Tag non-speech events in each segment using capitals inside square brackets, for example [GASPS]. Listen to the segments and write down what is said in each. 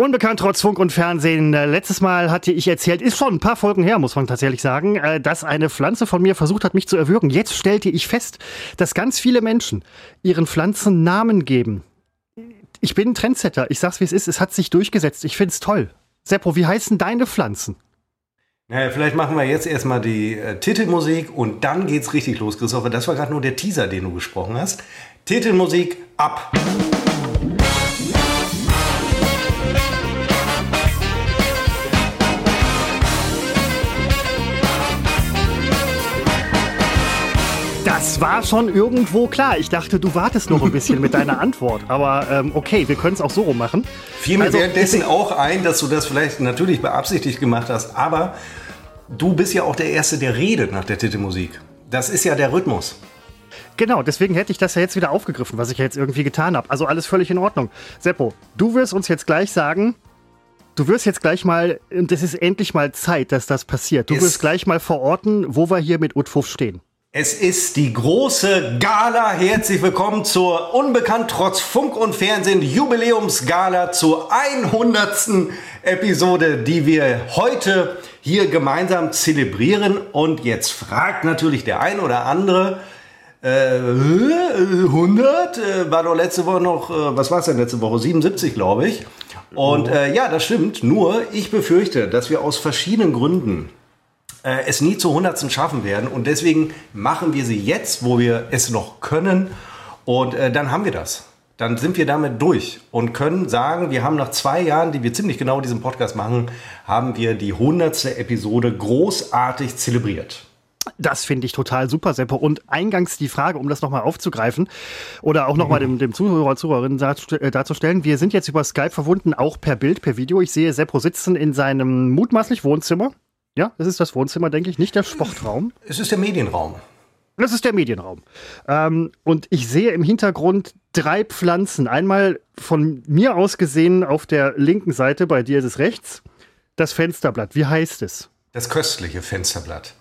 Unbekannt trotz Funk und Fernsehen. Äh, letztes Mal hatte ich erzählt, ist schon ein paar Folgen her, muss man tatsächlich sagen, äh, dass eine Pflanze von mir versucht hat, mich zu erwürgen. Jetzt stellte ich fest, dass ganz viele Menschen ihren Pflanzen Namen geben. Ich bin ein Trendsetter. Ich sag's wie es ist. Es hat sich durchgesetzt. Ich find's toll. Seppo, wie heißen deine Pflanzen? Naja, vielleicht machen wir jetzt erstmal die äh, Titelmusik und dann geht's richtig los, Christopher. Das war gerade nur der Teaser, den du gesprochen hast. Titelmusik ab. Das war schon irgendwo klar. Ich dachte, du wartest noch ein bisschen mit deiner Antwort. Aber ähm, okay, wir können es auch so rum machen. Fiel mir also, währenddessen auch ein, dass du das vielleicht natürlich beabsichtigt gemacht hast. Aber du bist ja auch der Erste, der redet nach der Titelmusik. Das ist ja der Rhythmus. Genau, deswegen hätte ich das ja jetzt wieder aufgegriffen, was ich ja jetzt irgendwie getan habe. Also alles völlig in Ordnung. Seppo, du wirst uns jetzt gleich sagen, du wirst jetzt gleich mal, und es ist endlich mal Zeit, dass das passiert. Du ist wirst gleich mal verorten, wo wir hier mit Utfuff stehen. Es ist die große Gala. Herzlich willkommen zur Unbekannt trotz Funk und Fernsehen Jubiläumsgala zur 100. Episode, die wir heute hier gemeinsam zelebrieren. Und jetzt fragt natürlich der ein oder andere, äh, 100 äh, war doch letzte Woche noch, äh, was war es denn letzte Woche? 77, glaube ich. Und äh, ja, das stimmt. Nur ich befürchte, dass wir aus verschiedenen Gründen äh, es nie zur Hundertsten schaffen werden. Und deswegen machen wir sie jetzt, wo wir es noch können. Und äh, dann haben wir das. Dann sind wir damit durch und können sagen, wir haben nach zwei Jahren, die wir ziemlich genau diesen Podcast machen, haben wir die hundertste Episode großartig zelebriert. Das finde ich total super, Seppo. Und eingangs die Frage, um das nochmal aufzugreifen oder auch nochmal dem, dem Zuhörer, Zuhörerin äh, darzustellen. Wir sind jetzt über Skype verbunden, auch per Bild, per Video. Ich sehe Seppo sitzen in seinem mutmaßlich Wohnzimmer. Ja, das ist das Wohnzimmer, denke ich, nicht der Sportraum. Es ist der Medienraum. Das ist der Medienraum. Ähm, und ich sehe im Hintergrund drei Pflanzen. Einmal von mir aus gesehen auf der linken Seite, bei dir ist es rechts, das Fensterblatt. Wie heißt es? Das köstliche Fensterblatt.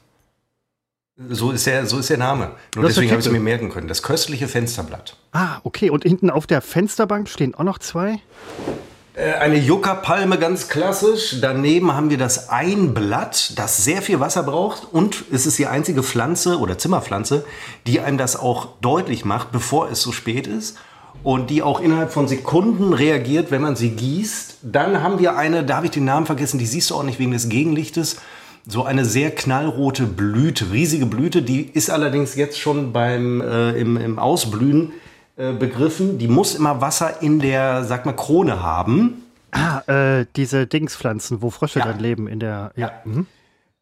So ist der, so ist der Name. Nur deswegen habe ich es mir merken können. Das köstliche Fensterblatt. Ah, okay. Und hinten auf der Fensterbank stehen auch noch zwei? Äh, eine Juckerpalme ganz klassisch. Daneben haben wir das Einblatt, das sehr viel Wasser braucht und es ist die einzige Pflanze oder Zimmerpflanze, die einem das auch deutlich macht, bevor es so spät ist und die auch innerhalb von Sekunden reagiert, wenn man sie gießt. Dann haben wir eine, da habe ich den Namen vergessen, die siehst du auch nicht wegen des Gegenlichtes. So eine sehr knallrote Blüte, riesige Blüte, die ist allerdings jetzt schon beim äh, im, im Ausblühen äh, begriffen, die muss immer Wasser in der, sag mal, Krone haben. Ah, äh, diese Dingspflanzen, wo Frösche ja. dann leben in der. Ja. ja. Mhm.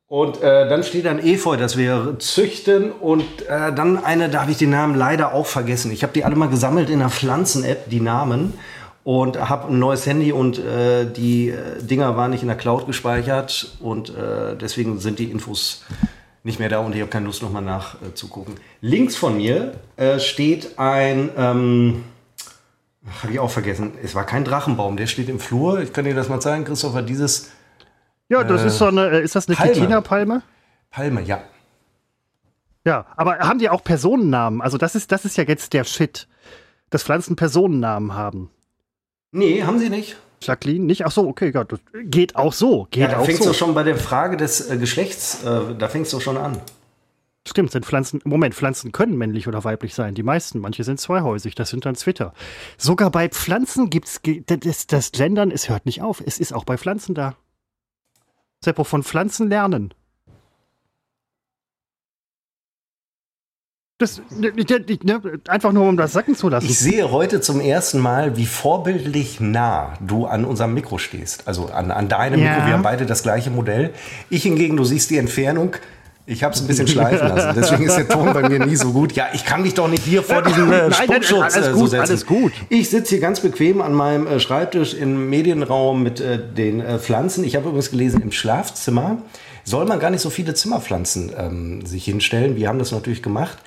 Und äh, dann steht dann Efeu, das wir züchten. Und äh, dann eine, da habe ich den Namen leider auch vergessen. Ich habe die alle mal gesammelt in der Pflanzen-App, die Namen. Und habe ein neues Handy und äh, die äh, Dinger waren nicht in der Cloud gespeichert. Und äh, deswegen sind die Infos nicht mehr da und ich habe keine Lust, nochmal nachzugucken. Äh, Links von mir äh, steht ein, ähm, habe ich auch vergessen, es war kein Drachenbaum, der steht im Flur. Ich kann dir das mal zeigen, Christopher, dieses. Ja, das äh, ist so eine, äh, ist das eine Kitina-Palme? Palme, ja. Ja, aber haben die auch Personennamen? Also das ist, das ist ja jetzt der Shit, dass Pflanzen Personennamen haben. Nee, haben sie nicht. Jacqueline nicht? Ach so, okay, Gott, geht auch so. Geht ja, da auch fängst so. du schon bei der Frage des äh, Geschlechts, äh, da fängst du schon an. Stimmt, sind Pflanzen, Moment, Pflanzen können männlich oder weiblich sein. Die meisten, manche sind zweihäusig, das sind dann Zwitter. Sogar bei Pflanzen gibt's, das, das Gendern, es hört nicht auf. Es ist auch bei Pflanzen da. Seppo, von Pflanzen lernen. Das, ne, einfach nur, um das sacken zu lassen. Ich sehe heute zum ersten Mal, wie vorbildlich nah du an unserem Mikro stehst. Also an, an deinem ja. Mikro. Wir haben beide das gleiche Modell. Ich hingegen, du siehst die Entfernung. Ich habe es ein bisschen schleifen [LAUGHS] lassen. Deswegen ist der Ton bei mir nie so gut. Ja, ich kann mich doch nicht hier vor diesem äh, Spuckschutz äh, so setzen. Alles gut. Ich sitze hier ganz bequem an meinem äh, Schreibtisch im Medienraum mit äh, den äh, Pflanzen. Ich habe übrigens gelesen, im Schlafzimmer soll man gar nicht so viele Zimmerpflanzen ähm, sich hinstellen. Wir haben das natürlich gemacht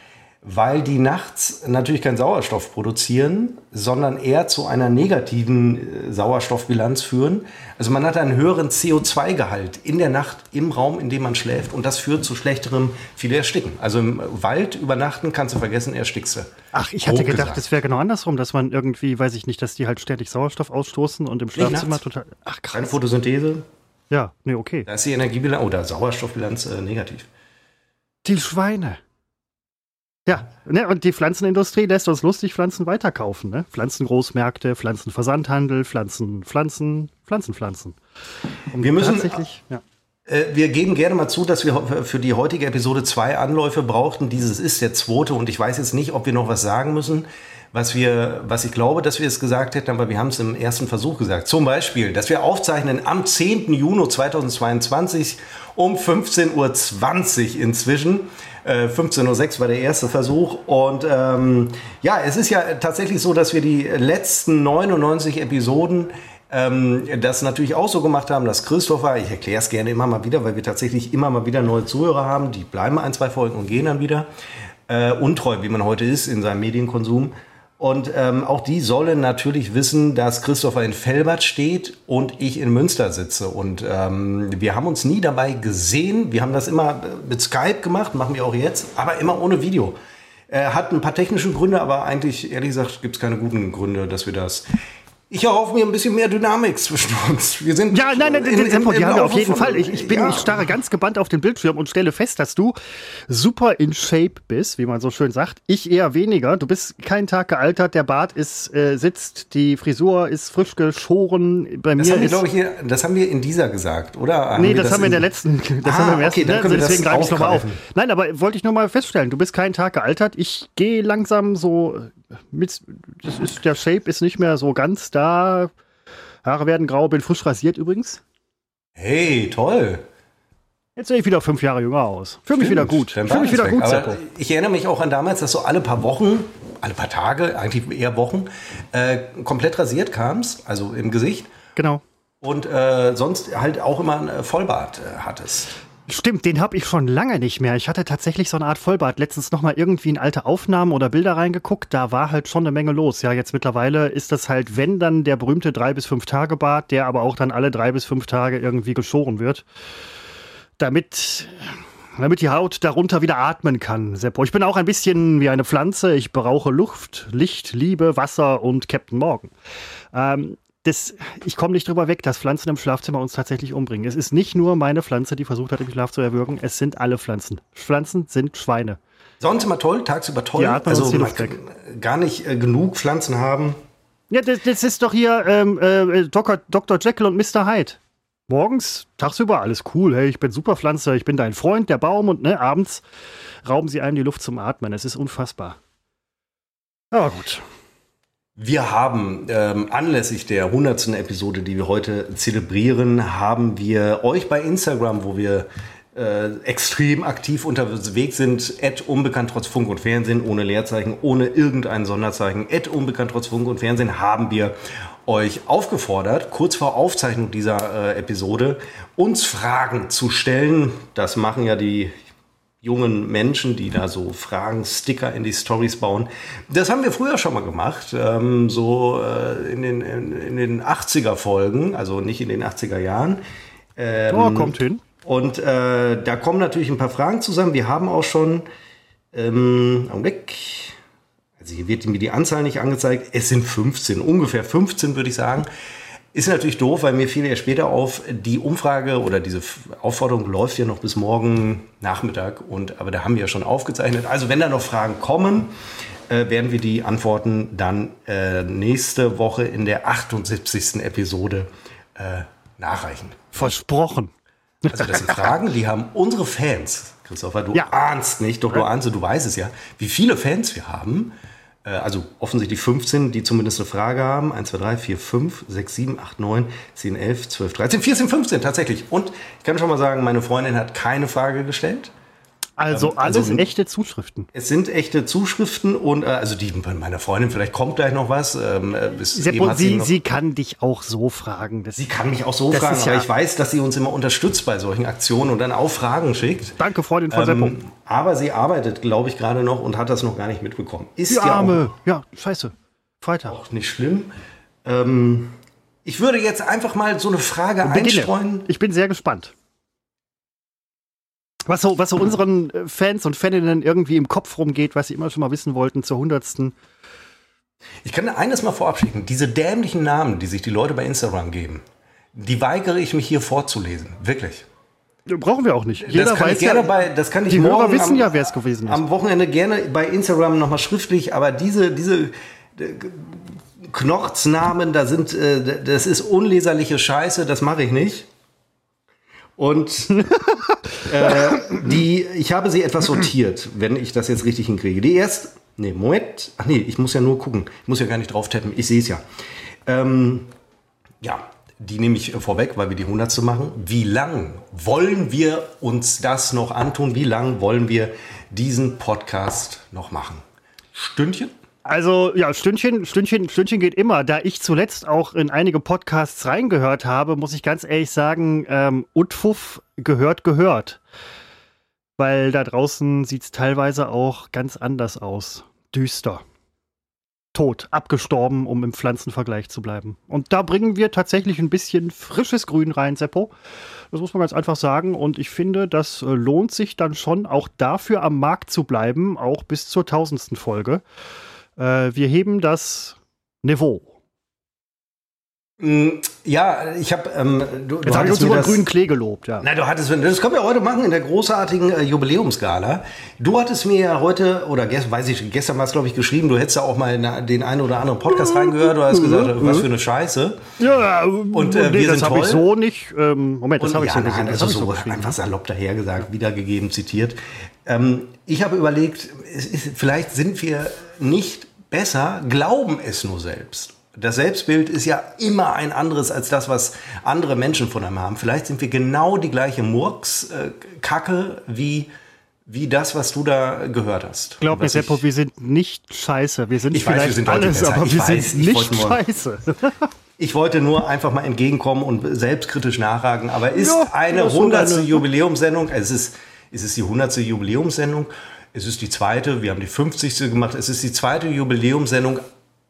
weil die nachts natürlich keinen Sauerstoff produzieren, sondern eher zu einer negativen äh, Sauerstoffbilanz führen. Also man hat einen höheren CO2-Gehalt in der Nacht im Raum, in dem man schläft und das führt zu schlechterem viele Ersticken. Also im Wald übernachten kannst du vergessen, erstickst du. Ach, ich hatte gedacht, es wäre genau andersrum, dass man irgendwie, weiß ich nicht, dass die halt ständig Sauerstoff ausstoßen und im Schlafzimmer total. Ach, krass. Keine Photosynthese. Ja, nee, okay. Da ist die Energiebilanz oder Sauerstoffbilanz äh, negativ. Die Schweine. Ja, ne, und die Pflanzenindustrie lässt uns lustig Pflanzen weiterkaufen. Ne? Pflanzengroßmärkte, Pflanzenversandhandel, Pflanzen, Pflanzen, Pflanzen, Pflanzen. Und wir müssen tatsächlich, ja. Äh, wir geben gerne mal zu, dass wir für die heutige Episode zwei Anläufe brauchten. Dieses ist der zweite und ich weiß jetzt nicht, ob wir noch was sagen müssen, was wir, was ich glaube, dass wir es gesagt hätten, aber wir haben es im ersten Versuch gesagt. Zum Beispiel, dass wir aufzeichnen am 10. Juni 2022 um 15.20 Uhr inzwischen. 15.06 äh, war der erste Versuch. Und ähm, ja, es ist ja tatsächlich so, dass wir die letzten 99 Episoden ähm, das natürlich auch so gemacht haben, dass Christopher, ich erkläre es gerne immer mal wieder, weil wir tatsächlich immer mal wieder neue Zuhörer haben, die bleiben ein, zwei Folgen und gehen dann wieder. Äh, untreu, wie man heute ist in seinem Medienkonsum. Und ähm, auch die sollen natürlich wissen, dass Christopher in Felbert steht und ich in Münster sitze. Und ähm, wir haben uns nie dabei gesehen. Wir haben das immer mit Skype gemacht, machen wir auch jetzt, aber immer ohne Video. Er hat ein paar technische Gründe, aber eigentlich, ehrlich gesagt, gibt es keine guten Gründe, dass wir das ich erhoffe mir ein bisschen mehr Dynamik zwischen [LAUGHS] uns. Wir sind ja, nein, nein, in, in, Seppo, die haben wir auf jeden Fall. Ich, ich bin, ja. ich starre ganz gebannt auf den Bildschirm und stelle fest, dass du super in Shape bist, wie man so schön sagt. Ich eher weniger. Du bist keinen Tag gealtert, der Bart ist äh, sitzt, die Frisur ist frisch geschoren. Bei das mir haben wir, ist, ich, hier, das haben wir in dieser gesagt, oder? Haben nee, das, das, haben wir in der letzten. [LAUGHS] Das ah, haben wir im ersten. Okay, dann ne? Deswegen greife ich nochmal auf. Nein, aber wollte ich nur mal feststellen, du bist keinen Tag gealtert. Ich gehe langsam so mit. Das ist der Shape ist nicht mehr so ganz da Haare werden grau, bin frisch rasiert übrigens. Hey, toll. Jetzt sehe ich wieder fünf Jahre jünger aus. Fühle mich wieder gut. Fühle mich wieder gut, Seppo. Ich erinnere mich auch an damals, dass so alle paar Wochen, alle paar Tage, eigentlich eher Wochen, äh, komplett rasiert kamst, also im Gesicht. Genau. Und äh, sonst halt auch immer ein Vollbart äh, hattest. Stimmt, den habe ich schon lange nicht mehr. Ich hatte tatsächlich so eine Art Vollbart. Letztens noch mal irgendwie in alte Aufnahmen oder Bilder reingeguckt. Da war halt schon eine Menge los. Ja, jetzt mittlerweile ist das halt, wenn dann der berühmte drei bis fünf Tage Bart, der aber auch dann alle drei bis fünf Tage irgendwie geschoren wird, damit damit die Haut darunter wieder atmen kann. Seppo, ich bin auch ein bisschen wie eine Pflanze. Ich brauche Luft, Licht, Liebe, Wasser und Captain Morgan. Ähm, das, ich komme nicht drüber weg, dass Pflanzen im Schlafzimmer uns tatsächlich umbringen. Es ist nicht nur meine Pflanze, die versucht hat, im Schlaf zu erwürgen. Es sind alle Pflanzen. Pflanzen sind Schweine. Sonst immer toll, tagsüber toll. Ja, also man gar nicht äh, genug Pflanzen haben. Ja, das, das ist doch hier ähm, äh, Dr. Dr. Jekyll und Mr. Hyde. Morgens, tagsüber alles cool. Hey, ich bin Superpflanze, ich bin dein Freund, der Baum und ne, abends rauben sie einem die Luft zum Atmen. Es ist unfassbar. Aber gut. Wir haben ähm, anlässlich der 100. Episode, die wir heute zelebrieren, haben wir euch bei Instagram, wo wir äh, extrem aktiv unterwegs sind, Ad unbekannt trotz Funk und Fernsehen, ohne Leerzeichen, ohne irgendein Sonderzeichen, Ad unbekannt trotz Funk und Fernsehen, haben wir euch aufgefordert, kurz vor Aufzeichnung dieser äh, Episode uns Fragen zu stellen. Das machen ja die jungen Menschen, die da so Fragen, Sticker in die Stories bauen. Das haben wir früher schon mal gemacht, ähm, so äh, in, den, in, in, den 80er Folgen, also nicht in den 80er Jahren. Ähm, oh, kommt hin. Und äh, da kommen natürlich ein paar Fragen zusammen. Wir haben auch schon, ähm, Augenblick, also hier wird mir die Anzahl nicht angezeigt, es sind 15, ungefähr 15 würde ich sagen. Ist natürlich doof, weil mir fiel ja später auf, die Umfrage oder diese Aufforderung läuft ja noch bis morgen Nachmittag. Und, aber da haben wir ja schon aufgezeichnet. Also wenn da noch Fragen kommen, äh, werden wir die Antworten dann äh, nächste Woche in der 78. Episode äh, nachreichen. Versprochen. Also das sind Fragen, die haben unsere Fans, Christopher, du ja. ahnst nicht, doch du ahnst, du weißt es ja, wie viele Fans wir haben. Äh, also offensichtlich 15, die zumindest eine Frage haben. 1, 2, 3, 4, 5, 6, 7, 8, 9, 10, 11, 12, 13, 14, 15 tatsächlich. Und ich kann schon mal sagen, meine Freundin hat keine Frage gestellt. Also Ähm, alles also- echte Zuschriften. Es sind echte Zuschriften und äh, also die von meiner Freundin, vielleicht kommt gleich noch was. Ähm, äh, Seppo, hat sie, noch- sie kann dich auch so fragen. Das Sie kann mich auch so fragen, ist aber ja- ich weiß, dass sie uns immer unterstützt bei solchen Aktionen und dann auch Fragen schickt. Danke, Freundin von Seppo. Ähm, aber sie arbeitet, glaube ich, gerade noch und hat das noch gar nicht mitbekommen. Ist Die ja Arme. Ja, scheiße. Freitag. auch nicht schlimm. Ähm, ich würde jetzt einfach mal so eine Frage einstreuen. Beginne. Ich bin sehr gespannt. Was so, was so unseren äh, Fans und Faninnen irgendwie im Kopf rumgeht, was sie immer schon mal wissen wollten zur hundertsten. Ich kann eines mal vorab schicken. Diese dämlichen Namen, die sich die Leute bei Instagram geben, die weigere ich mich hier vorzulesen. Wirklich. Brauchen wir auch nicht. Jeder das kann weiß ich gerne ja, bei, das kann ich die Hörer wissen am, ja, wer es gewesen ist. am Wochenende gerne bei Instagram nochmal schriftlich, aber diese, diese äh, Knorznamen, da sind, äh, das ist unleserliche Scheiße, das mache ich nicht. Und [LAUGHS] äh, die, ich habe sie etwas sortiert, wenn ich das jetzt richtig hinkriege. Die erste, nee, Moment, ach nee, ich muss ja nur gucken, ich muss ja gar nicht drauf tappen, ich sehe es ja. Ähm, ja, die nehme ich vorweg, weil wir die hundertste machen. Wie lang wollen wir uns das noch antun? Wie lang wollen wir diesen Podcast noch machen? Stündchen? Also ja, Stündchen, Stündchen, Stündchen geht immer. Da ich zuletzt auch in einige Podcasts reingehört habe, muss ich ganz ehrlich sagen, ähm, Utfuff gehört, gehört. Weil da draußen sieht es teilweise auch ganz anders aus. Düster. Tot, abgestorben, um im Pflanzenvergleich zu bleiben. Und da bringen wir tatsächlich ein bisschen frisches Grün rein, Seppo. Das muss man ganz einfach sagen. Und ich finde, das äh, lohnt sich dann schon auch dafür am Markt zu bleiben, auch bis zur tausendsten Folge. Äh, wir heben das Niveau. Mm, Ja, ich habe. Ähm, du, Jetzt habe ich uns über das- grünen Klee gelobt, ja. Na, du hattest, das können wir heute machen in der großartigen äh, Jubiläumsgala. Du hattest mir ja heute, oder gestern, weiß ich, gestern war es, glaube ich, geschrieben, du hättest ja auch mal in den einen oder anderen Podcast reingehört, du hast gesagt, was für eine Scheiße. Ja, und äh, wir das sind habe ich so nicht. Ähm, Moment, das habe ich ja, so gesehen. nein, Das das habe ist ich so einfach salopp dahergesagt, wiedergegeben, zitiert. Ähm, ich habe überlegt, ist, vielleicht sind wir nicht besser, glauben es nur selbst. Das Selbstbild ist ja immer ein anderes als das, was andere Menschen von einem haben. Vielleicht sind wir genau die gleiche Murks-Kacke wie, wie das, was du da gehört hast. Glaub mir, Seppo, wir sind nicht scheiße. Wir sind Ich weiß, wir vielleicht sind heute alles, aber Ich wir weiß, sind ich nicht nur- scheiße. [LAUGHS] Ich wollte nur einfach mal entgegenkommen und selbstkritisch nachhaken. Aber ist Ja, eine das ist so 100. deine- Jubiläumssendung, es ist, es ist die 100. Jubiläumssendung, es ist die zweite, wir haben die 50. gemacht, es ist die zweite Jubiläumssendung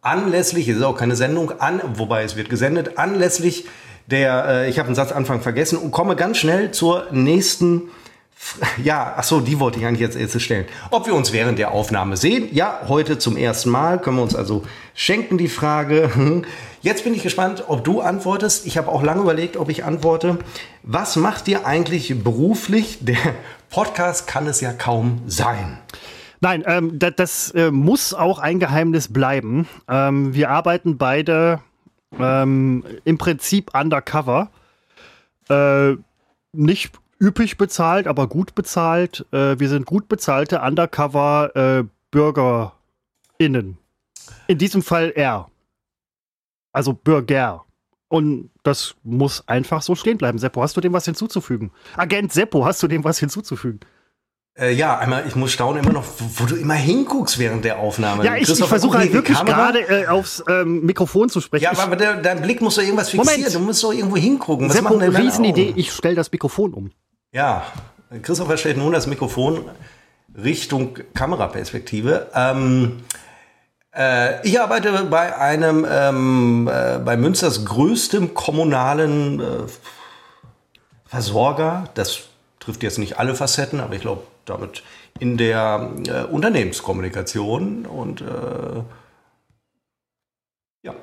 anlässlich, es ist auch keine Sendung, an, wobei es wird gesendet, anlässlich der, äh, ich habe einen Satzanfang vergessen und komme ganz schnell zur nächsten [LAUGHS] ja, ach so, die wollte ich eigentlich jetzt, jetzt stellen. Ob wir uns während der Aufnahme sehen? Ja, heute zum ersten Mal können wir uns also schenken die Frage. [LAUGHS] Jetzt bin ich gespannt, ob du antwortest. Ich habe auch lange überlegt, ob ich antworte. Was macht dir eigentlich beruflich? Der Podcast kann es ja kaum sein. Nein, ähm, das, das äh, muss auch ein Geheimnis bleiben. Ähm, wir arbeiten beide ähm, im Prinzip undercover. Äh, nicht üppig bezahlt, aber gut bezahlt. Äh, wir sind gut bezahlte undercover äh. In diesem Fall er. Also Bürger. Und das muss einfach so stehen bleiben. Seppo, hast du dem was hinzuzufügen? Agent Seppo, hast du dem was hinzuzufügen? Äh, ja, einmal, ich muss staunen immer noch, wo, wo du immer hinguckst während der Aufnahme. Ja, ich, ich versuche halt wirklich gerade äh, aufs ähm, Mikrofon zu sprechen. Ja, aber der, dein Blick muss doch irgendwas fixieren. Moment. Du musst doch irgendwo hingucken. Was Seppo, Riesenidee, ich stelle das Mikrofon um. Ja, Christopher stellt nun das Mikrofon Richtung Kameraperspektive. Ähm, äh, ich arbeite bei einem, ähm, äh, bei Münsters größtem kommunalen äh, Versorger. Das trifft jetzt nicht alle Facetten, aber ich glaube, damit in der äh, Unternehmenskommunikation und äh, ja.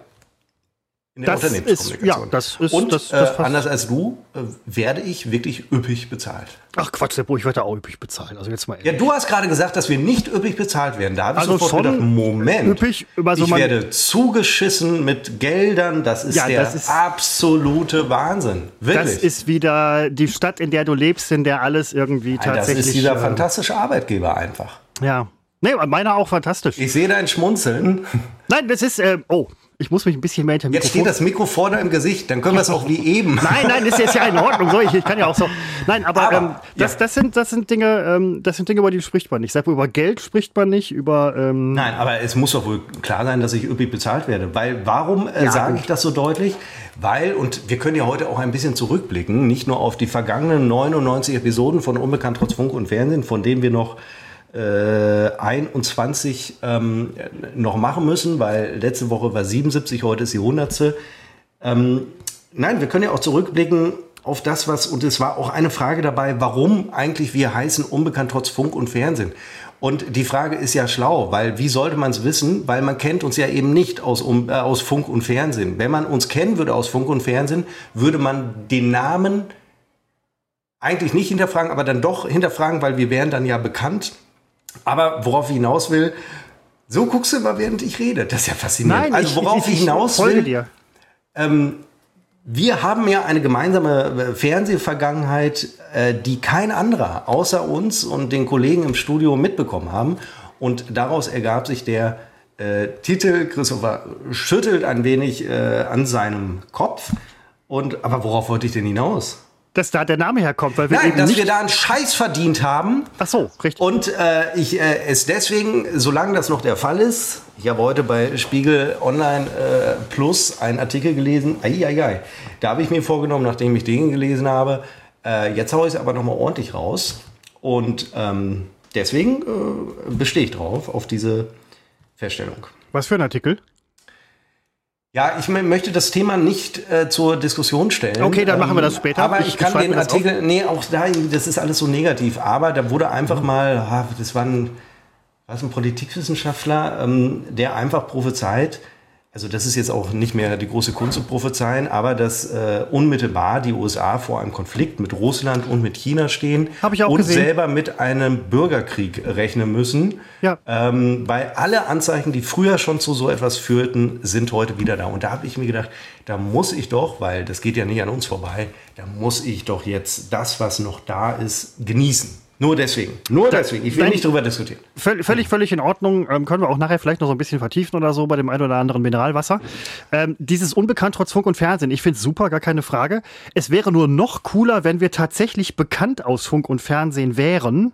In der Das ist, Unternehmenskommunikation. ja, das ist, und das, das äh, anders als du äh, werde ich wirklich üppig bezahlt. Ach Quatsch, Seppo, ich werde auch üppig bezahlt. Also jetzt mal Ja, du hast gerade gesagt, dass wir nicht üppig bezahlt werden. Da habe ich Also sofort gedacht, Moment, üppig, also ich werde zugeschissen mit Geldern. Das ist Ja, der das ist- absolute Wahnsinn. Wirklich. Das ist wieder die Stadt, in der du lebst, in der alles irgendwie Nein, das tatsächlich. ist dieser äh, fantastische Arbeitgeber einfach. Ja. Nee, meiner auch fantastisch. Ich sehe dein Schmunzeln. Nein, das ist, äh, oh, Ich muss mich ein bisschen mehr hinter Jetzt steht das Mikro vorne im Gesicht, dann können wir es auch wie eben. [LAUGHS] Nein, nein, ist jetzt ja in Ordnung. So, ich, ich kann ja auch so. Nein, aber, Aber, ähm, das, ja. das, sind, das sind Dinge, ähm, das sind Dinge, über die spricht man nicht. Sag mal, über Geld spricht man nicht, über ähm, Nein, aber es muss doch wohl klar sein, dass ich üppig bezahlt werde. Weil, warum äh, Ja, sage ich das so deutlich? Weil, und wir können ja heute auch ein bisschen zurückblicken, nicht nur auf die vergangenen 99 Episoden von Unbekannt trotz Funk und Fernsehen, von denen wir noch 21 ähm, noch machen müssen, weil letzte Woche war 77, heute ist die 100. Ähm, nein, wir können ja auch zurückblicken auf das, was, und es war auch eine Frage dabei, warum eigentlich wir heißen Unbekannt trotz Funk und Fernsehen. Und die Frage ist ja schlau, weil wie sollte man es wissen? Weil man kennt uns ja eben nicht aus, um, äh, aus Funk und Fernsehen. Wenn man uns kennen würde aus Funk und Fernsehen, würde man den Namen eigentlich nicht hinterfragen, aber dann doch hinterfragen, weil wir wären dann ja bekannt. Aber worauf ich hinaus will, so guckst du immer, während ich rede. Das ist ja faszinierend. Nein, also worauf ich, hinaus folge will, dir. wir haben ja eine gemeinsame äh, Fernsehvergangenheit, äh, die kein anderer außer uns und den Kollegen im Studio mitbekommen haben. Und daraus ergab sich der äh, Titel. Christopher schüttelt ein wenig äh, an seinem Kopf. Und, aber worauf wollte ich denn hinaus? Dass da der Name herkommt, weil wir Nein, eben dass wir da einen Scheiß verdient haben. Ach so, richtig. Und äh, ich äh, es deswegen, solange das noch der Fall ist, ich habe heute bei Spiegel Online äh, Plus einen Artikel gelesen, ai. da habe ich mir vorgenommen, nachdem ich den gelesen habe, äh, jetzt haue ich es aber nochmal ordentlich raus. Und ähm, deswegen äh, bestehe ich drauf, auf diese Feststellung. Was für ein Artikel? Ja, ich mö- möchte das Thema nicht äh, zur Diskussion stellen. Okay, dann machen wir das später. Aber Ich- ich, kann den Artikel, nee, auch da, das ist alles so negativ. Aber da wurde einfach mal, ha, das war ein, was ein Politikwissenschaftler, ähm, der einfach prophezeit, also das ist jetzt auch nicht mehr die große Kunst zu prophezeien, aber dass äh, unmittelbar die USA vor einem Konflikt mit Russland und mit China stehen und gesehen. selber mit einem Bürgerkrieg rechnen müssen. Ja. Ähm, weil alle Anzeichen, die früher schon zu so etwas führten, sind heute wieder da. Und da habe ich mir gedacht, da muss ich doch, weil das geht ja nicht an uns vorbei, da muss ich doch jetzt das, was noch da ist, genießen. Nur deswegen. Nur deswegen. Ich will nicht drüber diskutieren. Völ völlig, völlig in Ordnung. Ähm, können wir auch nachher vielleicht noch so ein bisschen vertiefen oder so bei dem ein oder anderen Mineralwasser. Ähm, dieses Unbekannt trotz Funk und Fernsehen, ich finde es super, gar keine Frage. Es wäre nur noch cooler, wenn wir tatsächlich bekannt aus Funk und Fernsehen wären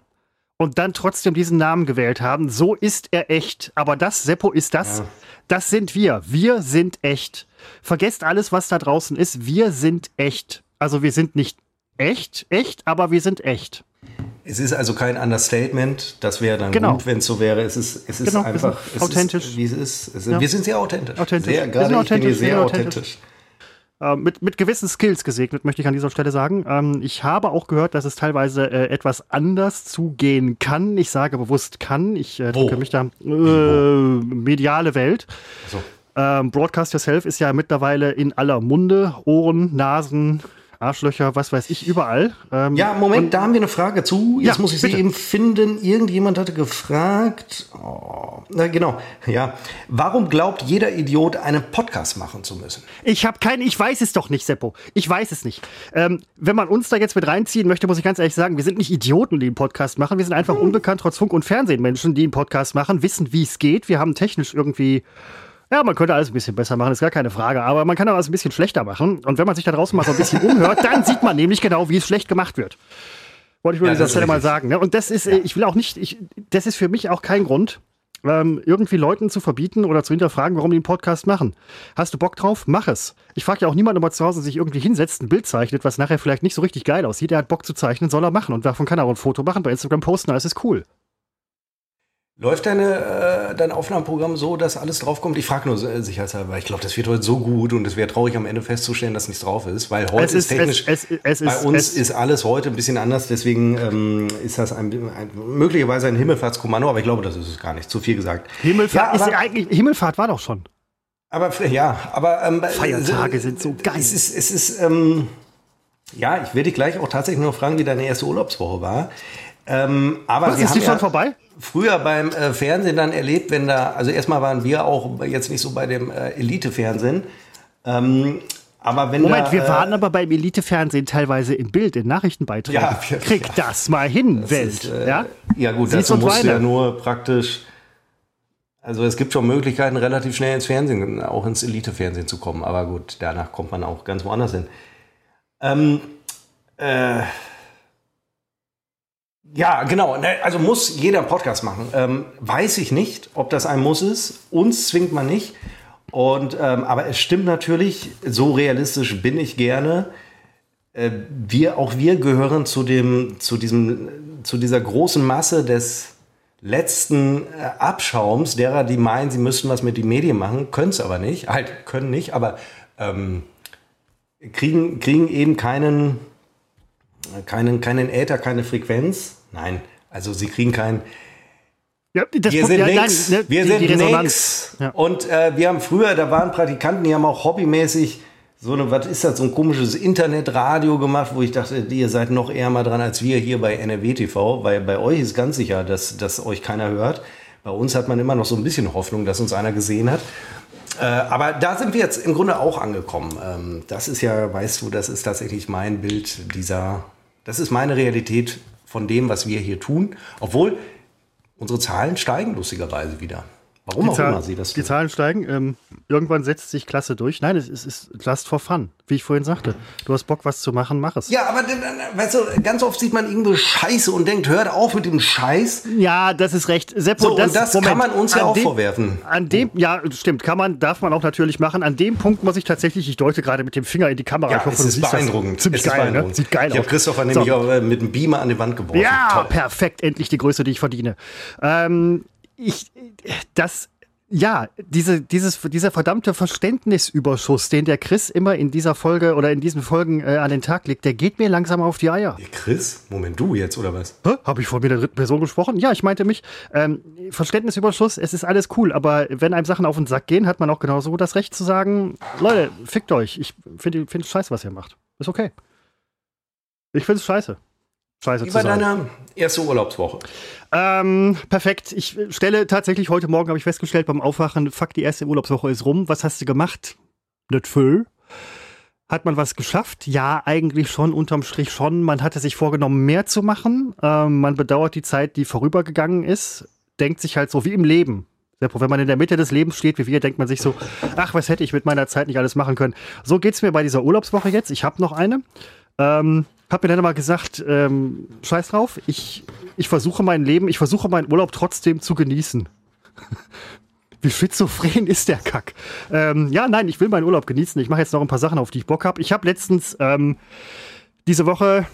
und dann trotzdem diesen Namen gewählt haben. So ist er echt. Aber das, Seppo, ist das. Das sind wir. Wir sind echt. Vergesst alles, was da draußen ist. Wir sind echt. Also wir sind nicht echt, echt, aber wir sind echt. Es ist also kein Understatement. Das wäre dann Genau. gut, wenn es so wäre. Es ist, es ist Genau, einfach es authentisch. Ist, wie es ist. Es, Ja. Wir sind sehr authentisch. Authentisch. Sehr, Wir gerade sind ich bin authentisch, sehr authentisch. authentisch. Äh, mit, mit gewissen Skills gesegnet, möchte ich an dieser Stelle sagen. Ähm, ich habe auch gehört, dass es teilweise äh, etwas anders zugehen kann. Ich sage bewusst kann. Ich äh, drücke mich da. Äh, mediale Welt. So. Ähm, Broadcast Yourself ist ja mittlerweile in aller Munde. Ohren, Nasen, Arschlöcher, was weiß ich, überall. Ähm, Ja, Moment, da haben wir eine Frage zu. Jetzt Ja, muss ich sie bitte. eben finden. Irgendjemand hatte gefragt. Oh, na genau, ja. Warum glaubt jeder Idiot, einen Podcast machen zu müssen? Ich habe keinen, ich weiß es doch nicht, Seppo. Ich weiß es nicht. Ähm, wenn man uns da jetzt mit reinziehen möchte, muss ich ganz ehrlich sagen, wir sind nicht Idioten, die einen Podcast machen. Wir sind einfach unbekannt trotz Funk und Fernsehen Menschen, die einen Podcast machen, wissen, wie es geht. Wir haben technisch irgendwie. Ja, man könnte alles ein bisschen besser machen, ist gar keine Frage. Aber man kann auch alles ein bisschen schlechter machen. Und wenn man sich da draußen mal so ein bisschen [LAUGHS] umhört, dann sieht man nämlich genau, wie es schlecht gemacht wird. Wollte ich nur Ja, dieser Stelle mal sagen. Ne? Und das ist, äh, ich will auch nicht, ich, das ist für mich auch kein Grund, ähm, irgendwie Leuten zu verbieten oder zu hinterfragen, warum die einen Podcast machen. Hast du Bock drauf? Mach es. Ich frage ja auch niemanden, ob er zu Hause sich irgendwie hinsetzt, ein Bild zeichnet, was nachher vielleicht nicht so richtig geil aussieht. Der hat Bock zu zeichnen, soll er machen. Und davon kann er auch ein Foto machen, bei Instagram posten, alles ist cool. Läuft deine, äh, dein Aufnahmeprogramm so, dass alles draufkommt? Ich frage nur äh, sicherheitshalber, weil ich glaube, das wird heute so gut und es wäre traurig am Ende festzustellen, dass nichts drauf ist, weil heute Es ist, technisch, es- es- bei ist- uns ist alles heute ein bisschen anders, deswegen ähm, ist das ein, ein, möglicherweise ein Himmelfahrtskommando, aber ich glaube, das ist es gar nicht, zu viel gesagt. Himmelfahrt, Ja, aber- ist eigentlich, Himmelfahrt war doch schon. Aber ja, aber ähm, Feiertage äh, sind so geil. Es ist, es ist ähm, ja, ich werde dich gleich auch tatsächlich noch fragen, wie deine erste Urlaubswoche war. Ähm, aber Was, ist die schon ja vorbei? Früher beim äh, Fernsehen dann erlebt, wenn da, also erstmal waren wir auch jetzt nicht so bei dem äh, Elite-Fernsehen. Ähm, aber wenn Moment, da, wir äh, waren aber beim Elite-Fernsehen teilweise im Bild, in Nachrichtenbeiträgen. Ja, wir- Krieg das mal hin, Welt. ist, äh, ja? ja gut, Siehst dazu musst du ja nur praktisch Also es gibt schon Möglichkeiten, relativ schnell ins Fernsehen, auch ins Elite-Fernsehen zu kommen. Aber gut, danach kommt man auch ganz woanders hin. Ähm, äh, ja, genau. Ne, also muss jeder Podcast machen. Ähm, weiß ich nicht, ob das ein Muss ist. Uns zwingt man nicht. Und, ähm, aber es stimmt natürlich, so realistisch bin ich gerne. Äh, wir, auch wir gehören zu dem, zu diesem, zu dieser großen Masse des letzten äh, Abschaums derer, die meinen, sie müssten was mit den Medien machen, können es aber nicht, halt können nicht, aber ähm, kriegen, kriegen eben keinen, keinen, keinen Äther, keine Frequenz. Nein, also sie kriegen keinen. Ja, wir sind ja, nix. Nein, ne, wir die, sind die nix. Ja. Und äh, wir haben früher, da waren Praktikanten, die haben auch hobbymäßig so eine, was ist das, so ein komisches Internetradio gemacht, wo ich dachte, ihr seid noch eher mal dran als wir hier bei NRW TV, weil bei euch ist ganz sicher, dass, dass euch keiner hört. Bei uns hat man immer noch so ein bisschen Hoffnung, dass uns einer gesehen hat. Äh, aber da sind wir jetzt im Grunde auch angekommen. Ähm, das ist ja, weißt du, das ist tatsächlich mein Bild dieser, das ist meine Realität von dem, was wir hier tun. Obwohl unsere Zahlen steigen lustigerweise wieder. Warum die auch Zahl, immer sie das Die Zahlen steigen. Ähm, irgendwann setzt sich Klasse durch. Nein, es ist, ist just for fun, wie ich vorhin sagte. Du hast Bock, was zu machen, mach es. Ja, aber weißt du, ganz oft sieht man irgendwo Scheiße und denkt, hört auf mit dem Scheiß. Ja, das ist recht. Seppo, so, das, und das Moment, kann man uns ja auch dem, vorwerfen. An dem, ja, stimmt, kann man, darf man auch natürlich machen. An dem Punkt muss ich tatsächlich, ich deute gerade mit dem Finger in die Kamera. Ja, ich hoffe, es ist beeindruckend. Ziemlich es geil, ne? beeindruckend. Sieht geil ich aus. Ich habe Christopher nämlich so. auch mit einem Beamer an die Wand geworfen. Ja, Toll. perfekt. Endlich die Größe, die ich verdiene. Ähm, ich, das ja, diese, dieses, dieser verdammte Verständnisüberschuss, den der Chris immer in dieser Folge oder in diesen Folgen äh, an den Tag legt, der geht mir langsam auf die Eier. Der Chris? Moment, du jetzt oder was? Habe ich vor mir der dritten Person gesprochen? Ja, ich meinte mich. Ähm, Verständnisüberschuss, es ist alles cool, aber wenn einem Sachen auf den Sack gehen, hat man auch genauso das Recht zu sagen, Leute, fickt euch. Ich finde find scheiße, was ihr macht. Ist okay. Ich finde es scheiße. Scheiße Wie war deine erste Urlaubswoche? Ähm, perfekt. Ich stelle tatsächlich heute Morgen, habe ich festgestellt beim Aufwachen, fuck, die erste Urlaubswoche ist rum. Was hast du gemacht? Nicht viel. Hat man was geschafft? Ja, eigentlich schon, unterm Strich schon. Man hatte sich vorgenommen, mehr zu machen. Ähm, man bedauert die Zeit, die vorübergegangen ist. Denkt sich halt so wie im Leben. Wenn man in der Mitte des Lebens steht, wie wir, denkt man sich so, ach, was hätte ich mit meiner Zeit nicht alles machen können. So geht es mir bei dieser Urlaubswoche jetzt. Ich habe noch eine. Ähm, hab mir dann mal gesagt, ähm, scheiß drauf, ich, ich versuche mein Leben, ich versuche meinen Urlaub trotzdem zu genießen. [LAUGHS] Wie schizophren ist der Kack? Ähm, ja, nein, ich will meinen Urlaub genießen. Ich mache jetzt noch ein paar Sachen, auf die ich Bock habe. Ich habe letztens ähm, diese Woche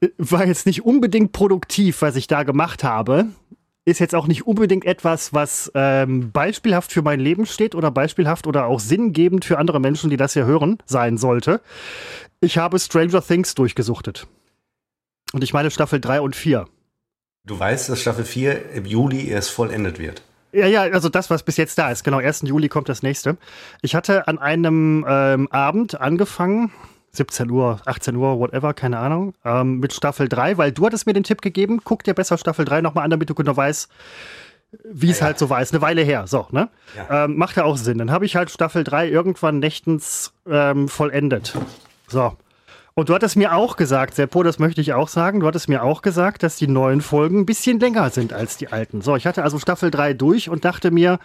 äh, war jetzt nicht unbedingt produktiv, was ich da gemacht habe. Ist jetzt auch nicht unbedingt etwas, was ähm, beispielhaft für mein Leben steht oder beispielhaft oder auch sinngebend für andere Menschen, die das hier hören, sein sollte. Ich habe Stranger Things durchgesuchtet. Und ich meine Staffel 3 und 4. Du weißt, dass Staffel 4 im Juli erst vollendet wird. Ja, ja, also das, was bis jetzt da ist. Genau, 1. Juli kommt das nächste. Ich hatte an einem ähm, Abend angefangen, 17 Uhr, 18 Uhr, whatever, keine Ahnung, ähm, mit Staffel 3, weil du hattest mir den Tipp gegeben, guck dir besser Staffel 3 nochmal an, damit du genau weißt, wie es ja, halt so war. Ist eine Weile her. So, ne? Ja. Ähm, macht ja auch Sinn. Dann habe ich halt Staffel 3 irgendwann nächtens ähm, vollendet. So. Und du hattest mir auch gesagt, Seppo, das möchte ich auch sagen, du hattest mir auch gesagt, dass die neuen Folgen ein bisschen länger sind als die alten. So, ich hatte also Staffel 3 durch und dachte mir,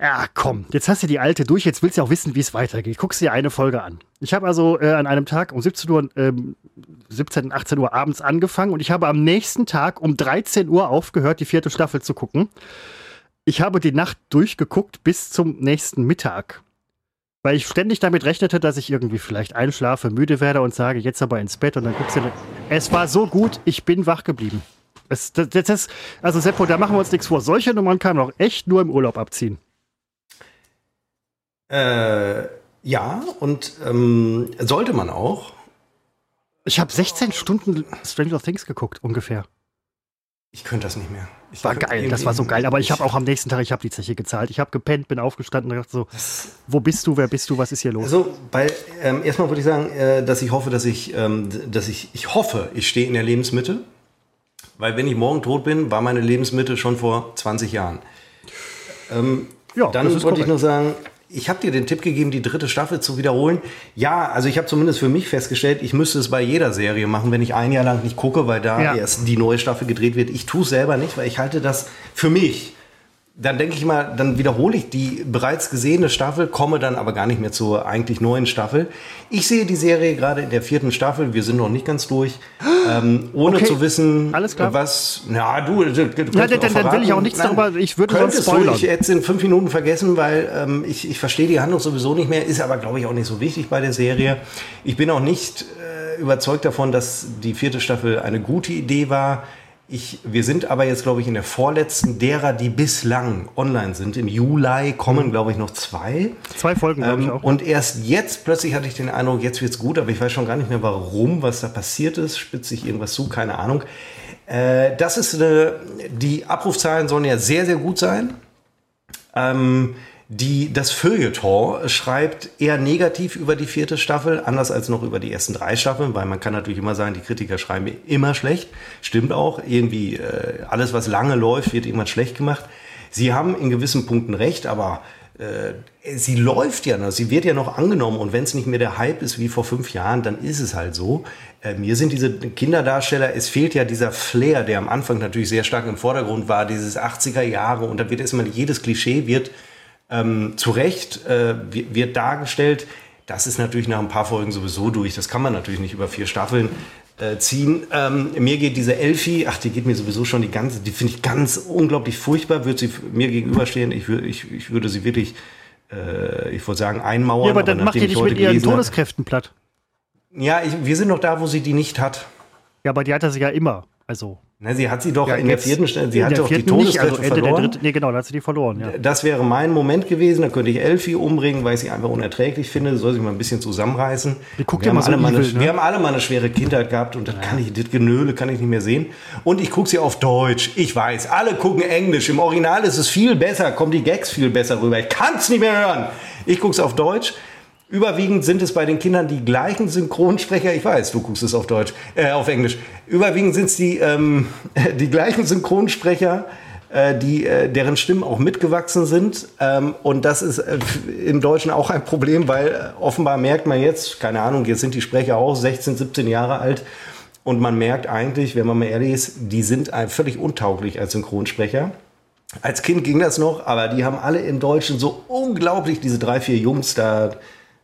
ja, komm, jetzt hast du die alte durch, jetzt willst du auch wissen, wie es weitergeht. Guckst dir eine Folge an. Ich habe also äh, an einem Tag um 17 Uhr, ähm, 17, 18 Uhr abends angefangen und ich habe am nächsten Tag um 13 Uhr aufgehört, die vierte Staffel zu gucken. Ich habe die Nacht durchgeguckt bis zum nächsten Mittag weil ich ständig damit rechnete, dass ich irgendwie vielleicht einschlafe, müde werde und sage, jetzt aber ins Bett und dann guckst du. Es war so gut, ich bin wach geblieben. Es, das, das, also Seppo, da machen wir uns nichts vor. Solche Nummern kann man auch echt nur im Urlaub abziehen. Äh, ja, und ähm, sollte man auch. Ich habe 16 Stunden Stranger Things geguckt, ungefähr. Ich könnte das nicht mehr. Ich war geil, das war so geil. Aber ich habe auch am nächsten Tag, ich habe die Zeche gezahlt. Ich habe gepennt, bin aufgestanden und dachte so, wo bist du, wer bist du, was ist hier los? Also, bei, ähm, erstmal würde ich sagen, äh, dass ich hoffe, dass ich, ähm, dass ich, ich hoffe, ich stehe in der Lebensmitte. Weil wenn ich morgen tot bin, war meine Lebensmitte schon vor 20 Jahren. Ähm, ja, dann wollte ich nur sagen, ich habe dir den Tipp gegeben, die dritte Staffel zu wiederholen. Ja, also ich habe zumindest für mich festgestellt, ich müsste es bei jeder Serie machen, wenn ich ein Jahr lang nicht gucke, weil da ja. erst die neue Staffel gedreht wird. Ich tue es selber nicht, weil ich halte das für mich dann denke ich mal, dann wiederhole ich die bereits gesehene Staffel, komme dann aber gar nicht mehr zur eigentlich neuen Staffel. Ich sehe die Serie gerade in der vierten Staffel, wir sind noch nicht ganz durch, [GASPS] ähm, ohne Okay. zu wissen, was. Na, du, du, du kannst dann, dann will ich auch nichts Nein, darüber, ich würde sonst Könntest du, spoilern. ich hätte es in fünf Minuten vergessen, weil ähm, ich, ich verstehe die Handlung sowieso nicht mehr, ist aber, glaube ich, auch nicht so wichtig bei der Serie. Ich bin auch nicht äh, überzeugt davon, dass die vierte Staffel eine gute Idee war. Ich, wir sind aber jetzt, glaube ich, in der vorletzten derer, die bislang online sind. Im Juli kommen, glaube ich, noch zwei. Zwei Folgen, glaube ich Ähm, auch. und erst jetzt plötzlich hatte ich den Eindruck, jetzt wird's gut, aber ich weiß schon gar nicht mehr warum, was da passiert ist. Spitzt sich irgendwas zu, keine Ahnung. Äh, das ist eine, die Abrufzahlen sollen ja sehr, sehr gut sein. Ähm, die, das Feuilleton schreibt eher negativ über die vierte Staffel, anders als noch über die ersten drei Staffeln, weil man kann natürlich immer sagen, die Kritiker schreiben immer schlecht. Stimmt auch, irgendwie äh, alles, was lange läuft, wird irgendwann schlecht gemacht. Sie haben in gewissen Punkten recht, aber äh, sie läuft ja noch, sie wird ja noch angenommen und wenn es nicht mehr der Hype ist wie vor fünf Jahren, dann ist es halt so. Äh, mir sind diese Kinderdarsteller, es fehlt ja dieser Flair, der am Anfang natürlich sehr stark im Vordergrund war, dieses 80er Jahre und da wird erstmal jedes Klischee wird ähm, zu Recht äh, wird, dargestellt. Das ist natürlich nach ein paar Folgen sowieso durch. Das kann man natürlich nicht über vier Staffeln äh, ziehen. Ähm, mir geht diese Elfie, ach, die geht mir sowieso schon die ganze, die finde ich ganz unglaublich furchtbar. Würde sie mir gegenüberstehen, ich, wür, ich, ich würde sie wirklich, äh, ich würde sagen, einmauern. Ja, aber dann macht nachdem ihr ich nicht heute mit ihren Todeskräften platt. Ja, ich, wir sind noch da, wo sie die nicht hat. Ja, aber die hat er sie ja immer. Also. Na, sie hat sie doch Ja, in der vierten Stelle, sie hat doch die Todeskräfte also verloren. der dritten. Nee, genau, da hat sie die verloren, ja. Das wäre mein Moment gewesen. Da könnte ich Elfie umbringen, weil ich sie einfach unerträglich finde. Soll sich mal ein bisschen zusammenreißen. Wir, immer haben so alle mal eine, ne? wir haben alle mal eine schwere Kindheit gehabt und das kann ich, das Genöle kann ich nicht mehr sehen. Und ich gucke sie auf Deutsch. Ich weiß, alle gucken Englisch. Im Original ist es viel besser, kommen die Gags viel besser rüber. Ich kann es nicht mehr hören. Ich gucke es auf Deutsch. Überwiegend sind es bei den Kindern die gleichen Synchronsprecher. Ich weiß, du guckst es auf Deutsch, äh, auf Englisch. Überwiegend sind es die, ähm, [LAUGHS] die gleichen Synchronsprecher, äh, die, äh, deren Stimmen auch mitgewachsen sind. Ähm, und das ist äh, im Deutschen auch ein Problem, weil äh, offenbar merkt man jetzt, keine Ahnung, jetzt sind die Sprecher auch 16, 17 Jahre alt. Und man merkt eigentlich, wenn man mal ehrlich ist, die sind völlig untauglich als Synchronsprecher. Als Kind ging das noch, aber die haben alle im Deutschen so unglaublich diese drei, vier Jungs da,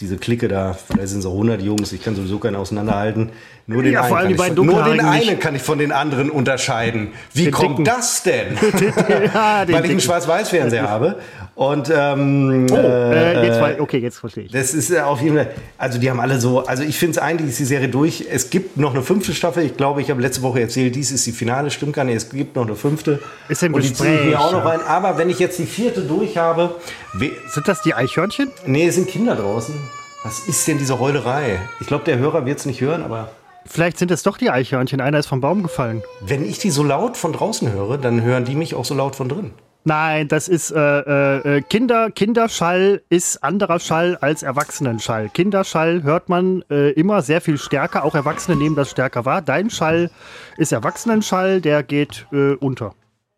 diese Clique da, vielleicht sind auch 100 Jungs, ich kann sowieso keinen auseinanderhalten. Nur den, Ja, einen, kann ich von, nur den einen kann ich von den anderen unterscheiden. Wie Den kommt Dicken. das denn? [LAUGHS] [LAUGHS] ja, Weil ich einen. Schwarz-Weiß-Fernseher habe. Und ähm, Oh, äh, äh, jetzt, war- okay, jetzt verstehe ich. das ist ja auf jeden Fall, also die haben alle so, also ich finde es eigentlich ist die Serie durch. Es gibt noch eine fünfte Staffel. Ich glaube, ich habe letzte Woche erzählt, dies ist die Finale, stimmt gar nicht. Es gibt noch eine fünfte. Ist im Und die ziehe ich Gespräch, mir auch noch ja. rein. Aber wenn ich jetzt die vierte durch habe, Sind das die Eichhörnchen? nee, es sind Kinder draußen. Was ist denn diese Heulerei? Ich glaube, der Hörer wird es nicht hören, aber Vielleicht sind es doch die Eichhörnchen. Einer ist vom Baum gefallen. wenn ich die so laut von draußen höre, dann hören die mich auch so laut von drin. Nein, das ist äh, äh, äh, Kinder, Kinderschall ist anderer Schall als Erwachsenenschall. Kinderschall hört man äh, immer sehr viel stärker. Auch Erwachsene nehmen das stärker wahr. Dein Schall ist Erwachsenenschall, der geht äh, unter.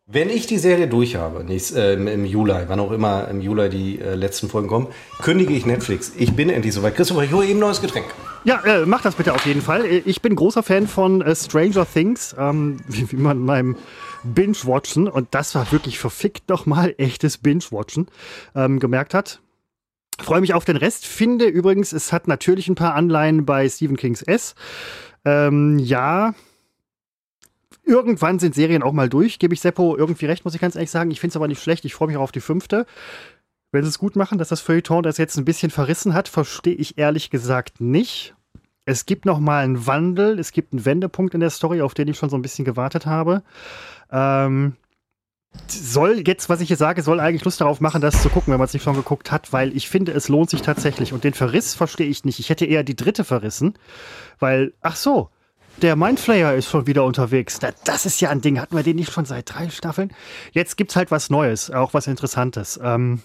Wenn ich die Serie durch habe, nächst, äh, im- Juli, wann auch immer im Juli die äh, letzten Folgen kommen, kündige ich Netflix. Ich bin endlich soweit. Christopher, ich hole eben neues Getränk. Ja, äh, mach das bitte auf jeden Fall. Äh, Ich bin großer Fan von äh, Stranger Things, ähm, [LAUGHS] wie, wie man in meinem Binge-Watchen, und das war wirklich verfickt nochmal echtes Binge-Watchen, ähm, gemerkt hat. Freue mich auf den Rest. Finde übrigens, es hat natürlich ein paar Anleihen bei Stephen Kings S. Ähm, ja. Irgendwann sind Serien auch mal durch, gebe ich Seppo irgendwie recht, muss ich ganz ehrlich sagen. Ich finde es aber nicht schlecht. Ich freue mich auch auf die fünfte. Wenn sie es gut machen, dass das Feuilleton das jetzt ein bisschen verrissen hat, verstehe ich ehrlich gesagt nicht. Es gibt noch mal einen Wandel, es gibt einen Wendepunkt in der Story, auf den ich schon so ein bisschen gewartet habe. Ähm, soll jetzt, was ich hier sage, soll eigentlich Lust darauf machen, das zu gucken, wenn man es nicht schon geguckt hat, weil ich finde, es lohnt sich tatsächlich. Und den Verriss verstehe ich nicht. Ich hätte eher die dritte verrissen, weil, ach so, der Mindflayer ist schon wieder unterwegs. Da- Das ist ja ein Ding. Hatten wir den nicht schon seit drei Staffeln? Jetzt gibt's halt was Neues, auch was Interessantes. Ähm,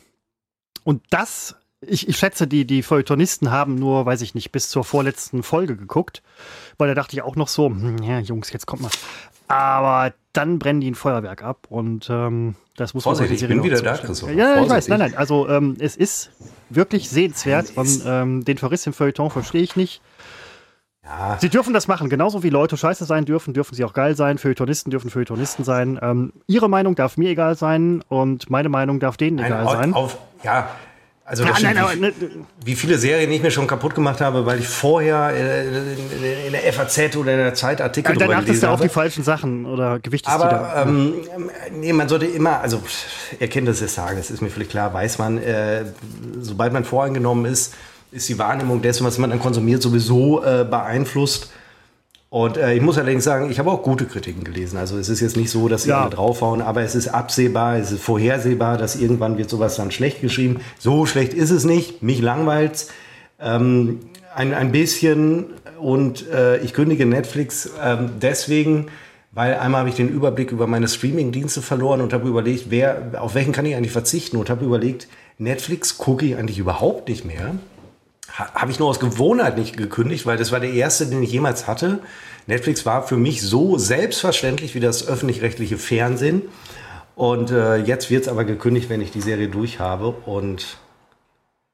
und das, ich, ich schätze, die, die Feuilletonisten haben nur, weiß ich nicht, bis zur vorletzten Folge geguckt. Weil da dachte ich auch noch so, hm, ja, Jungs, jetzt kommt mal. Aber dann brennen die ein Feuerwerk ab und ähm, das muss Vorsicht, man ich bin wieder da. Christoph. Ja, ich weiß, Vorsichtig. nein, nein. Also ähm, es ist wirklich sehenswert es- und ähm, den Verriss im Feuilleton verstehe ich nicht. Ja. Sie dürfen das machen, genauso wie Leute scheiße sein dürfen, dürfen sie auch geil sein. Feuilletonisten dürfen Feuilletonisten sein. Ähm, ihre Meinung darf mir egal sein und meine Meinung darf denen egal Nein, sein. Auf, ja, also ja, nein, wie, ne, wie, viele Serien ich mir schon kaputt gemacht habe, weil ich vorher in, in der FAZ oder in der Zeit Artikel ja, Dann achtest du auf die falschen Sachen oder gewichtest Aber ähm, nee, man sollte immer, also ihr kennt das jetzt sagen, das ist mir völlig klar, weiß man, äh, sobald man voreingenommen ist, ist die Wahrnehmung dessen, was man dann konsumiert, sowieso äh, beeinflusst. Und äh, ich muss allerdings sagen, ich habe auch gute Kritiken gelesen. Also es ist jetzt nicht so, dass sie ja. alle draufhauen, aber es ist absehbar, es ist vorhersehbar, dass irgendwann wird sowas dann schlecht geschrieben. So schlecht ist es nicht. Mich langweilt's ähm, ein, ein bisschen und äh, ich kündige Netflix ähm, deswegen, weil einmal habe ich den Überblick über meine Streaming-Dienste verloren und habe überlegt, wer, auf welchen kann ich eigentlich verzichten und habe überlegt, Netflix gucke ich eigentlich überhaupt nicht mehr habe ich nur aus Gewohnheit nicht gekündigt, weil das war der erste, den ich jemals hatte. Netflix war für mich so selbstverständlich wie das öffentlich-rechtliche Fernsehen. Und äh, jetzt wird es aber gekündigt, wenn ich die Serie durch habe. Und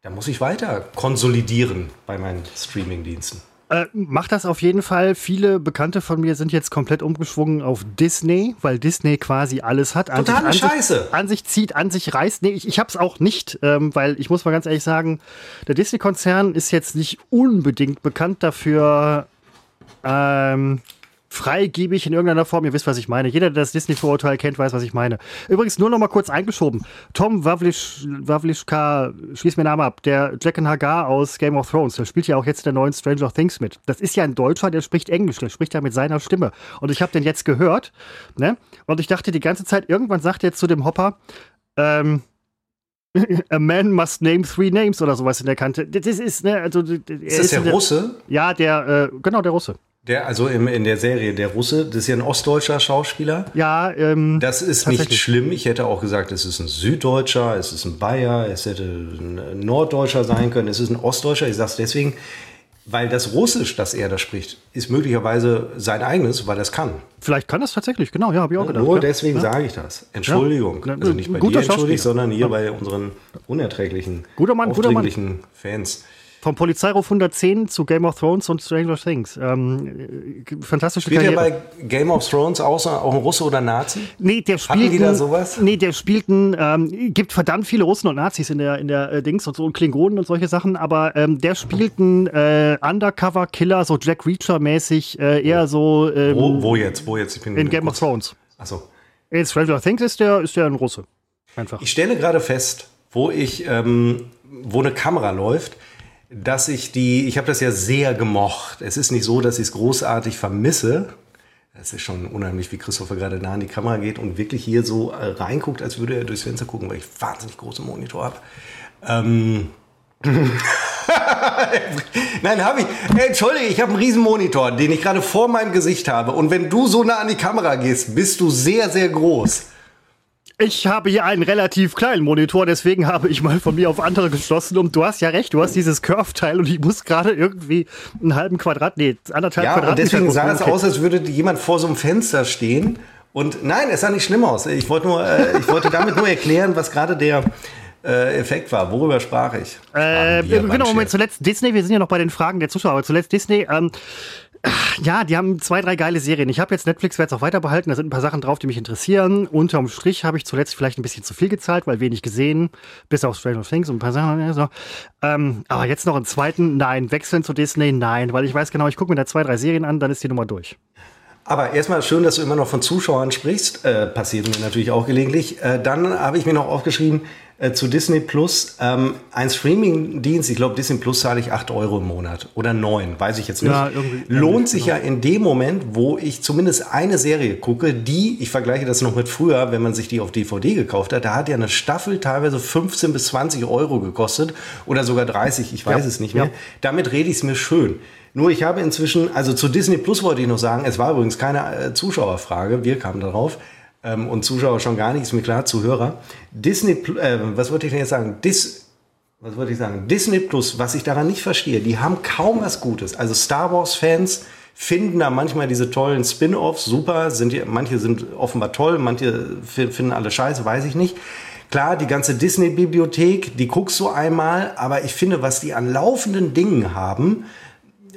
da muss ich weiter konsolidieren bei meinen Streaming-Diensten. Äh, macht das auf jeden Fall. Viele Bekannte von mir sind jetzt komplett umgeschwungen auf Disney, weil Disney quasi alles hat. An Totale sich, an Scheiße. Sich, an sich zieht, an sich reißt. Nee, ich, ich hab's auch nicht, ähm, weil ich muss mal ganz ehrlich sagen, der Disney-Konzern ist jetzt nicht unbedingt bekannt dafür, ähm, freigebig in irgendeiner Form. Ihr wisst, was ich meine. Jeder, der das Disney-Vorurteil kennt, weiß, was ich meine. Übrigens, nur noch mal kurz eingeschoben. Tom Wawlisch, Wawlischka, schließ mir den Namen ab, der Jack and Hagar aus Game of Thrones, der spielt ja auch jetzt in der neuen Stranger Things mit. Das ist ja ein Deutscher, der spricht Englisch, der spricht ja mit seiner Stimme. Und ich habe den jetzt gehört, ne? Und ich dachte die ganze Zeit, irgendwann sagt er zu dem Hopper, ähm, [LAUGHS] A man must name three names oder sowas in der Kante. Das ist, ne, also. Ist das der, der Russe? Ja, der, äh, genau, der Russe. Der, also im, in der Serie Der Russe, das ist ja ein ostdeutscher Schauspieler. Ja, ähm, Das ist nicht schlimm. Ich hätte auch gesagt, es ist ein Süddeutscher, es ist ein Bayer, es hätte ein Norddeutscher sein können, es ist ein Ostdeutscher. Ich sage es deswegen, weil das Russisch, das er da spricht, ist möglicherweise sein eigenes, weil er es kann. Vielleicht kann das tatsächlich, genau, ja, habe ich auch gedacht. Nur ja. deswegen ja. sage ich das. Entschuldigung. Ja. Also nicht bei guter dir entschuldigt, sondern hier bei unseren unerträglichen, guter Mann, guter Mann. Fans. Vom Polizeiruf 110 zu Game of Thrones und Stranger Things. Ähm, fantastische Spielt Karriere. Spielt er bei Game of Thrones außer auch ein Russe oder Nazi? Nee, der spielt. die da sowas? Nee, der spielt ein, ähm, gibt verdammt viele Russen und Nazis in der, in der äh, Dings und so und Klingonen und solche Sachen, aber ähm, der spielt einen äh, Undercover-Killer, so Jack Reacher-mäßig, äh, eher so. Ähm, wo, wo, jetzt? Wo jetzt? in Game kurz. of Thrones. Achso. In Stranger Things ist der, ist der ein Russe. Einfach. Ich stelle gerade fest, wo ich, ähm, wo eine Kamera läuft, dass ich die, ich habe das ja sehr gemocht. Es ist nicht so, dass ich es großartig vermisse. Es ist schon unheimlich, wie Christopher gerade nah an die Kamera geht und wirklich hier so äh, reinguckt, als würde er durchs Fenster gucken, weil ich wahnsinnig großen Monitor habe. Ähm [LAUGHS] Nein, habe ich. Hey, Entschuldige, ich habe einen riesen Monitor, den ich gerade vor meinem Gesicht habe. Und wenn du so nah an die Kamera gehst, bist du sehr, sehr groß. Ich habe hier einen relativ kleinen Monitor, deswegen habe ich mal von mir auf andere geschlossen. Und du hast ja recht, du hast dieses Curve-Teil und ich muss gerade irgendwie einen halben Quadrat, nee, anderthalb ja, Quadrat. Und deswegen sah es aus, als würde jemand vor so einem Fenster stehen. Und nein, es sah nicht schlimm aus. Ich wollte nur, äh, ich wollte damit nur erklären, was gerade der äh, Effekt war. Worüber sprach ich? Äh, genau, Moment, zuletzt Disney, wir sind ja noch bei den Fragen der Zuschauer, aber zuletzt Disney, ähm, ja, die haben zwei, drei geile Serien. Ich habe jetzt Netflix, werde es auch weiter behalten. Da sind ein paar Sachen drauf, die mich interessieren. Unterm Strich habe ich zuletzt vielleicht ein bisschen zu viel gezahlt, weil wenig gesehen, bis auf Stranger Things und ein paar Sachen. Also. Ähm, aber jetzt noch einen zweiten, nein. Wechseln zu Disney, nein. Weil ich weiß genau, ich gucke mir da zwei, drei Serien an, dann ist die Nummer durch. Aber erstmal schön, dass du immer noch von Zuschauern sprichst. Äh, passiert mir natürlich auch gelegentlich. Äh, dann habe ich mir noch aufgeschrieben, äh, zu Disney Plus. Ähm, ein Streaming-Dienst, ich glaube, Disney Plus zahle ich 8 Euro im Monat oder 9, weiß ich jetzt nicht. Ja, Lohnt sich genau. ja in dem Moment, wo ich zumindest eine Serie gucke, die, ich vergleiche das noch mit früher, wenn man sich die auf DVD gekauft hat, da hat ja eine Staffel teilweise 15 bis 20 Euro gekostet oder sogar 30, ich weiß ja, es nicht mehr. Ja. Damit rede ich es mir schön. Nur ich habe inzwischen, also zu Disney Plus wollte ich noch sagen, es war übrigens keine äh, Zuschauerfrage, wir kamen darauf ähm, und Zuschauer schon gar nicht, ist mir klar, Zuhörer. Disney, äh, was wollte ich denn jetzt sagen? Dis, was wollte ich sagen? Disney Plus, was ich daran nicht verstehe, die haben kaum was Gutes. Also Star Wars Fans finden da manchmal diese tollen Spin-offs super, sind die, manche sind offenbar toll, manche finden alle scheiße, weiß ich nicht. Klar, die ganze Disney-Bibliothek, die guckst du einmal, aber ich finde, was die an laufenden Dingen haben,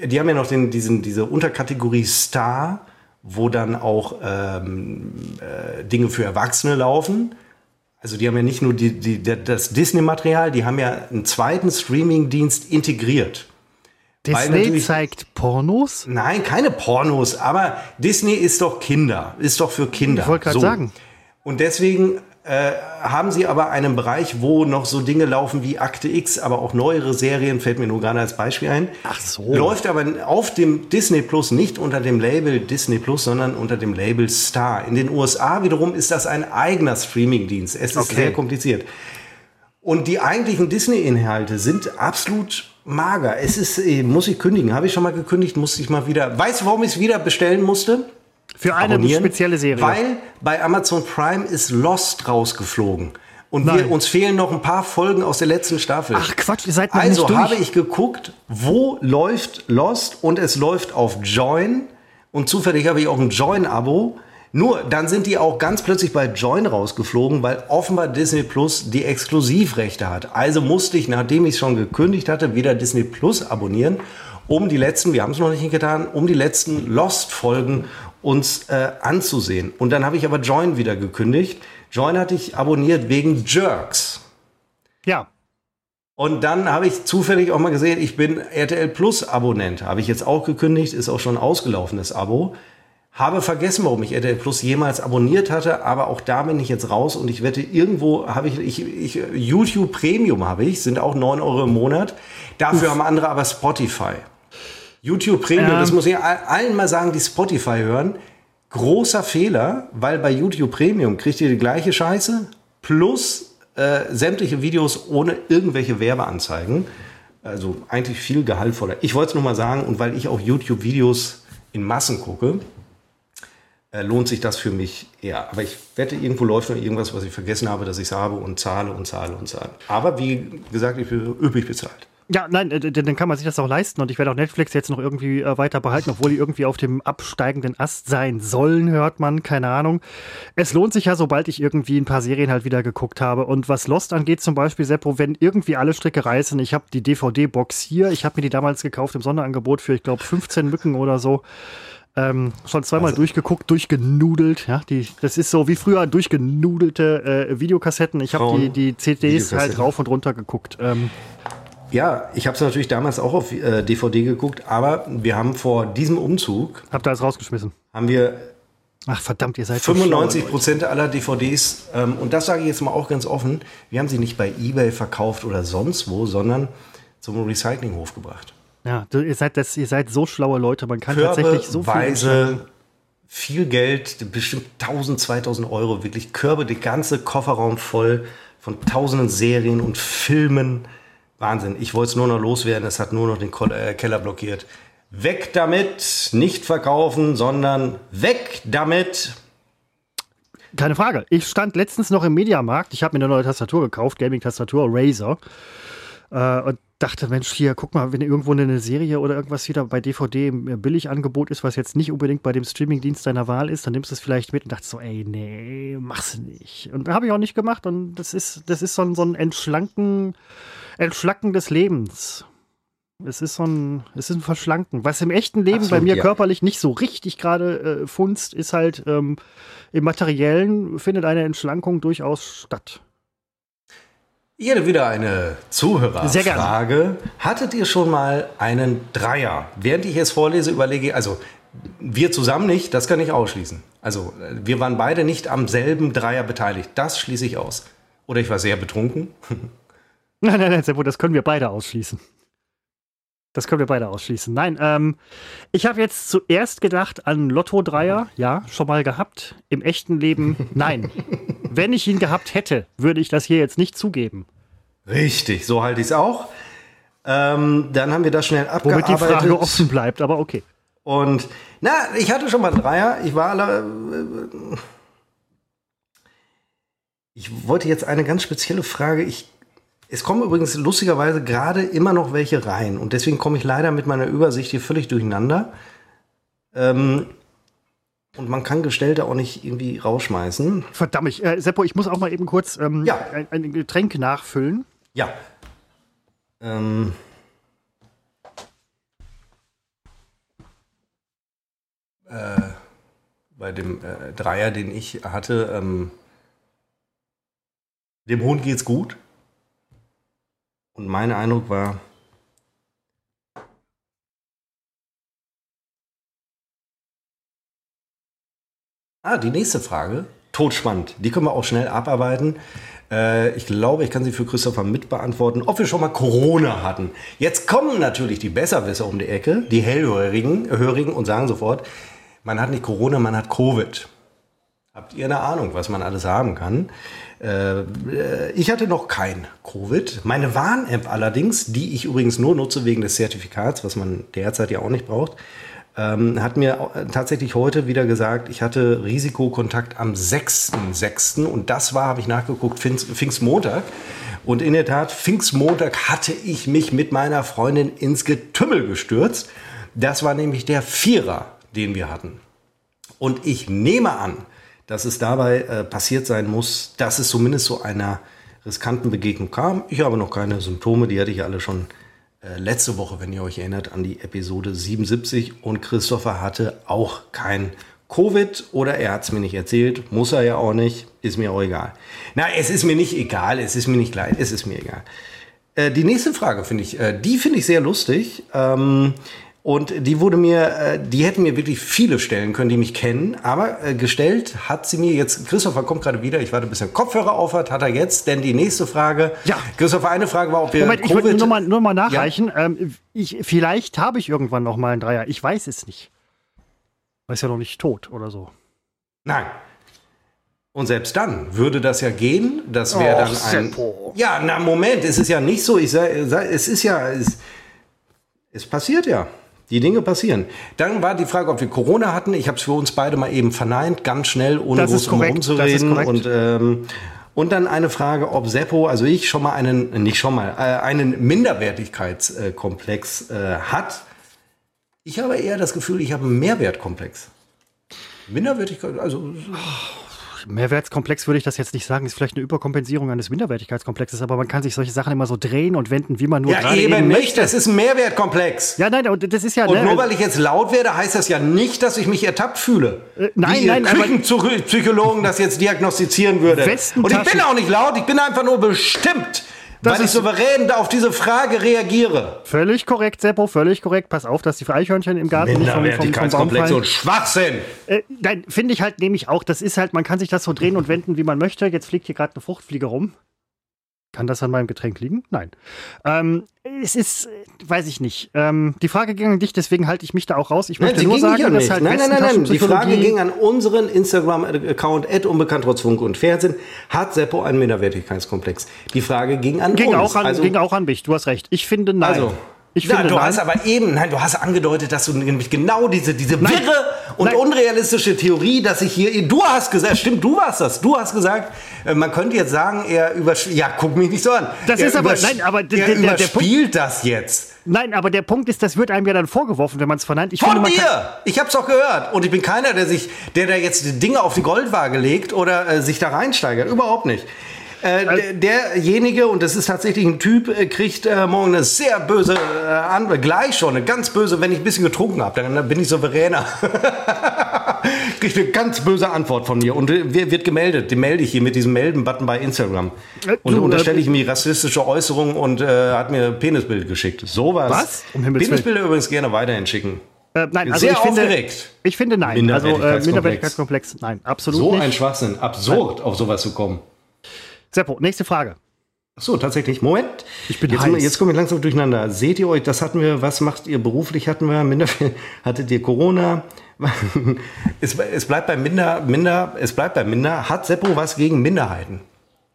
die haben ja noch den, diesen, diese Unterkategorie Star, wo dann auch ähm, äh, Dinge für Erwachsene laufen. Also die haben ja nicht nur die, die, das Disney-Material, die haben ja einen zweiten Streaming-Dienst integriert. Disney zeigt Pornos? Nein, keine Pornos, aber Disney ist doch Kinder, ist doch für Kinder. Ich wollte gerade so. sagen. Und deswegen äh, haben sie aber einen Bereich, wo noch so Dinge laufen wie Akte X, aber auch neuere Serien, fällt mir nur gerade als Beispiel ein. Ach so. Läuft aber auf dem Disney Plus nicht unter dem Label Disney Plus, sondern unter dem Label Star. In den USA wiederum ist das ein eigener Streamingdienst. Es ist okay. sehr kompliziert. Und die eigentlichen Disney-Inhalte sind absolut mager. Es ist, äh, muss ich kündigen. Habe ich schon mal gekündigt, musste ich mal wieder. Weißt du, warum ich es wieder bestellen musste? Für eine spezielle Serie. Weil bei Amazon Prime ist Lost rausgeflogen. Und wir, uns fehlen noch ein paar Folgen aus der letzten Staffel. Ach Quatsch, ihr seid noch also nicht durch. habe ich geguckt, wo läuft Lost und es läuft auf Join. Und zufällig habe ich auch ein Join-Abo. Nur dann sind die auch ganz plötzlich bei Join rausgeflogen, weil offenbar Disney Plus die Exklusivrechte hat. Also musste ich, nachdem ich es schon gekündigt hatte, wieder Disney Plus abonnieren, um die letzten, wir haben es noch nicht getan, um die letzten Lost-Folgen uns äh, anzusehen. Und dann habe ich aber Join wieder gekündigt. Join hatte ich abonniert wegen Jerks. Ja. Und dann habe ich zufällig auch mal gesehen, ich bin RTL Plus Abonnent. Habe ich jetzt auch gekündigt, ist auch schon ausgelaufenes Abo. Habe vergessen, warum ich RTL Plus jemals abonniert hatte, aber auch da bin ich jetzt raus und ich wette, irgendwo habe ich, ich, ich YouTube Premium habe ich, sind auch 9 Euro im Monat. Dafür Uff. haben andere aber Spotify. YouTube Premium, ähm. das muss ich allen mal sagen, die Spotify hören. Großer Fehler, weil bei YouTube Premium kriegt ihr die gleiche Scheiße plus äh, sämtliche Videos ohne irgendwelche Werbeanzeigen. Also eigentlich viel gehaltvoller. Ich wollte es nur mal sagen und weil ich auch YouTube-Videos in Massen gucke, äh, lohnt sich das für mich eher. Aber ich wette, irgendwo läuft noch irgendwas, was ich vergessen habe, dass ich es habe und zahle und zahle und zahle. Aber wie gesagt, ich bin üppig bezahlt. Ja, nein, äh, dann kann man sich das auch leisten und ich werde auch Netflix jetzt noch irgendwie äh, weiter behalten, obwohl die irgendwie auf dem absteigenden Ast sein sollen, hört man, keine Ahnung. Es lohnt sich ja, sobald ich irgendwie ein paar Serien halt wieder geguckt habe und was Lost angeht zum Beispiel, Seppo, wenn irgendwie alle Stricke reißen, ich habe die DVD-Box hier, ich habe mir die damals gekauft im Sonderangebot für, ich glaube, 15 Mücken oder so. Ähm, schon zweimal also, durchgeguckt, durchgenudelt. Ja, die, das ist so wie früher durchgenudelte äh, Videokassetten. Ich habe die, die CDs halt rauf und runter geguckt. Ähm, ja, ich habe es natürlich damals auch auf äh, DVD geguckt, aber wir haben vor diesem Umzug. Habt ihr alles rausgeschmissen? Haben wir. Ach verdammt, ihr seid 95 Prozent aller DVDs, ähm, und das sage ich jetzt mal auch ganz offen, wir haben sie nicht bei eBay verkauft oder sonst wo, sondern zum Recyclinghof gebracht. Ja, ihr, seid das, ihr seid so schlaue Leute, man kann Körbe, tatsächlich so viel. Weise, viel Geld, bestimmt 1000, 2000 Euro, wirklich Körbe, der ganze Kofferraum voll von tausenden Serien und Filmen. Wahnsinn. Ich wollte es nur noch loswerden. Es hat nur noch den äh, Keller blockiert. Weg damit. Nicht verkaufen, sondern weg damit. Keine Frage. Ich stand letztens noch im Mediamarkt. Ich habe mir eine neue Tastatur gekauft, Gaming-Tastatur, Razer. Äh, und dachte, Mensch, hier, guck mal, wenn irgendwo eine Serie oder irgendwas wieder bei DVD im Billigangebot ist, was jetzt nicht unbedingt bei dem Streamingdienst deiner Wahl ist, dann nimmst du es vielleicht mit und dachte so, ey, nee, mach's nicht. Und habe ich auch nicht gemacht. Und das ist, das ist so so ein Entschlanken Entschlacken des Lebens. Es ist so ein, es ist ein Verschlanken. Was im echten Leben Absolut, bei mir ja. körperlich nicht so richtig gerade äh, funzt, ist halt ähm, im Materiellen findet eine Entschlankung durchaus statt. Hätte wieder eine Zuhörerfrage. Hattet ihr schon mal einen Dreier? Während ich es vorlese, überlege ich, also wir zusammen nicht, das kann ich ausschließen. Also wir waren beide nicht am selben Dreier beteiligt. Das schließe ich aus. Oder ich war sehr betrunken. [LAUGHS] Nein, nein, nein, Seppo, das können wir beide ausschließen. Das können wir beide ausschließen. Nein, ähm, ich habe jetzt zuerst gedacht an Lotto-Dreier. Ja, schon mal gehabt. Im echten Leben nein. [LAUGHS] Wenn ich ihn gehabt hätte, würde ich das hier jetzt nicht zugeben. Richtig, so halte ich es auch. Ähm, dann haben wir das schnell abgearbeitet. Womit die Frage offen bleibt, aber okay. Und, na, ich hatte schon mal Dreier. Ich war alle. Äh, ich wollte jetzt eine ganz spezielle Frage. Ich es kommen übrigens lustigerweise gerade immer noch welche rein und deswegen komme ich leider mit meiner Übersicht hier völlig durcheinander. Ähm, und man kann Gestellte auch nicht irgendwie rausschmeißen. Verdammt, ich, äh, Seppo, ich muss auch mal eben kurz ähm, ja. ein, ein, Getränk nachfüllen. Ja. Ähm. äh, bei dem äh, Dreier, den ich hatte, ähm, dem Hund geht's gut. Und mein Eindruck war, Ah, die nächste Frage. Totspannend. Die können wir auch schnell abarbeiten. Äh, ich glaube, ich kann sie für Christopher mitbeantworten, ob wir schon mal Corona hatten. Jetzt kommen natürlich die Besserwisser um die Ecke, die Hellhörigen Hörigen und sagen sofort, man hat nicht Corona, man hat Covid. Habt ihr eine Ahnung, was man alles haben kann? Äh, ich hatte noch kein Covid. Meine Warn-App allerdings, die ich übrigens nur nutze wegen des Zertifikats, was man derzeit ja auch nicht braucht, ähm, hat mir tatsächlich heute wieder gesagt, ich hatte Risikokontakt am 6.6. und das war, habe ich nachgeguckt, Pfingstmontag. Und in der Tat, Pfingstmontag hatte ich mich mit meiner Freundin ins Getümmel gestürzt. Das war nämlich der Vierer, den wir hatten. Und ich nehme an, dass es dabei äh, passiert sein muss, dass es zumindest zu einer riskanten Begegnung kam. Ich habe noch keine Symptome, die hatte ich alle schon äh, letzte Woche, wenn ihr euch erinnert, an die Episode 77 und Christopher hatte auch kein Covid oder er hat es mir nicht erzählt, muss er ja auch nicht, ist mir auch egal. Na, es ist mir nicht egal, es ist mir nicht leid, es ist mir egal. Äh, die nächste Frage finde ich, äh, die finde ich sehr lustig. Ähm, und die wurde mir, äh, die hätten mir wirklich viele stellen können, die mich kennen. Aber äh, gestellt hat sie mir jetzt, Christopher kommt gerade wieder, ich warte, bis er Kopfhörer aufhat, hat er jetzt. Denn die nächste Frage, ja. Christopher, eine Frage war, ob wir Moment, Covid... ich wollte nur mal, nur mal nachreichen. Ja. Ähm, ich, vielleicht habe ich irgendwann noch mal einen Dreier. Ich weiß es nicht. Weiß ja noch nicht tot oder so. Nein. Und selbst dann würde das ja gehen. Das wäre dann ein. Seppo. Ja, na Moment, es ist ja nicht so. Ich sag, es ist ja, es, es passiert ja. Die Dinge passieren. Dann war die Frage, ob wir Corona hatten. Ich habe es für uns beide mal eben verneint, ganz schnell, ohne das groß rumzureden. Und, ähm, und dann eine Frage, ob Seppo, also ich schon mal einen, nicht schon mal, äh, einen Minderwertigkeitskomplex äh, hat. Ich habe eher das Gefühl, ich habe einen Mehrwertkomplex. Minderwertigkeit, also. Oh. Mehrwertskomplex würde ich das jetzt nicht sagen, ist vielleicht eine Überkompensierung eines Minderwertigkeitskomplexes, aber man kann sich solche Sachen immer so drehen und wenden, wie man nur ja, gerade eben, eben nicht. Das ist ein Mehrwertkomplex. Ja, nein, das ist ja. Und ne, nur weil ich jetzt laut werde, heißt das ja nicht, dass ich mich ertappt fühle. Äh, nein, wie nein, aber Psychologen das jetzt diagnostizieren würde. Und ich bin auch nicht laut, ich bin einfach nur bestimmt. Das weil ich souverän auf diese Frage reagiere. Völlig korrekt, Seppo, völlig korrekt. Pass auf, dass die Eichhörnchen im Garten nicht vom, vom, vom Baum fallen. und Schwachsinn. Äh, nein, finde ich halt, nehme ich auch. Das ist halt, man kann sich das so drehen und wenden, wie man möchte. Jetzt fliegt hier gerade eine Fruchtfliege rum. Kann das an meinem Getränk liegen? Nein. Ähm, es ist, weiß ich nicht. Ähm, die Frage ging an dich, deswegen halte ich mich da auch raus. Ich möchte nein, nur sagen, dass halt nein, nein, nein, nein. Die Frage ging an unseren Instagram-Account unbekannt trotz Funk und Fernsehen. Hat Seppo einen Minderwertigkeitskomplex? Die Frage ging an ging uns. Auch an, also, ging auch an mich. Du hast recht. Ich finde nein. Also, ich ja, finde, du nein. hast aber eben, nein, du hast angedeutet, dass du nämlich genau diese, diese wirre und nein. unrealistische Theorie, dass ich hier, du hast gesagt, stimmt, du warst das, du hast gesagt, äh, man könnte jetzt sagen, er überspielt, ja, guck mich nicht so an. Das er ist aber, nein, aber der, der, der, Punkt, das jetzt. Nein, aber der Punkt ist, das wird einem ja dann vorgeworfen, wenn man es verneint. Ich Von finde, dir! Ich hab's auch gehört. Und ich bin keiner, der sich, der da jetzt die Dinge auf die Goldwaage legt oder äh, sich da reinsteigert. Überhaupt nicht. Äh, derjenige, und das ist tatsächlich ein Typ, äh, kriegt äh, morgen eine sehr böse äh, Antwort, gleich schon, eine ganz böse, wenn ich ein bisschen getrunken habe, dann, dann bin ich souveräner. [LAUGHS] kriegt eine ganz böse Antwort von mir und äh, wird gemeldet. Die melde ich hier mit diesem Melden-Button bei Instagram. Äh, und unterstelle ich mir rassistische Äußerungen und hat mir Penisbild geschickt. Sowas. Was? Um Penisbilder übrigens gerne weiterhin schicken. Äh, nein, also Sehr ich aufgeregt. Finde, ich finde nein. Also äh, Minderwertigkeitskomplex, nein, absolut so nicht. So ein Schwachsinn, absurd, nein. auf sowas zu kommen. Seppo, nächste Frage. Ach so, tatsächlich. Moment. Ich bin jetzt, heiß. jetzt komme ich langsam durcheinander. Seht ihr euch, das hatten wir, was macht ihr beruflich? Hatten wir, minder, [LAUGHS] hattet ihr Corona? [LAUGHS] es, es, bleibt bei minder, minder, es bleibt bei minder. Hat Seppo was gegen Minderheiten?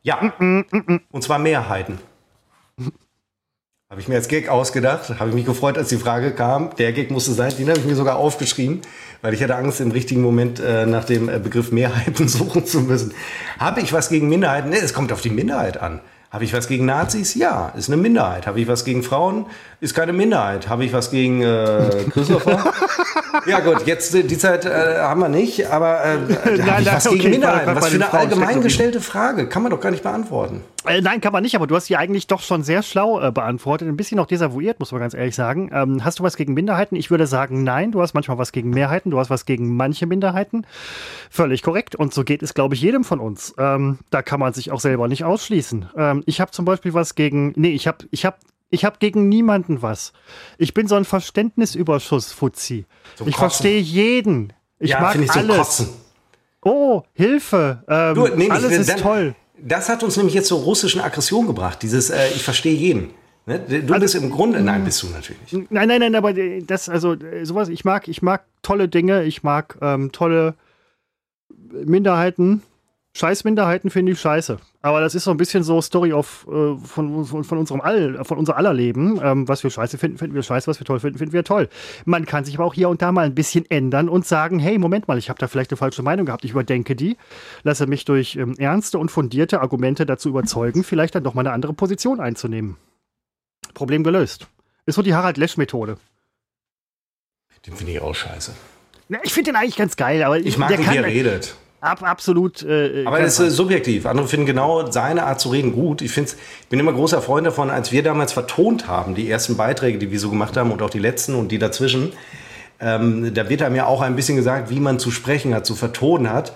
Ja. Mm, mm, mm, Und zwar Mehrheiten. Habe ich mir als Gag ausgedacht, habe ich mich gefreut, als die Frage kam. Der Gag musste sein, den habe ich mir sogar aufgeschrieben, weil ich hatte Angst, im richtigen Moment äh, nach dem äh, Begriff Mehrheiten [LAUGHS] suchen zu müssen. Habe ich was gegen Minderheiten? Nee, es kommt auf die Minderheit an. Habe ich was gegen Nazis? Ja, ist eine Minderheit. Habe ich was gegen Frauen? Ist keine Minderheit. Habe ich was gegen äh, Christopher? [LAUGHS] ja gut, jetzt äh, die Zeit äh, haben wir nicht, aber äh, [LAUGHS] Nein, nein, was okay, gegen Minderheiten? Was für eine Frauen allgemein stecken gestellte Frage. Kann man doch gar nicht beantworten. Äh, nein, kann man nicht, aber du hast die eigentlich doch schon sehr schlau äh, beantwortet. Ein bisschen noch desavouiert, muss man ganz ehrlich sagen. Ähm, hast du was gegen Minderheiten? Ich würde sagen, nein. Du hast manchmal was gegen Mehrheiten, du hast was gegen manche Minderheiten. Völlig korrekt. Und so geht es, glaube ich, jedem von uns. Ähm, da kann man sich auch selber nicht ausschließen. Ähm, ich habe zum Beispiel was gegen. Nee, ich habe ich hab, ich hab gegen niemanden was. Ich bin so ein Verständnisüberschuss-Fuzzi. Zum ich verstehe jeden. Ich ja, mag ich alles. Kotzen. Oh, Hilfe. Ähm, Du, nee, alles ich- ist dann- toll. Das hat uns nämlich jetzt zur russischen Aggression gebracht. Dieses, äh, ich verstehe jeden. Ne? Du bist im Grunde, nein, bist du natürlich. nicht. Nein, nein, nein, aber äh, das, also äh, sowas, ich mag, ich mag tolle Dinge, ich mag ähm, tolle Minderheiten. Scheißminderheiten finde ich scheiße. Aber das ist so ein bisschen so Story of äh, von, von, von unserem all, von unser aller Leben. Ähm, was wir scheiße finden, finden wir scheiße, was wir toll finden, finden wir toll. Man kann sich aber auch hier und da mal ein bisschen ändern und sagen, hey, Moment mal, ich habe da vielleicht eine falsche Meinung gehabt, ich überdenke die, lasse mich durch ähm, ernste und fundierte Argumente dazu überzeugen, vielleicht dann doch mal eine andere Position einzunehmen. Problem gelöst. Ist so die Harald Lesch-Methode. Den finde ich auch scheiße. Na, ich finde den eigentlich ganz geil, aber Ich mag, der wie er redet. Ab, absolut. Äh, Aber kann- das ist äh, subjektiv. Andere finden genau seine Art zu reden gut. Ich, find's, ich bin immer großer Freund davon, als wir damals vertont haben, die ersten Beiträge, die wir so gemacht haben und auch die letzten und die dazwischen, ähm, da wird einem ja auch ein bisschen gesagt, wie man zu sprechen hat, zu vertonen hat.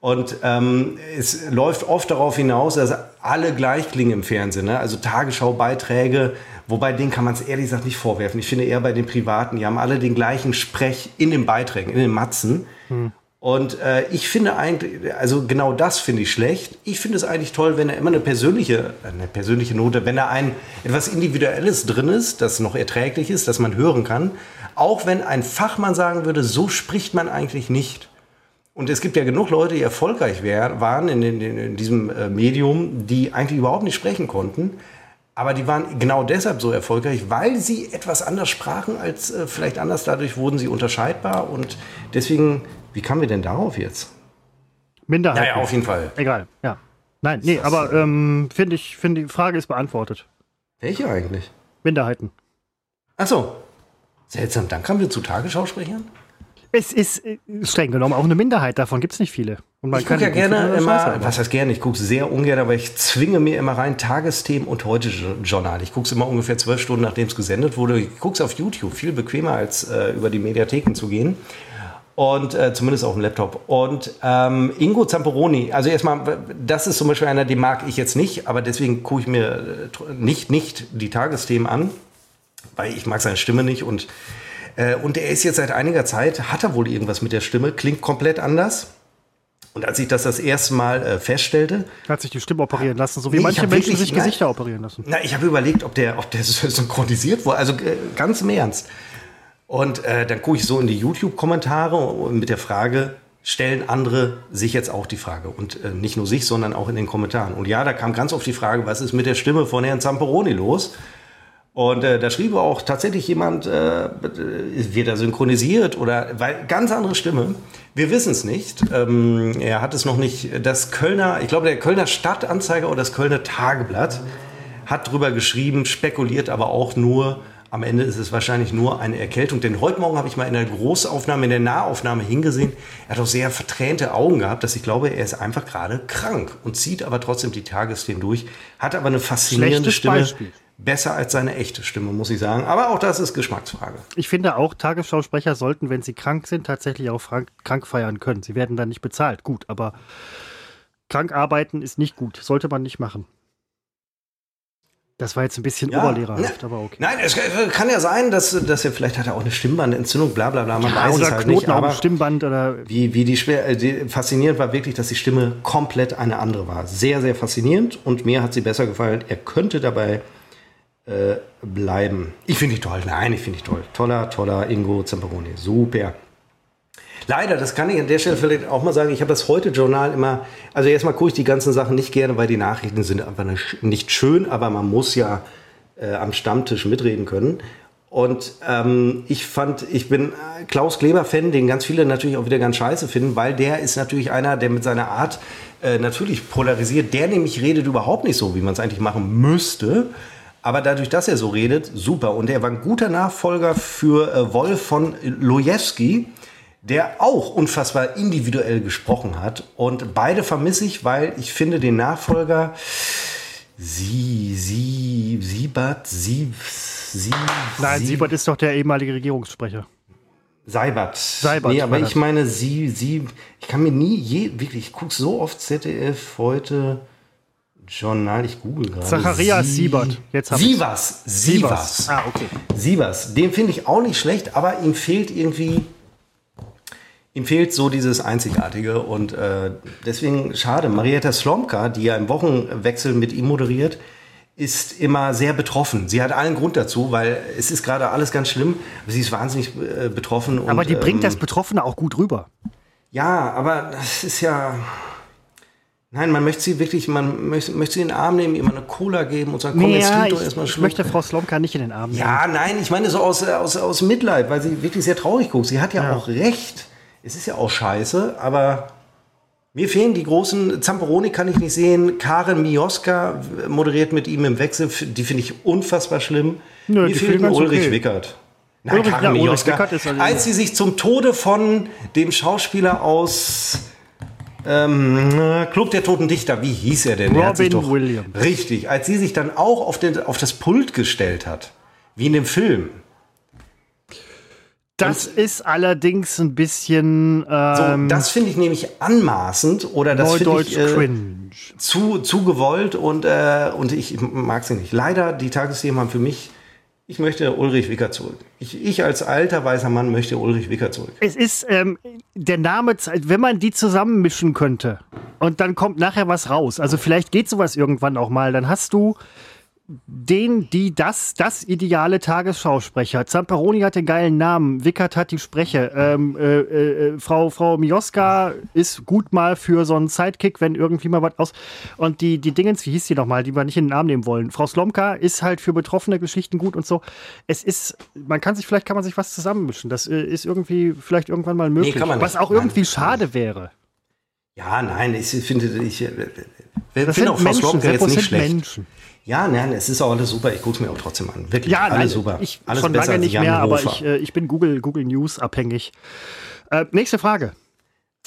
Und ähm, es läuft oft darauf hinaus, dass alle gleich klingen im Fernsehen. Ne? Also Tagesschau-Beiträge, wobei denen kann man es ehrlich gesagt nicht vorwerfen. Ich finde eher bei den Privaten, die haben alle den gleichen Sprech in den Beiträgen, in den Matzen. Und äh, ich finde eigentlich, also genau das finde ich schlecht. Ich finde es eigentlich toll, wenn da immer eine persönliche, eine persönliche Note, wenn da ein etwas Individuelles drin ist, das noch erträglich ist, das man hören kann. Auch wenn ein Fachmann sagen würde, so spricht man eigentlich nicht. Und es gibt ja genug Leute, die erfolgreich wär, waren in, in, in diesem äh, Medium, die eigentlich überhaupt nicht sprechen konnten. Aber die waren genau deshalb so erfolgreich, weil sie etwas anders sprachen als äh, vielleicht anders. Dadurch wurden sie unterscheidbar. Und deswegen, wie kamen wir denn darauf jetzt? Minderheiten. Naja, auf jeden Fall. Egal, ja. Nein, nee, aber ähm, finde ich, finde die Frage ist beantwortet. Welche eigentlich? Minderheiten. Ach so. Seltsam, dann kamen wir zu Tagesschausprechern. Es ist äh, streng genommen auch eine Minderheit, davon gibt es nicht viele. Und man Ich gucke ja gerne immer, was heißt gerne, ich gucke sehr ungern, aber ich zwinge mir immer rein Tagesthemen und heute Journal. Ich gucke es immer ungefähr zwölf Stunden, nachdem es gesendet wurde. Ich gucke es auf YouTube, viel bequemer als äh, über die Mediatheken zu gehen. Und äh, zumindest auf dem Laptop. Und ähm, Ingo Zamperoni, also erstmal, das ist zum Beispiel einer, den mag ich jetzt nicht, aber deswegen gucke ich mir äh, nicht, nicht die Tagesthemen an, weil ich mag seine Stimme nicht und äh, und er ist jetzt seit einiger Zeit, hat er wohl irgendwas mit der Stimme, klingt komplett anders. Und als ich das das erste Mal äh, feststellte, Hat sich die Stimme operieren lassen, so wie Nee, manche Menschen wirklich- sich. Gesichter operieren lassen. na, ich habe überlegt, ob der, ob der [LAUGHS] synchronisiert wurde, also äh, ganz im Ernst. Und äh, dann gucke ich so in die YouTube-Kommentare mit der Frage, stellen andere sich jetzt auch die Frage? Und äh, nicht nur sich, sondern auch in den Kommentaren. Und ja, da kam ganz oft die Frage, was ist mit der Stimme von Herrn Zamperoni los? Und äh, da schrieb auch tatsächlich jemand, äh, wird er synchronisiert oder weil ganz andere Stimme. Wir wissen es nicht. Ähm, er hat es noch nicht. Das Kölner, ich glaube, der Kölner Stadtanzeiger oder das Kölner Tageblatt hat drüber geschrieben, spekuliert aber auch nur. Am Ende ist es wahrscheinlich nur eine Erkältung. Denn heute Morgen habe ich mal in der Großaufnahme, in der Nahaufnahme hingesehen. Er hat auch sehr vertränte Augen gehabt, dass ich glaube, er ist einfach gerade krank und zieht aber trotzdem die Tagesthemen durch. Hat aber eine faszinierende Schlechtes Stimme. Beispiel. Besser als seine echte Stimme, muss ich sagen. Aber auch das ist Geschmacksfrage. Ich finde auch, Tagesschausprecher sollten, wenn sie krank sind, tatsächlich auch krank feiern können. Sie werden dann nicht bezahlt. Gut, aber krank arbeiten ist nicht gut. Sollte man nicht machen. Das war jetzt ein bisschen Ja, oberlehrerhaft, ne- aber okay. Nein, es kann ja sein, dass, dass er vielleicht hat er auch eine Stimmbandentzündung, bla bla bla. Man weiß oder es halt Knoten nicht. Aber Stimmband oder wie, wie die schwer, äh, die, faszinierend war wirklich, dass die Stimme komplett eine andere war. Sehr, sehr faszinierend und mir hat sie besser gefallen. Er könnte dabei äh, bleiben. Ich finde ihn toll. Nein, ich finde ihn toll. Toller, toller Ingo Zamperoni. Super. Leider, das kann ich an der Stelle vielleicht auch mal sagen, ich habe das Heute-Journal immer, also erstmal gucke ich die ganzen Sachen nicht gerne, weil die Nachrichten sind einfach nicht- schön, aber man muss ja äh, am Stammtisch mitreden können. Und ähm, ich fand, ich bin Klaus Kleber-Fan, den ganz viele natürlich auch wieder ganz scheiße finden, weil der ist natürlich einer, der mit seiner Art äh, natürlich polarisiert. Der nämlich redet überhaupt nicht so, wie man es eigentlich machen müsste. Aber dadurch, dass er so redet, super. Und er war ein guter Nachfolger für äh, Wolf von Lojewski, der auch unfassbar individuell gesprochen hat. Und beide vermisse ich, weil ich finde den Nachfolger Sie, Sie, Siebert, Sie, Sie. Nein, Sie, Siebert ist doch der ehemalige Regierungssprecher. Seibert. Seibert Nee, aber ich meine, Sie, Sie, ich kann mir nie, je, wirklich, ich gucke so oft ZDF heute, Journal, ich google gerade. Zacharias Sie- Siebert. Jetzt hab ich's. Sievers, Sievers. Ah, okay. Sievers, den finde ich auch nicht schlecht, aber ihm fehlt irgendwie, ihm fehlt so dieses Einzigartige und äh, deswegen schade. Marietta Slomka, die ja im Wochenwechsel mit ihm moderiert, ist immer sehr betroffen. Sie hat allen Grund dazu, weil es ist gerade alles ganz schlimm. Sie ist wahnsinnig äh, betroffen. Und, Aber die bringt ähm, das Betroffene auch gut rüber. ja, aber das ist ja. Nein, man möchte sie wirklich, man möchte, möchte sie in den Arm nehmen, ihr mal eine Cola geben und sagen, komm, jetzt ja, doch erstmal ich möchte Frau Slomka nicht in den Arm nehmen. Ja, nein, ich meine so aus, aus, aus Mitleid, weil sie wirklich sehr traurig guckt. Sie hat ja, Ja. auch recht. Es ist ja auch scheiße, aber mir fehlen die großen. Zamperoni kann ich nicht sehen. Karen Mioska moderiert mit ihm im Wechsel. Die finde ich unfassbar schlimm. Nö, mir die fehlt Ulrich okay. Wickert. Nein, Ulrich- Karen ja, Ulrich Mioska. Ist also- Als sie sich zum Tode von dem Schauspieler aus ähm, Club der Toten Dichter, wie hieß er denn? Robin doch, Williams. Richtig, als sie sich dann auch auf, den, auf das Pult gestellt hat, wie in dem Film. Das ist allerdings ein bisschen So, ähm, das finde ich nämlich anmaßend oder das finde ich äh, cringe. zu, zu gewollt und, äh, und ich mag sie nicht. Leider, die Tagesthemen haben für mich, ich möchte Ulrich Wicker zurück. Ich, ich als alter weißer Mann möchte Ulrich Wicker zurück. Es ist ähm, der Name, wenn man die zusammenmischen könnte und dann kommt nachher was raus. Also vielleicht geht sowas irgendwann auch mal. Dann hast du den, die, das, das ideale Tagesschausprecher. Zamperoni hat den geilen Namen, Wickert hat die Spreche. Ähm, äh, äh, Frau, Frau Mioska ist gut mal für so einen Sidekick, wenn irgendwie mal was aus. Und die, die Dingens, wie hieß die nochmal, die wir nicht in den Arm nehmen wollen. Frau Slomka ist halt für betroffene Geschichten gut und so. Es ist, man kann sich, vielleicht kann man sich was zusammenmischen. Das äh, ist irgendwie, vielleicht irgendwann mal möglich. nicht. was auch Nein. irgendwie schade wäre. Ja, nein, ich finde, ich, äh, Das finde sind auch Frau Slomka jetzt nicht schlecht. Menschen. Ja, nein, es ist auch alles super. Ich gucke es mir auch trotzdem an. Wirklich, Ja, alles nein, super. ich alles schon besser lange nicht mehr, aber ich, äh, ich bin Google, Google News abhängig. Äh, nächste Frage.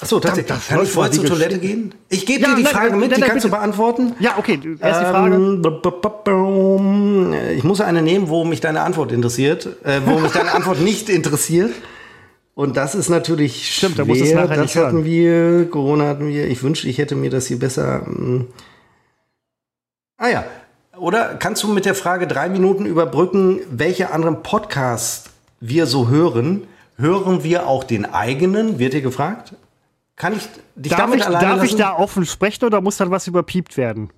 Achso, tatsächlich. das Kann ich vorher zur Toilette gehen? Ich gebe Ja, dir die nein, Frage nein, mit, nein, die kannst du bitte. beantworten. Ja, okay, erst die Frage. Ähm. Ich muss eine nehmen, wo mich deine Antwort interessiert, äh, wo mich deine Antwort [LAUGHS] nicht interessiert. Und das ist natürlich Stimmt, da schwer. musst du es nachher das nicht hatten hören. wir, Corona hatten wir. Ich wünschte, ich hätte mir das hier besser. ähm, Ah ja. Oder kannst du mit der Frage drei Minuten überbrücken, welche anderen Podcasts wir so hören? Hören wir auch den eigenen? Wird dir gefragt? Kann ich dich Darf, damit ich, alleine darf ich lassen? da offen sprechen oder muss dann was überpiept werden?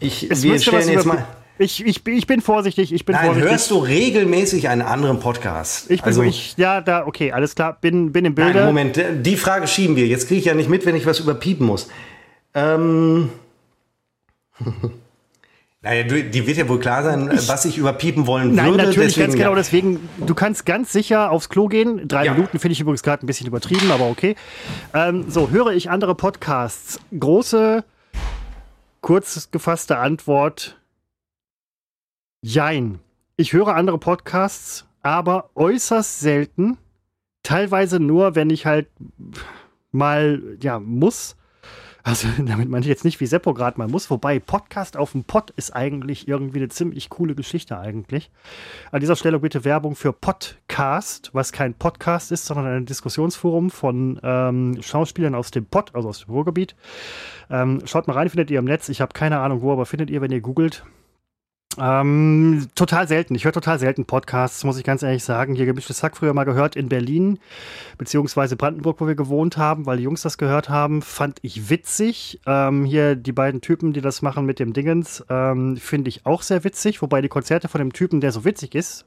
Ich, Es wir stellen jetzt mal. Ich, ich, bin- ich bin vorsichtig, ich bin Nein, vorsichtig. hörst du regelmäßig einen anderen Podcast? ich bin also, ich, ja, da, okay, alles klar, bin, bin im nein, Bilde. Moment, die Frage schieben wir. Jetzt kriege ich ja nicht mit, wenn ich was überpiepen muss. Ähm. [LAUGHS] naja, du- die wird ja wohl klar sein, was ich überpiepen wollen Nein, würde. natürlich, deswegen, ganz genau. ja. Deswegen, du kannst ganz sicher aufs Klo gehen. Drei Ja. Minuten finde ich übrigens gerade ein bisschen übertrieben, aber okay. Ähm, so, höre ich andere Podcasts. Große, kurz gefasste Antwort: Jein. Ich höre andere Podcasts, aber äußerst selten. Teilweise nur, wenn ich halt mal, ja, muss. Also [LAUGHS] damit meine ich jetzt nicht, wie Seppo gerade mal muss, wobei Podcast auf dem Pod ist eigentlich irgendwie eine ziemlich coole Geschichte eigentlich. An dieser Stelle bitte Werbung für Podcast, was kein Podcast ist, sondern ein Diskussionsforum von ähm, Schauspielern aus dem Pod, also aus dem Ruhrgebiet. Ähm, schaut mal rein, findet ihr im Netz. Ich habe keine Ahnung wo, aber findet ihr, wenn ihr googelt. Ähm, total selten. Ich höre total selten Podcasts, muss ich ganz ehrlich sagen. Hier gemischtes Hack früher mal gehört in Berlin, beziehungsweise Brandenburg, wo wir gewohnt haben, weil die Jungs das gehört haben, fand ich witzig. Ähm, hier die beiden Typen, die das machen mit dem Dingens, ähm, finde ich auch sehr witzig. Wobei die Konzerte von dem Typen, der so witzig ist,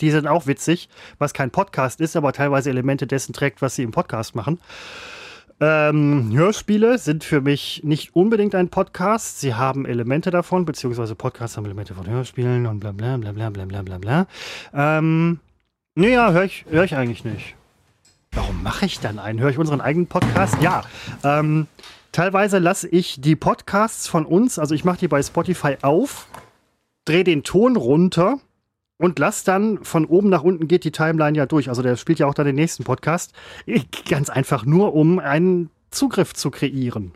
die sind auch witzig, was kein Podcast ist, aber teilweise Elemente dessen trägt, was sie im Podcast machen. Ähm, Hörspiele sind für mich nicht unbedingt ein Podcast. Sie haben Elemente davon, beziehungsweise Podcasts haben Elemente von Hörspielen und bla bla bla bla bla bla bla Ähm, naja, höre ich, hör ich eigentlich nicht. Warum mache ich dann einen? Höre ich unseren eigenen Podcast? Ja. Ähm, teilweise lasse ich die Podcasts von uns, also ich mache die bei Spotify auf, drehe den Ton runter und lass dann von oben nach unten geht die Timeline ja durch. Also der spielt ja auch dann den nächsten Podcast. Ganz einfach nur, um einen Zugriff zu kreieren.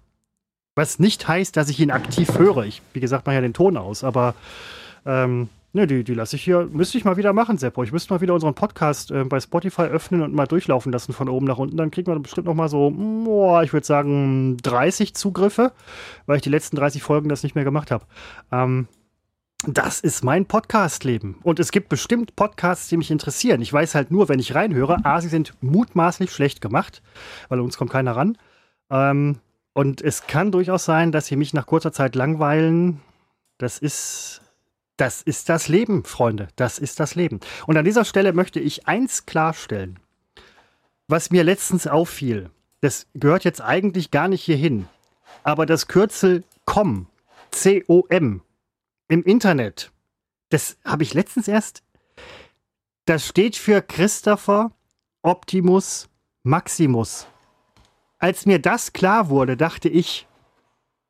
Was nicht heißt, dass ich ihn aktiv höre. Ich, wie gesagt, mache ja den Ton aus, aber ähm, Ne, die, die lasse ich hier, müsste ich mal wieder machen, Seppo. Ich müsste mal wieder unseren Podcast äh, bei Spotify öffnen und mal durchlaufen lassen von oben nach unten. Dann kriegt man bestimmt noch mal so, boah, ich würde sagen, 30 Zugriffe, weil ich die letzten 30 Folgen das nicht mehr gemacht habe. Ähm, das ist mein Podcast-Leben. Und es gibt bestimmt Podcasts, die mich interessieren. Ich weiß halt nur, wenn ich reinhöre, A, sie sind mutmaßlich schlecht gemacht, weil uns kommt keiner ran. Ähm, und es kann durchaus sein, dass sie mich nach kurzer Zeit langweilen. Das ist das ist das Leben, Freunde. Das ist das Leben. Und an dieser Stelle möchte ich eins klarstellen. Was mir letztens auffiel, das gehört jetzt eigentlich gar nicht hierhin, aber das Kürzel COM, C-O-M, im Internet, das habe ich letztens erst, das steht für Christopher Optimus Maximus. Als mir das klar wurde, dachte ich,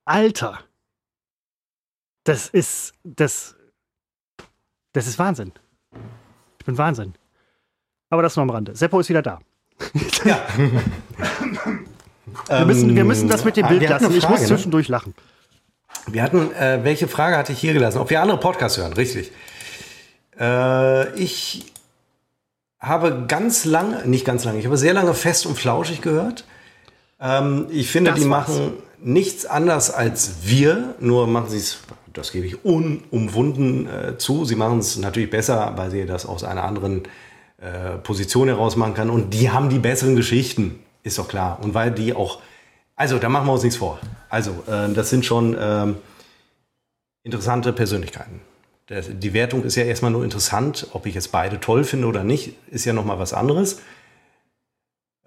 Alter, das ist, das das ist Wahnsinn. Ich bin Wahnsinn. Aber das nur am Rande. Seppo ist wieder da. Ja. wir, müssen, wir müssen das mit dem Bild lassen. Ich muss ne? zwischendurch lachen. Wir hatten, äh, welche Frage hatte ich hier gelassen? Ob wir andere Podcasts hören, richtig. Äh, ich habe ganz lange, nicht ganz lange, ich habe sehr lange fest und flauschig gehört. Ähm, ich finde, das die war's. machen nichts anders als wir, nur machen sie es das gebe ich unumwunden äh, zu. Sie machen es natürlich besser, weil sie das aus einer anderen äh, Position heraus machen kann. Und die haben die besseren Geschichten, ist doch klar. Und weil die auch, also da machen wir uns nichts vor. Also äh, das sind schon ähm, interessante Persönlichkeiten. Der, die Wertung ist ja erstmal nur interessant. Ob ich jetzt beide toll finde oder nicht, ist ja nochmal was anderes.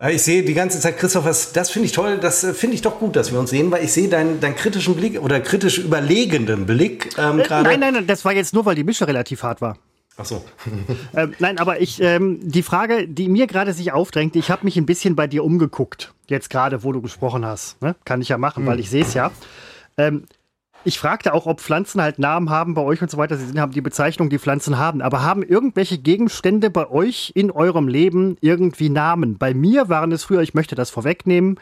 Ich sehe die ganze Zeit, Christoph, das, das finde ich toll, das äh, finde ich doch gut, dass wir uns sehen, weil ich sehe deinen, deinen kritischen Blick oder kritisch überlegenden Blick ähm, äh, gerade. Nein, nein, nein, das war jetzt nur, weil die Mische relativ hart war. Ach so. ähm, nein, aber ich, ähm, die Frage, die mir gerade sich aufdrängt, ich habe mich ein bisschen bei dir umgeguckt, jetzt gerade, wo du gesprochen hast. Ne? Kann ich ja machen, hm. weil ich sehe es ja. Ähm, ich fragte auch, ob Pflanzen halt Namen haben bei euch und so weiter. Sie haben die Bezeichnung, die Pflanzen haben. Aber haben irgendwelche Gegenstände bei euch in eurem Leben irgendwie Namen? Bei mir waren es früher, ich möchte das vorwegnehmen,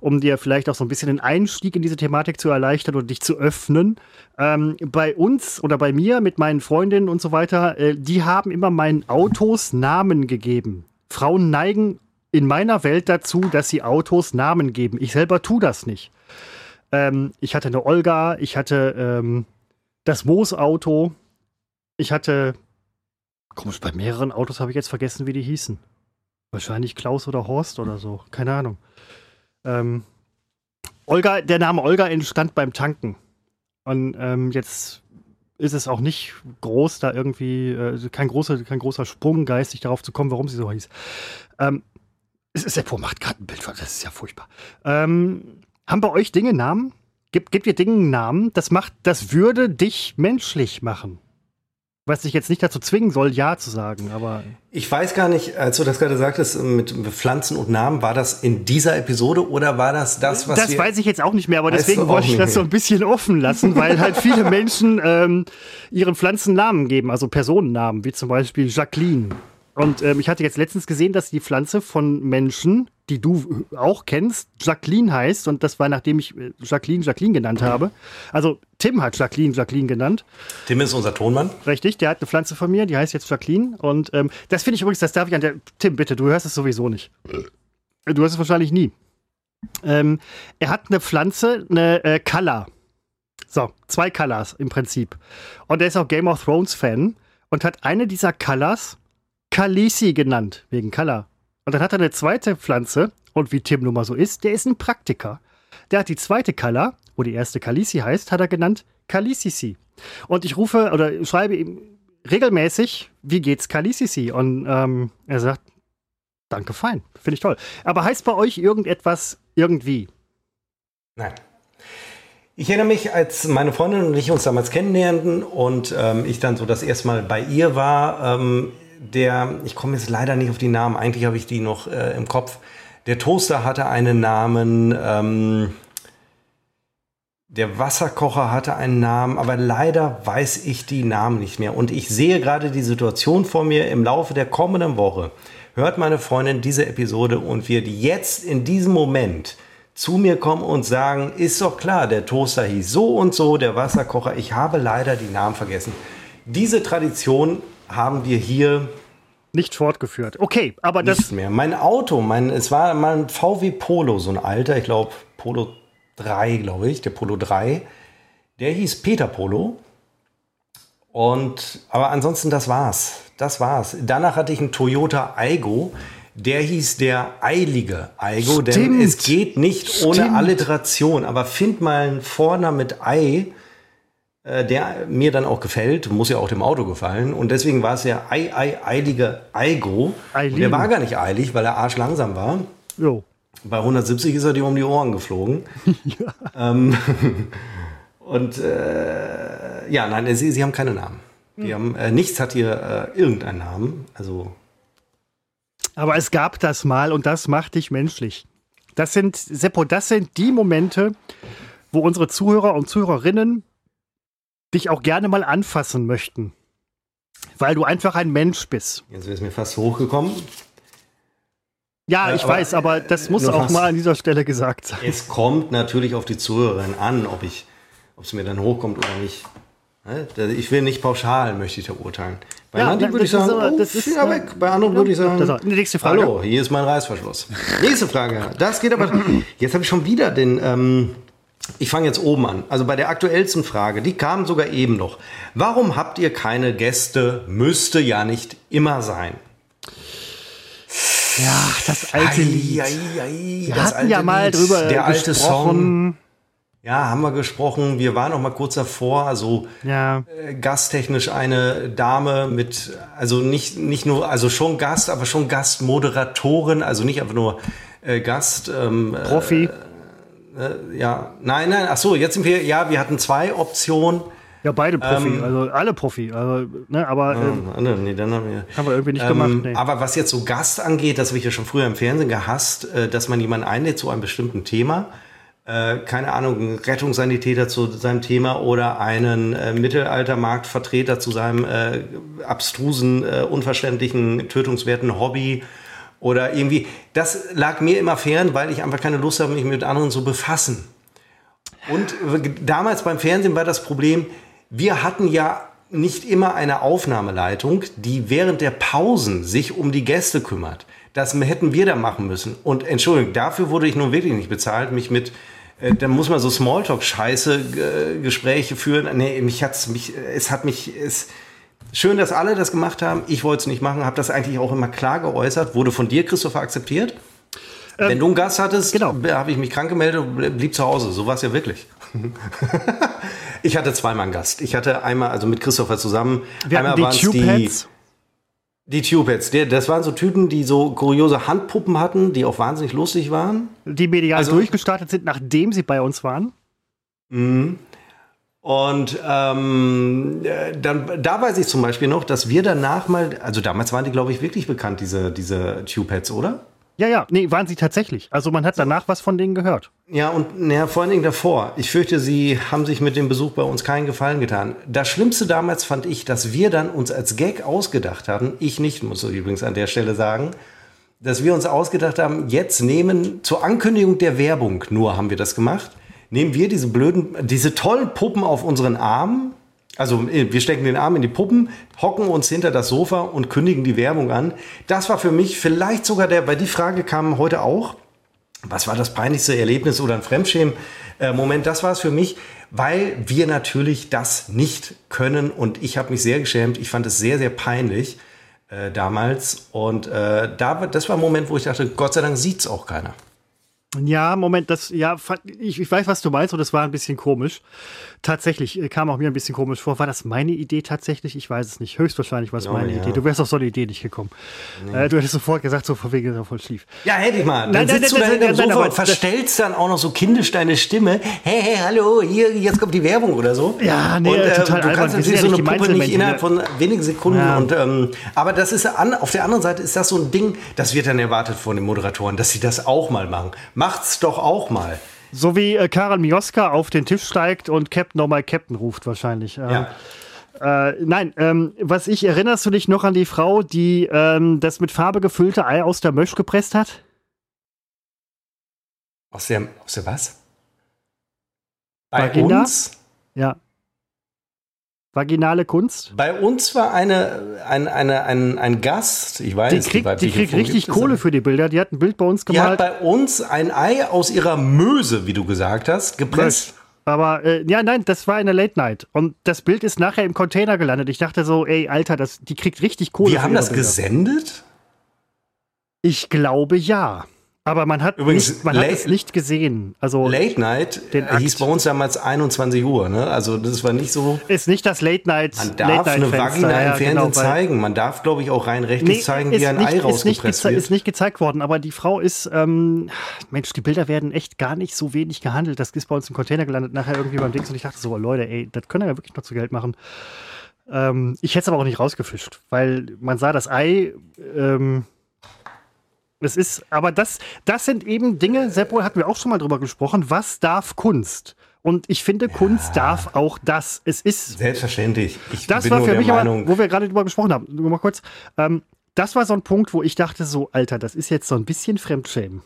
um dir vielleicht auch so ein bisschen den Einstieg in diese Thematik zu erleichtern und dich zu öffnen. Ähm, bei uns oder bei mir mit meinen Freundinnen und so weiter, äh, die haben immer meinen Autos Namen gegeben. Frauen neigen in meiner Welt dazu, dass sie Autos Namen geben. Ich selber tue das nicht. Ähm, ich hatte eine Olga, ich hatte ähm, das Moos-Auto, ich hatte. Komisch, bei mehreren Autos habe ich jetzt vergessen, wie die hießen. Wahrscheinlich Klaus oder Horst oder so, keine Ahnung. Ähm, Olga, der Name Olga entstand beim Tanken. Und ähm, jetzt ist es auch nicht groß, da irgendwie, äh, kein, großer, kein großer Sprung geistig darauf zu kommen, warum sie so hieß. Ähm, es ist, der macht gerade ein Bild, das ist ja furchtbar. Ähm, haben bei euch Dinge Namen? Gibt, gibt ihr Dingen Namen? Das macht, das würde dich menschlich machen. Was dich jetzt nicht dazu zwingen soll, Ja zu sagen, aber. Ich weiß gar nicht, als du das gerade sagtest, mit Pflanzen und Namen, war das in dieser Episode oder war das das, was. Das weiß ich jetzt auch nicht mehr, aber deswegen wollte ich das so ein bisschen offen lassen, weil halt viele Menschen ähm, ihren Pflanzen Namen geben, also Personennamen, wie zum Beispiel Jacqueline. Und ähm, ich hatte jetzt letztens gesehen, dass die Pflanze von Menschen die du auch kennst, Jacqueline heißt. Und das war, nachdem ich äh, Jacqueline Jacqueline genannt habe. Also Tim hat Jacqueline Jacqueline genannt. Tim ist unser Tonmann. Richtig, der hat eine Pflanze von mir, die heißt jetzt Jacqueline. Und ähm, das finde ich übrigens, das darf ich an der. Tim, bitte, du hörst es sowieso nicht. Du hörst es wahrscheinlich nie. Ähm, er hat eine Pflanze, eine äh, Color. So, zwei Colors im Prinzip. Und er ist auch Game of Thrones Fan und hat eine dieser Colors Khaleesi genannt, wegen Color. Und dann hat er eine zweite Pflanze, und wie Tim nun mal so ist, der ist ein Praktiker. Der hat die zweite Kala, wo die erste Kalisi heißt, hat er genannt Kalisisi. Und ich rufe oder schreibe ihm regelmäßig, wie geht's Kalisisi? Und ähm, er sagt, Danke, fein. Finde ich toll. Aber heißt bei euch irgendetwas irgendwie? Nein. Ich erinnere mich, als meine Freundin und ich uns damals kennenlernten und ähm, ich dann so das erste Mal bei ihr war, ähm, der, ich komme jetzt leider nicht auf die Namen, eigentlich habe ich die noch äh, im Kopf. Der Toaster hatte einen Namen, ähm, der Wasserkocher hatte einen Namen, aber leider weiß ich die Namen nicht mehr. Und ich sehe gerade die Situation vor mir im Laufe der kommenden Woche. Hört meine Freundin diese Episode und wird jetzt in diesem Moment zu mir kommen und sagen, ist doch klar, der Toaster hieß so und so, der Wasserkocher, ich habe leider die Namen vergessen. Diese Tradition haben wir hier nicht fortgeführt. Okay, aber das. Nicht mehr. Mein Auto, mein, es war mal ein VW Polo, so ein alter, ich glaube, Polo 3, glaube ich, der Polo 3. Der hieß Peter Polo. Und, aber ansonsten, das war's. Das war's. Danach hatte ich einen Toyota Aigo. Der hieß der eilige Aigo, denn es geht nicht ohne Stimmt. Alliteration. Aber find mal einen Vornamen mit Ei der mir dann auch gefällt, muss ja auch dem Auto gefallen. Und deswegen war es ja ei, ei, eilige Eigo. Der war gar nicht eilig, weil er arschlangsam war. Jo. Bei 170 ist er dir um die Ohren geflogen. [LAUGHS] ja. Ähm, [LAUGHS] und äh, ja, nein, sie, sie haben keine Namen. Die hm. haben, äh, nichts hat hier äh, irgendeinen Namen. Also. Aber es gab das mal und das macht dich menschlich. Das sind, Seppo, das sind die Momente, wo unsere Zuhörer und Zuhörerinnen dich auch gerne mal anfassen möchten. Weil du einfach ein Mensch bist. Jetzt wäre es mir fast hochgekommen. Ja, ich aber, weiß, aber das muss auch mal an dieser Stelle gesagt sein. Es kommt natürlich auf die Zuhörerin an, ob ich, ob es mir dann hochkommt oder nicht. Ich will nicht pauschal, möchte ich da urteilen. Bei ja, manchen würde ich sagen, aber, oh, das ist ja weg. Bei anderen würde ich sagen, das nächste Frage. hallo, hier ist mein Reißverschluss. nächste Frage. Das geht aber, [CLEARS THROAT] jetzt habe ich schon wieder den, ähm, ich fange jetzt oben an. Also bei der aktuellsten Frage, die kam sogar eben noch. Warum habt ihr keine Gäste? Müsste ja nicht immer sein. Ja, das alte Lied. Ei, ei, Wir das hatten ja mal Lied, drüber der alte Song. Ja, haben wir gesprochen. Wir waren noch mal kurz davor, also ja. äh, gasttechnisch eine Dame mit, also nicht, nicht nur, also schon Gast, aber schon Gastmoderatorin, also nicht einfach nur äh, Gast. Ähm, Profi. Äh, äh, ja, nein, nein, ach so, jetzt sind wir, ja, wir hatten zwei Optionen. Ja, beide Profi, ähm, also alle Profi, also, ne, aber ähm, äh, nee, dann haben wir, haben wir irgendwie nicht ähm, gemacht. Nee. Aber was jetzt so Gast angeht, das habe ich ja schon früher im Fernsehen gehasst, äh, dass man jemanden einlädt zu einem bestimmten Thema. Äh, keine Ahnung, ein Rettungssanitäter zu seinem Thema oder einen äh, Mittelaltermarktvertreter zu seinem äh, abstrusen, äh, unverständlichen, tötungswerten Hobby oder irgendwie, das lag mir immer fern, weil ich einfach keine Lust habe, mich mit anderen zu befassen. Und damals beim Fernsehen war das Problem, wir hatten ja nicht immer eine Aufnahmeleitung, die während der Pausen sich um die Gäste kümmert. Das hätten wir da machen müssen. Und Entschuldigung, dafür wurde ich nun wirklich nicht bezahlt, mich mit äh, da muss man so Smalltalk-Scheiße äh, führen. Nee, mich hat's mich, es hat mich, es, Schön, dass alle das gemacht haben. Ich wollte es nicht machen, habe das eigentlich auch immer klar geäußert. Wurde von dir, Christopher, akzeptiert? Ähm, Wenn du einen Gast hattest, genau. habe ich mich krank gemeldet und blieb zu Hause. So war es ja wirklich. [LAUGHS] ich hatte zweimal einen Gast. Ich hatte einmal, also mit Christopher zusammen, Wir einmal waren es die, die Tubeheads. Das waren so Typen, die so kuriose Handpuppen hatten, die auch wahnsinnig lustig waren. Die medial also, durchgestartet sind, nachdem sie bei uns waren. Mhm. Und ähm, dann, da weiß ich zum Beispiel noch, dass wir danach mal, also damals waren die, glaube ich, wirklich bekannt, diese, diese Tube-Heads, oder? Ja, ja, nee, waren sie tatsächlich. Also man hat danach was von denen gehört. Ja, und naja, vor allen Dingen davor. Ich fürchte, sie haben sich mit dem Besuch bei uns keinen Gefallen getan. Das Schlimmste damals fand ich, dass wir dann uns als Gag ausgedacht haben, ich nicht, muss ich übrigens an der Stelle sagen, dass wir uns ausgedacht haben, jetzt nehmen, zur Ankündigung der Werbung nur haben wir das gemacht, nehmen wir diese blöden, diese tollen Puppen auf unseren Arm. Also äh, wir stecken den Arm in die Puppen, hocken uns hinter das Sofa und kündigen die Werbung an. Das war für mich vielleicht sogar der, weil die Frage kam heute auch, was war das peinlichste Erlebnis oder ein Fremdschämen-Moment? Das war es für mich, weil wir natürlich das nicht können und ich habe mich sehr geschämt. Ich fand es sehr, sehr peinlich äh, damals und äh, da, das war ein Moment, wo ich dachte, Gott sei Dank sieht es auch keiner. Ja, Moment, das, ja, ich, ich weiß, was du meinst und das war ein bisschen komisch. Tatsächlich äh, kam auch mir ein bisschen komisch vor. War das meine Idee tatsächlich? Ich weiß es nicht. Höchstwahrscheinlich war es oh, meine ja. Idee. Du wärst auf so eine Idee nicht gekommen. Nee. Äh, du hättest sofort gesagt, so von wegen er voll schief. Ja, hätte ich mal. Dann nein, sitzt nein, du nein, da hinter dem Sofa und verstellst dann auch noch so kindisch deine Stimme. Hey, hey, hallo, hier, jetzt kommt die Werbung oder so. Ja, nee, und, äh, total Du kannst natürlich so eine Puppe nicht innerhalb von wenigen Sekunden. Ja. Und, ähm, aber das ist an, auf der anderen Seite ist das so ein Ding, das wird dann erwartet von den Moderatoren, dass sie das auch mal machen. Macht's doch auch mal. So wie äh, Karel Mioska auf den Tisch steigt und Captain nochmal Captain ruft wahrscheinlich. Ähm, ja. Äh, nein, ähm, was ich, erinnerst du dich noch an die Frau, die ähm, das mit Farbe gefüllte Ei aus der Mösch gepresst hat? Aus der, aus der was? Bei Vagina? uns? Ja. Vaginale Kunst? Bei uns war eine, ein, eine, ein, ein Gast, ich weiß die kriegt, die kriegt richtig Kohle für die Bilder. Die hat ein Bild bei uns gemalt. Die hat bei uns ein Ei aus ihrer Möse, wie du gesagt hast, gepresst. Aber äh, ja, nein, das war eine Late Night. Und das Bild ist nachher im Container gelandet. Ich dachte so, ey, Alter, das, die kriegt richtig Kohle. Wir haben das Bilder. gesendet? Ich glaube ja. Aber man hat, Übrigens, nicht, man late, hat es nicht gesehen. Also Late Night hieß bei uns damals 21 Uhr. Ne? Also das war nicht so. Ist nicht das Late Night. Man darf Late eine Vagina ja, im Fernsehen genau, zeigen. Man darf, glaube ich, auch rein rechtlich nee, zeigen, wie ein nicht, Ei rausgepresst wird. Ist nicht gezeigt worden. Aber die Frau ist, ähm, Mensch, die Bilder werden echt gar nicht so wenig gehandelt. Das ist bei uns im Container gelandet, nachher irgendwie beim Dings. Und ich dachte so, Leute, ey, das können wir ja wirklich noch zu Geld machen. Ähm, ich hätte es aber auch nicht rausgefischt, weil man sah das Ei. Ähm, es ist, aber das, das sind eben Dinge, Seppo hatten wir auch schon mal drüber gesprochen, was darf Kunst? Und ich finde, ja. Kunst darf auch das. Es ist. Selbstverständlich. Ich das war für mich Meinung, aber, wo wir gerade drüber gesprochen haben, nur mal kurz. Ähm, das war so ein Punkt, wo ich dachte, so, Alter, das ist jetzt so ein bisschen Fremdschämen.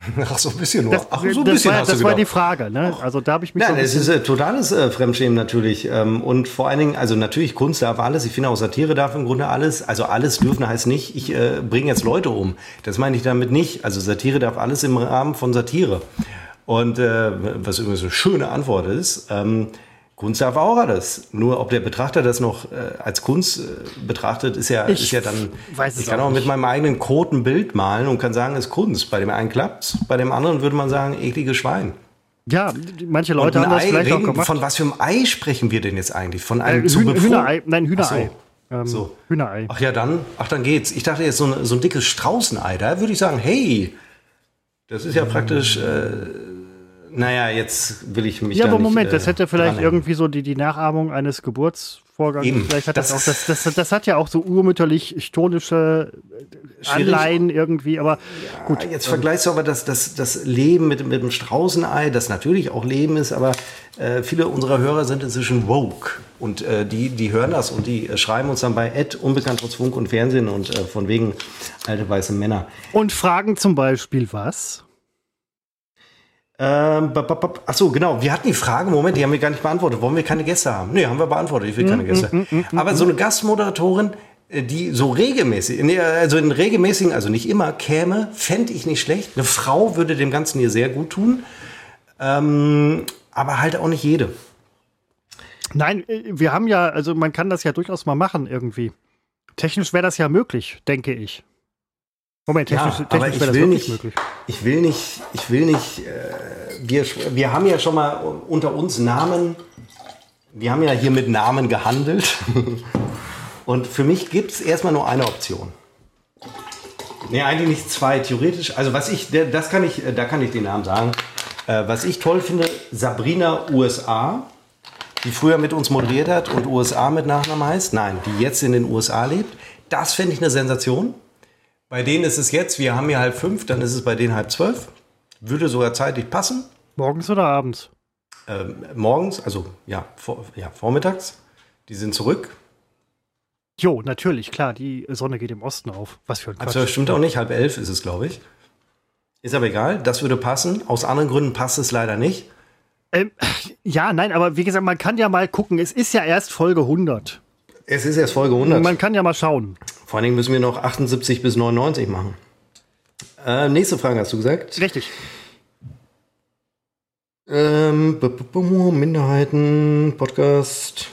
[LAUGHS] Ach, so ein bisschen nur. Das, Ach, so ein das bisschen war, das war die Frage, ne? Also da habe ich mich. Nein, es ist äh, totales äh, Fremdschämen natürlich. Ähm, und vor allen Dingen, also natürlich, Kunst darf alles. Ich finde auch Satire darf im Grunde alles. Also alles dürfen heißt nicht, ich äh, bringe jetzt Leute um. Das meine ich damit nicht. Also Satire darf alles im Rahmen von Satire. Und äh, was übrigens eine schöne Antwort ist, ähm, Kunst darf auch alles. Nur ob der Betrachter das noch äh, als Kunst äh, betrachtet, ist ja, ich ist ja dann. Weiß ich kann auch, auch mit meinem eigenen ein Bild malen und kann sagen, es ist Kunst. Bei dem einen klappt bei dem anderen würde man sagen, ekliges Schwein. Ja, manche Leute haben das Ei vielleicht reden, auch gemacht. Von was für einem Ei sprechen wir denn jetzt eigentlich? Von einem äh, Hühnerei, nein, Hühnerei. So. Ähm, so. Hühnerei. Ach ja, dann, ach dann geht's. Ich dachte jetzt so ein, so ein dickes Straußenei. Da würde ich sagen, hey, das ist ja praktisch. Äh, naja, jetzt will ich mich. Ja, aber nicht, Moment, äh, das hätte vielleicht irgendwie so die, die Nachahmung eines Geburtsvorgangs. Eben. Vielleicht hat das, das, auch, das, das, das hat ja auch so urmütterlich chtonische Anleihen irgendwie, aber ja, gut. Jetzt vergleichst du aber das, das, das Leben mit, mit dem Straußenei, das natürlich auch Leben ist, aber äh, viele unserer Hörer sind inzwischen woke und äh, die, die hören das und die äh, schreiben uns dann bei Ed unbekannt trotz Funk und Fernsehen und äh, von wegen alte weiße Männer. Und fragen zum Beispiel was? Ähm, ach so, genau. Wir hatten die Frage, Moment, die haben wir gar nicht beantwortet. Wollen wir keine Gäste haben? Nee, haben wir beantwortet. Ich will keine mm, Gäste. Mm, mm, Aber so eine Gastmoderatorin, äh, die so regelmäßig, also in regelmäßigen, also nicht immer, käme, fände ich nicht schlecht. Eine Frau würde dem Ganzen hier sehr gut tun. Ähm, aber halt auch nicht jede. Nein, äh, wir haben ja, also man kann das ja durchaus mal machen irgendwie. Technisch wäre das ja möglich, denke ich. Moment, technisch, ja, technisch wäre das will nicht, möglich. Ich will nicht, ich will nicht, äh, wir, wir haben ja schon mal unter uns Namen, wir haben ja hier mit Namen gehandelt. [LAUGHS] Und für mich gibt es erstmal nur eine Option. Nee, eigentlich nicht zwei, theoretisch. Also was ich, das kann ich, da kann ich den Namen sagen. Äh, was ich toll finde, Sabrina USA, die früher mit uns moderiert hat und USA mit Nachnamen heißt. Nein, die jetzt in den USA lebt. Das fände ich eine Sensation. Bei denen ist es jetzt, wir haben hier halb fünf, dann ist es bei denen halb zwölf. Würde sogar zeitlich passen. Morgens oder abends? Ähm, morgens, also ja, vor, ja, vormittags. Die sind zurück. Jo, natürlich, klar, die Sonne geht im Osten auf. Was für ein Quatsch. Also stimmt auch nicht, halb elf ist es, glaube ich. Ist aber egal, das würde passen. Aus anderen Gründen passt es leider nicht. Ähm, ja, nein, aber wie gesagt, man kann ja mal gucken. Es ist ja erst Folge 100. Es ist erst Folge 100. Man kann ja mal schauen. Vor allen Dingen müssen wir noch 78 bis 99 machen. Äh, nächste Frage hast du gesagt? Richtig. Ähm, Minderheiten, Podcast.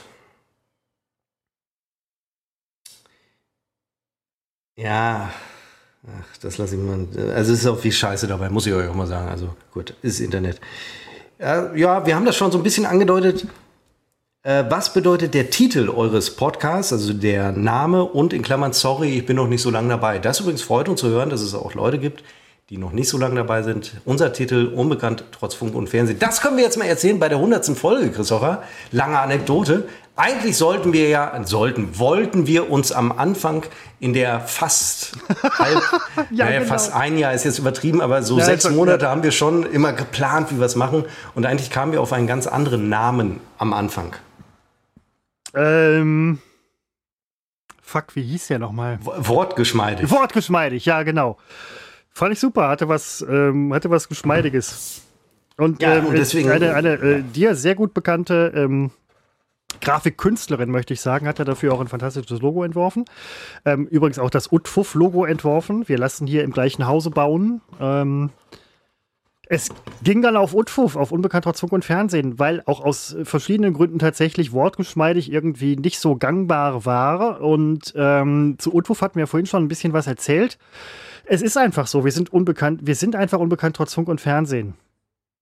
Ja, ach das lasse ich mal. Also es ist auch viel Scheiße dabei, muss ich euch auch mal sagen. Also gut, ist Internet. Ja, wir haben das schon so ein bisschen angedeutet. Äh, was bedeutet der Titel eures Podcasts, also der Name und in Klammern, sorry, ich bin noch nicht so lange dabei. Das übrigens freut uns zu hören, dass es auch Leute gibt, die noch nicht so lange dabei sind. Unser Titel, unbekannt, trotz Funk und Fernsehen. Das können wir jetzt mal erzählen bei der 100. Folge, Christopher. Lange Anekdote. Eigentlich sollten wir ja, sollten, wollten wir uns am Anfang in der fast [LAUGHS] halb, ja, naja, genau. fast ein Jahr ist jetzt übertrieben, aber so ja, sechs Monate ja. haben wir schon immer geplant, wie wir es machen. Und eigentlich kamen wir auf einen ganz anderen Namen am Anfang. Ähm. Fuck, wie hieß der nochmal? Wortgeschmeidig. Wortgeschmeidig, ja, genau. Fand ich super, hatte was, ähm, hatte was Geschmeidiges. Und, ja, ähm, und deswegen eine, eine äh, dir sehr gut bekannte ähm, Grafikkünstlerin, möchte ich sagen, hat er dafür auch ein fantastisches Logo entworfen. Ähm, übrigens auch das Utfuff-Logo entworfen. Wir lassen hier im gleichen Hause bauen. Es ging dann auf Utfuff, auf Unbekannter Zug und Fernsehen, weil auch aus verschiedenen Gründen tatsächlich wortgeschmeidig irgendwie nicht so gangbar war. Und ähm, zu Utfuff hatten wir vorhin schon ein bisschen was erzählt. Es ist einfach so, wir sind unbekannt, wir sind einfach unbekannt trotz Funk und Fernsehen.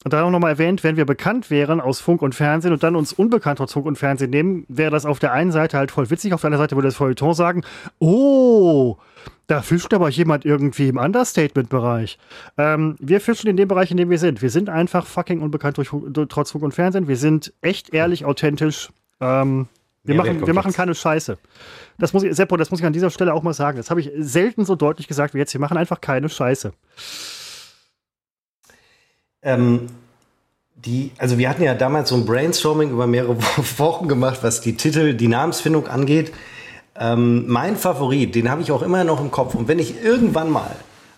Und da auch nochmal erwähnt, wenn wir bekannt wären aus Funk und Fernsehen und dann uns unbekannt trotz Funk und Fernsehen nehmen, wäre das auf der einen Seite halt voll witzig, auf der anderen Seite würde das Feuilleton sagen, oh, da fischt aber jemand irgendwie im Understatement-Bereich. Ähm, wir fischen in dem Bereich, in dem wir sind. Wir sind einfach fucking unbekannt durch, trotz Funk und Fernsehen. Wir sind echt ehrlich, authentisch. Ähm, wir, machen, wir machen keine Scheiße. Das muss ich, Seppo, das muss ich an dieser Stelle auch mal sagen. Das habe ich selten so deutlich gesagt wie jetzt. Wir machen einfach keine Scheiße. Ähm, die, also wir hatten ja damals so ein Brainstorming über mehrere [LAUGHS] Wochen gemacht, was die Titel, die Namensfindung angeht. Ähm, mein Favorit, den habe ich auch immer noch im Kopf. Und wenn ich irgendwann mal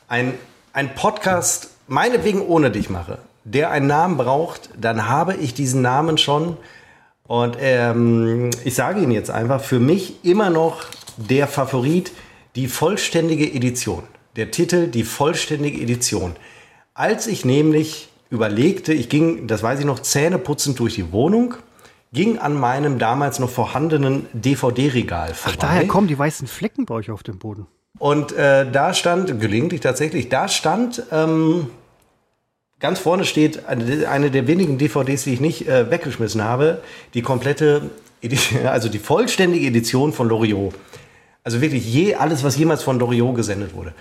ein, ein Podcast, meinetwegen ohne dich mache, der einen Namen braucht, dann habe ich diesen Namen schon und ähm, ich sage Ihnen jetzt einfach, für mich immer noch der Favorit, die vollständige Edition. Der Titel, die vollständige Edition. Als ich nämlich überlegte, ich ging, das weiß ich noch, zähneputzend durch die Wohnung, ging an meinem damals noch vorhandenen DVD-Regal vorbei. Ach, daher kommen die weißen Flecken bei euch auf dem Boden. Und äh, da stand, gelegentlich tatsächlich, da stand ähm, Ganz vorne steht eine, der wenigen DVDs, die ich nicht äh, weggeschmissen habe, die komplette, [LAUGHS] also die vollständige Edition von Loriot. Also wirklich je, alles, was jemals von Loriot gesendet wurde.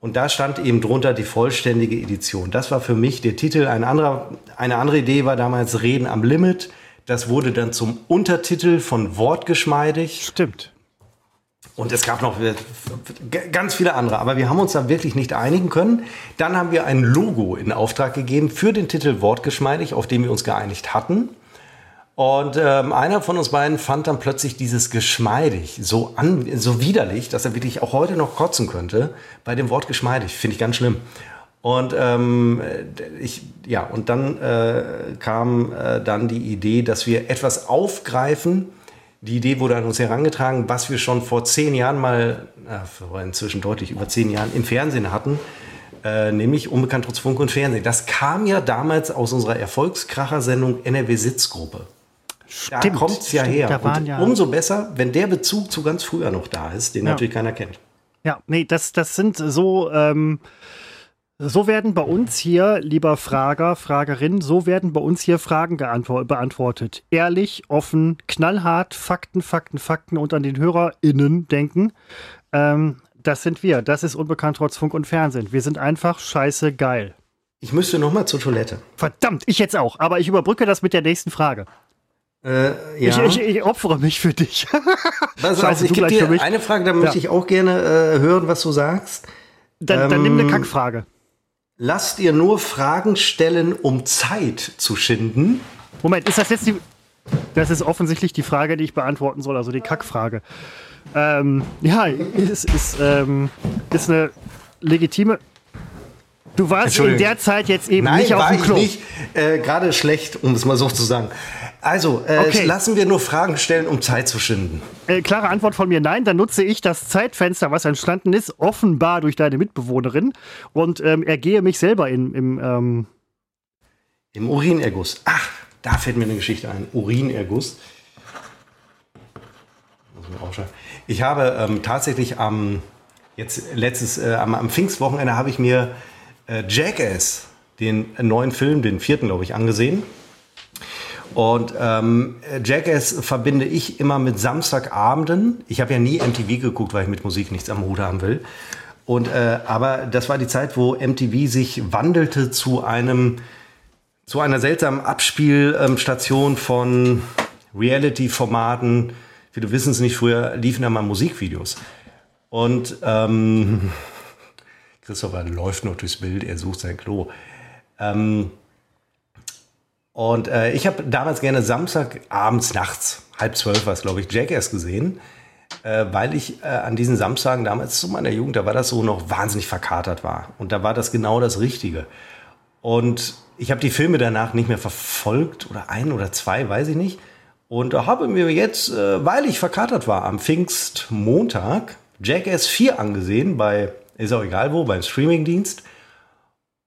Und da stand eben drunter die vollständige Edition. Das war für mich der Titel. Ein anderer, eine andere Idee war damals Reden am Limit. Das wurde dann zum Untertitel von Wortgeschmeidig. Stimmt. Und es gab noch ganz viele andere, aber wir haben uns da wirklich nicht einigen können. Dann haben wir ein Logo in Auftrag gegeben für den Titel Wortgeschmeidig, auf den wir uns geeinigt hatten. Und ähm, einer von uns beiden fand dann plötzlich dieses geschmeidig so, an, so widerlich, dass er wirklich auch heute noch kotzen könnte bei dem Wort geschmeidig. Finde ich ganz schlimm. Und ähm, ich, ja, und dann äh, kam äh, dann die Idee, dass wir etwas aufgreifen, die Idee wurde an uns herangetragen, was wir schon vor zehn Jahren mal, äh, inzwischen deutlich über zehn Jahren im Fernsehen hatten, äh, nämlich Unbekannt trotz Funk und Fernsehen. Das kam ja damals aus unserer Erfolgskracher-Sendung NRW Sitzgruppe. Stimmt, da kommt es ja stimmt, her. Und ja umso besser, wenn der Bezug zu ganz früher noch da ist, den ja. natürlich keiner kennt. Ja, nee, das, das sind so. Ähm so werden bei uns hier, lieber Frager, Fragerin, so werden bei uns hier Fragen beantwortet. Ehrlich, offen, knallhart, Fakten, Fakten, Fakten und an den HörerInnen denken. Ähm, das sind wir. Das ist unbekannt trotz Funk und Fernsehen. Wir sind einfach scheiße geil. Ich müsste noch mal zur Toilette. Verdammt, ich jetzt auch. Aber ich überbrücke das mit der nächsten Frage. Äh, ja. ich, ich, ich, opfere mich für dich. [LAUGHS] Scheiße, auf, ich gebe dir eine Frage, da möchte ja. ich auch gerne äh, hören, was du sagst. Dann, ähm, dann nimm eine ähm, Kackfrage. Lasst ihr nur Fragen stellen, um Zeit zu schinden? Moment, ist das jetzt die. Das ist offensichtlich die Frage, die ich beantworten soll, also die Kackfrage. Ähm, ja, ist, ist, ähm, ist eine legitime. Du warst in der Zeit jetzt eben Nein, nicht auf dem Klo. Nein, war ich nicht. Äh, Gerade schlecht, um es mal so zu sagen. Also, äh, okay. lassen wir nur Fragen stellen, um Zeit zu schinden. Äh, klare Antwort von mir, nein. Dann nutze ich das Zeitfenster, was entstanden ist, offenbar durch deine Mitbewohnerin und ähm, ergehe mich selber in, im... Ähm Im Urinerguss. Ach, da fällt mir eine Geschichte ein. Urinerguss. Ich habe ähm, tatsächlich am Jetzt letztes, äh, am, am Pfingstwochenende habe ich mir äh, Jackass, den neuen Film, den vierten, glaube ich, angesehen. Und ähm, Jackass verbinde ich immer mit Samstagabenden. Ich habe ja nie MTV geguckt, weil ich mit Musik nichts am Hut haben will. Und äh, aber das war die Zeit, wo MTV sich wandelte zu einem zu einer seltsamen Abspielstation von Reality-Formaten. Viele wissen es nicht, früher liefen da mal Musikvideos. Und ähm, Christopher läuft noch durchs Bild, er sucht sein Klo. Ähm, und äh, ich habe damals gerne Samstag abends, nachts, halb zwölf war es, glaube ich, Jackass gesehen, äh, weil ich äh, an diesen Samstagen damals zu meiner Jugend, da war das so noch wahnsinnig verkatert war. Und da war das genau das Richtige. Und ich habe die Filme danach nicht mehr verfolgt oder ein oder zwei, weiß ich nicht. Und habe mir jetzt, äh, weil ich verkatert war, am Pfingstmontag Jackass 4 angesehen, bei, ist auch egal wo, beim Streamingdienst.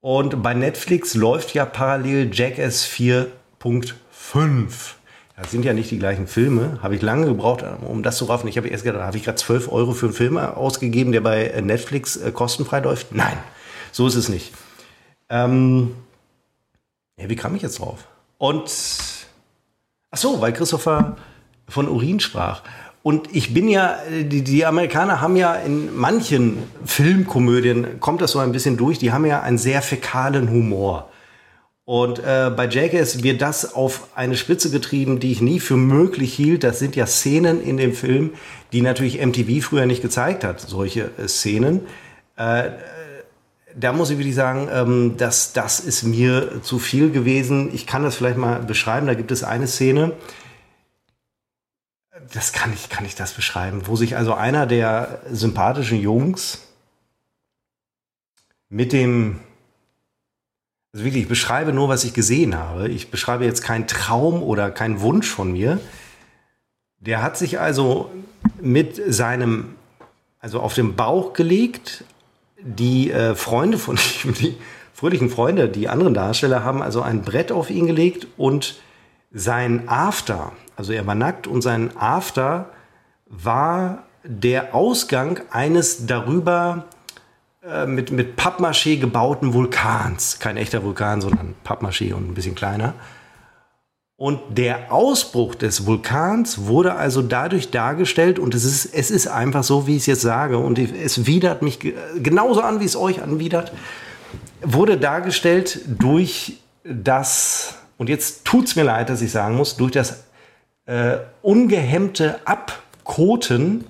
Und bei Netflix läuft ja parallel Jackass 4.5. Das sind ja nicht die gleichen Filme. Habe ich lange gebraucht, um das zu raffen. Ich habe erst gedacht, habe ich gerade 12 Euro für einen Film ausgegeben, der bei Netflix äh, kostenfrei läuft? Nein, so ist es nicht. Ähm, ja, wie kam ich jetzt drauf? Und ach so, weil Christopher von Urin sprach. Und ich bin ja, die, die, Amerikaner haben ja in manchen Filmkomödien, kommt das so ein bisschen durch, die haben ja einen sehr fäkalen Humor. Und äh, bei Jackass wird das auf eine Spitze getrieben, die ich nie für möglich hielt. Das sind ja Szenen in dem Film, die natürlich MTV früher nicht gezeigt hat, solche äh, Szenen. Äh, da muss ich wirklich sagen, ähm, dass das ist mir zu viel gewesen. Ich kann das vielleicht mal beschreiben. Da gibt es eine Szene, das kann ich, kann ich das beschreiben, wo sich also einer der sympathischen Jungs mit dem, also wirklich, ich beschreibe nur, was ich gesehen habe. Ich beschreibe jetzt keinen Traum oder keinen Wunsch von mir. Der hat sich also mit seinem, also auf dem Bauch gelegt. Die äh, Freunde von [LAUGHS] ihm, die fröhlichen Freunde, die anderen Darsteller, haben also ein Brett auf ihn gelegt und sein After, also er war nackt und sein After war der Ausgang eines darüber äh, mit, mit Pappmaché gebauten Vulkans. Kein echter Vulkan, sondern Pappmaché und ein bisschen kleiner. Und der Ausbruch des Vulkans wurde also dadurch dargestellt, und es ist, es ist einfach so, wie ich es jetzt sage, und es widert mich genauso an, wie es euch anwidert, wurde dargestellt durch das und jetzt tut es mir leid, dass ich sagen muss, durch das äh, ungehemmte Abkoten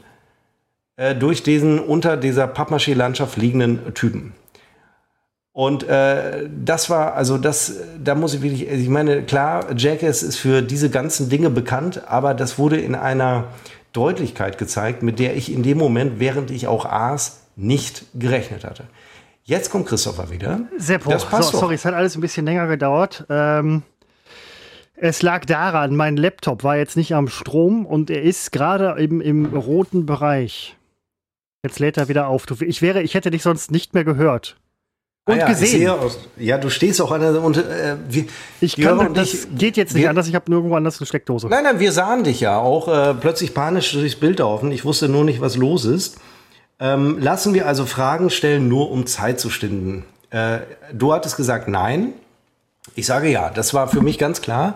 äh, durch diesen unter dieser Pappmaché-Landschaft liegenden Typen. Und äh, das war, also das, da muss ich wirklich, ich meine, klar, Jackass ist für diese ganzen Dinge bekannt, aber das wurde in einer Deutlichkeit gezeigt, mit der ich in dem Moment, während ich auch aß, nicht gerechnet hatte. Jetzt kommt Christopher wieder. Seppo, das passt so, sorry, es hat alles ein bisschen länger gedauert. Ähm, es lag daran, mein Laptop war jetzt nicht am Strom und er ist gerade im, im roten Bereich. Jetzt lädt er wieder auf. Ich wäre, ich hätte dich sonst nicht mehr gehört. Und ah ja, gesehen. Aus, ja, du stehst auch an der und äh, wir, ich kann das dich, geht jetzt nicht wir, anders. Ich habe nirgendwo anders eine Steckdose. Nein, nein, wir sahen dich ja auch äh, plötzlich panisch durchs Bild laufen. Ich wusste nur nicht, was los ist. Ähm, lassen wir also Fragen stellen, nur um Zeit zu stinden. Äh, du hattest gesagt, nein. Ich sage ja, das war für mich ganz klar.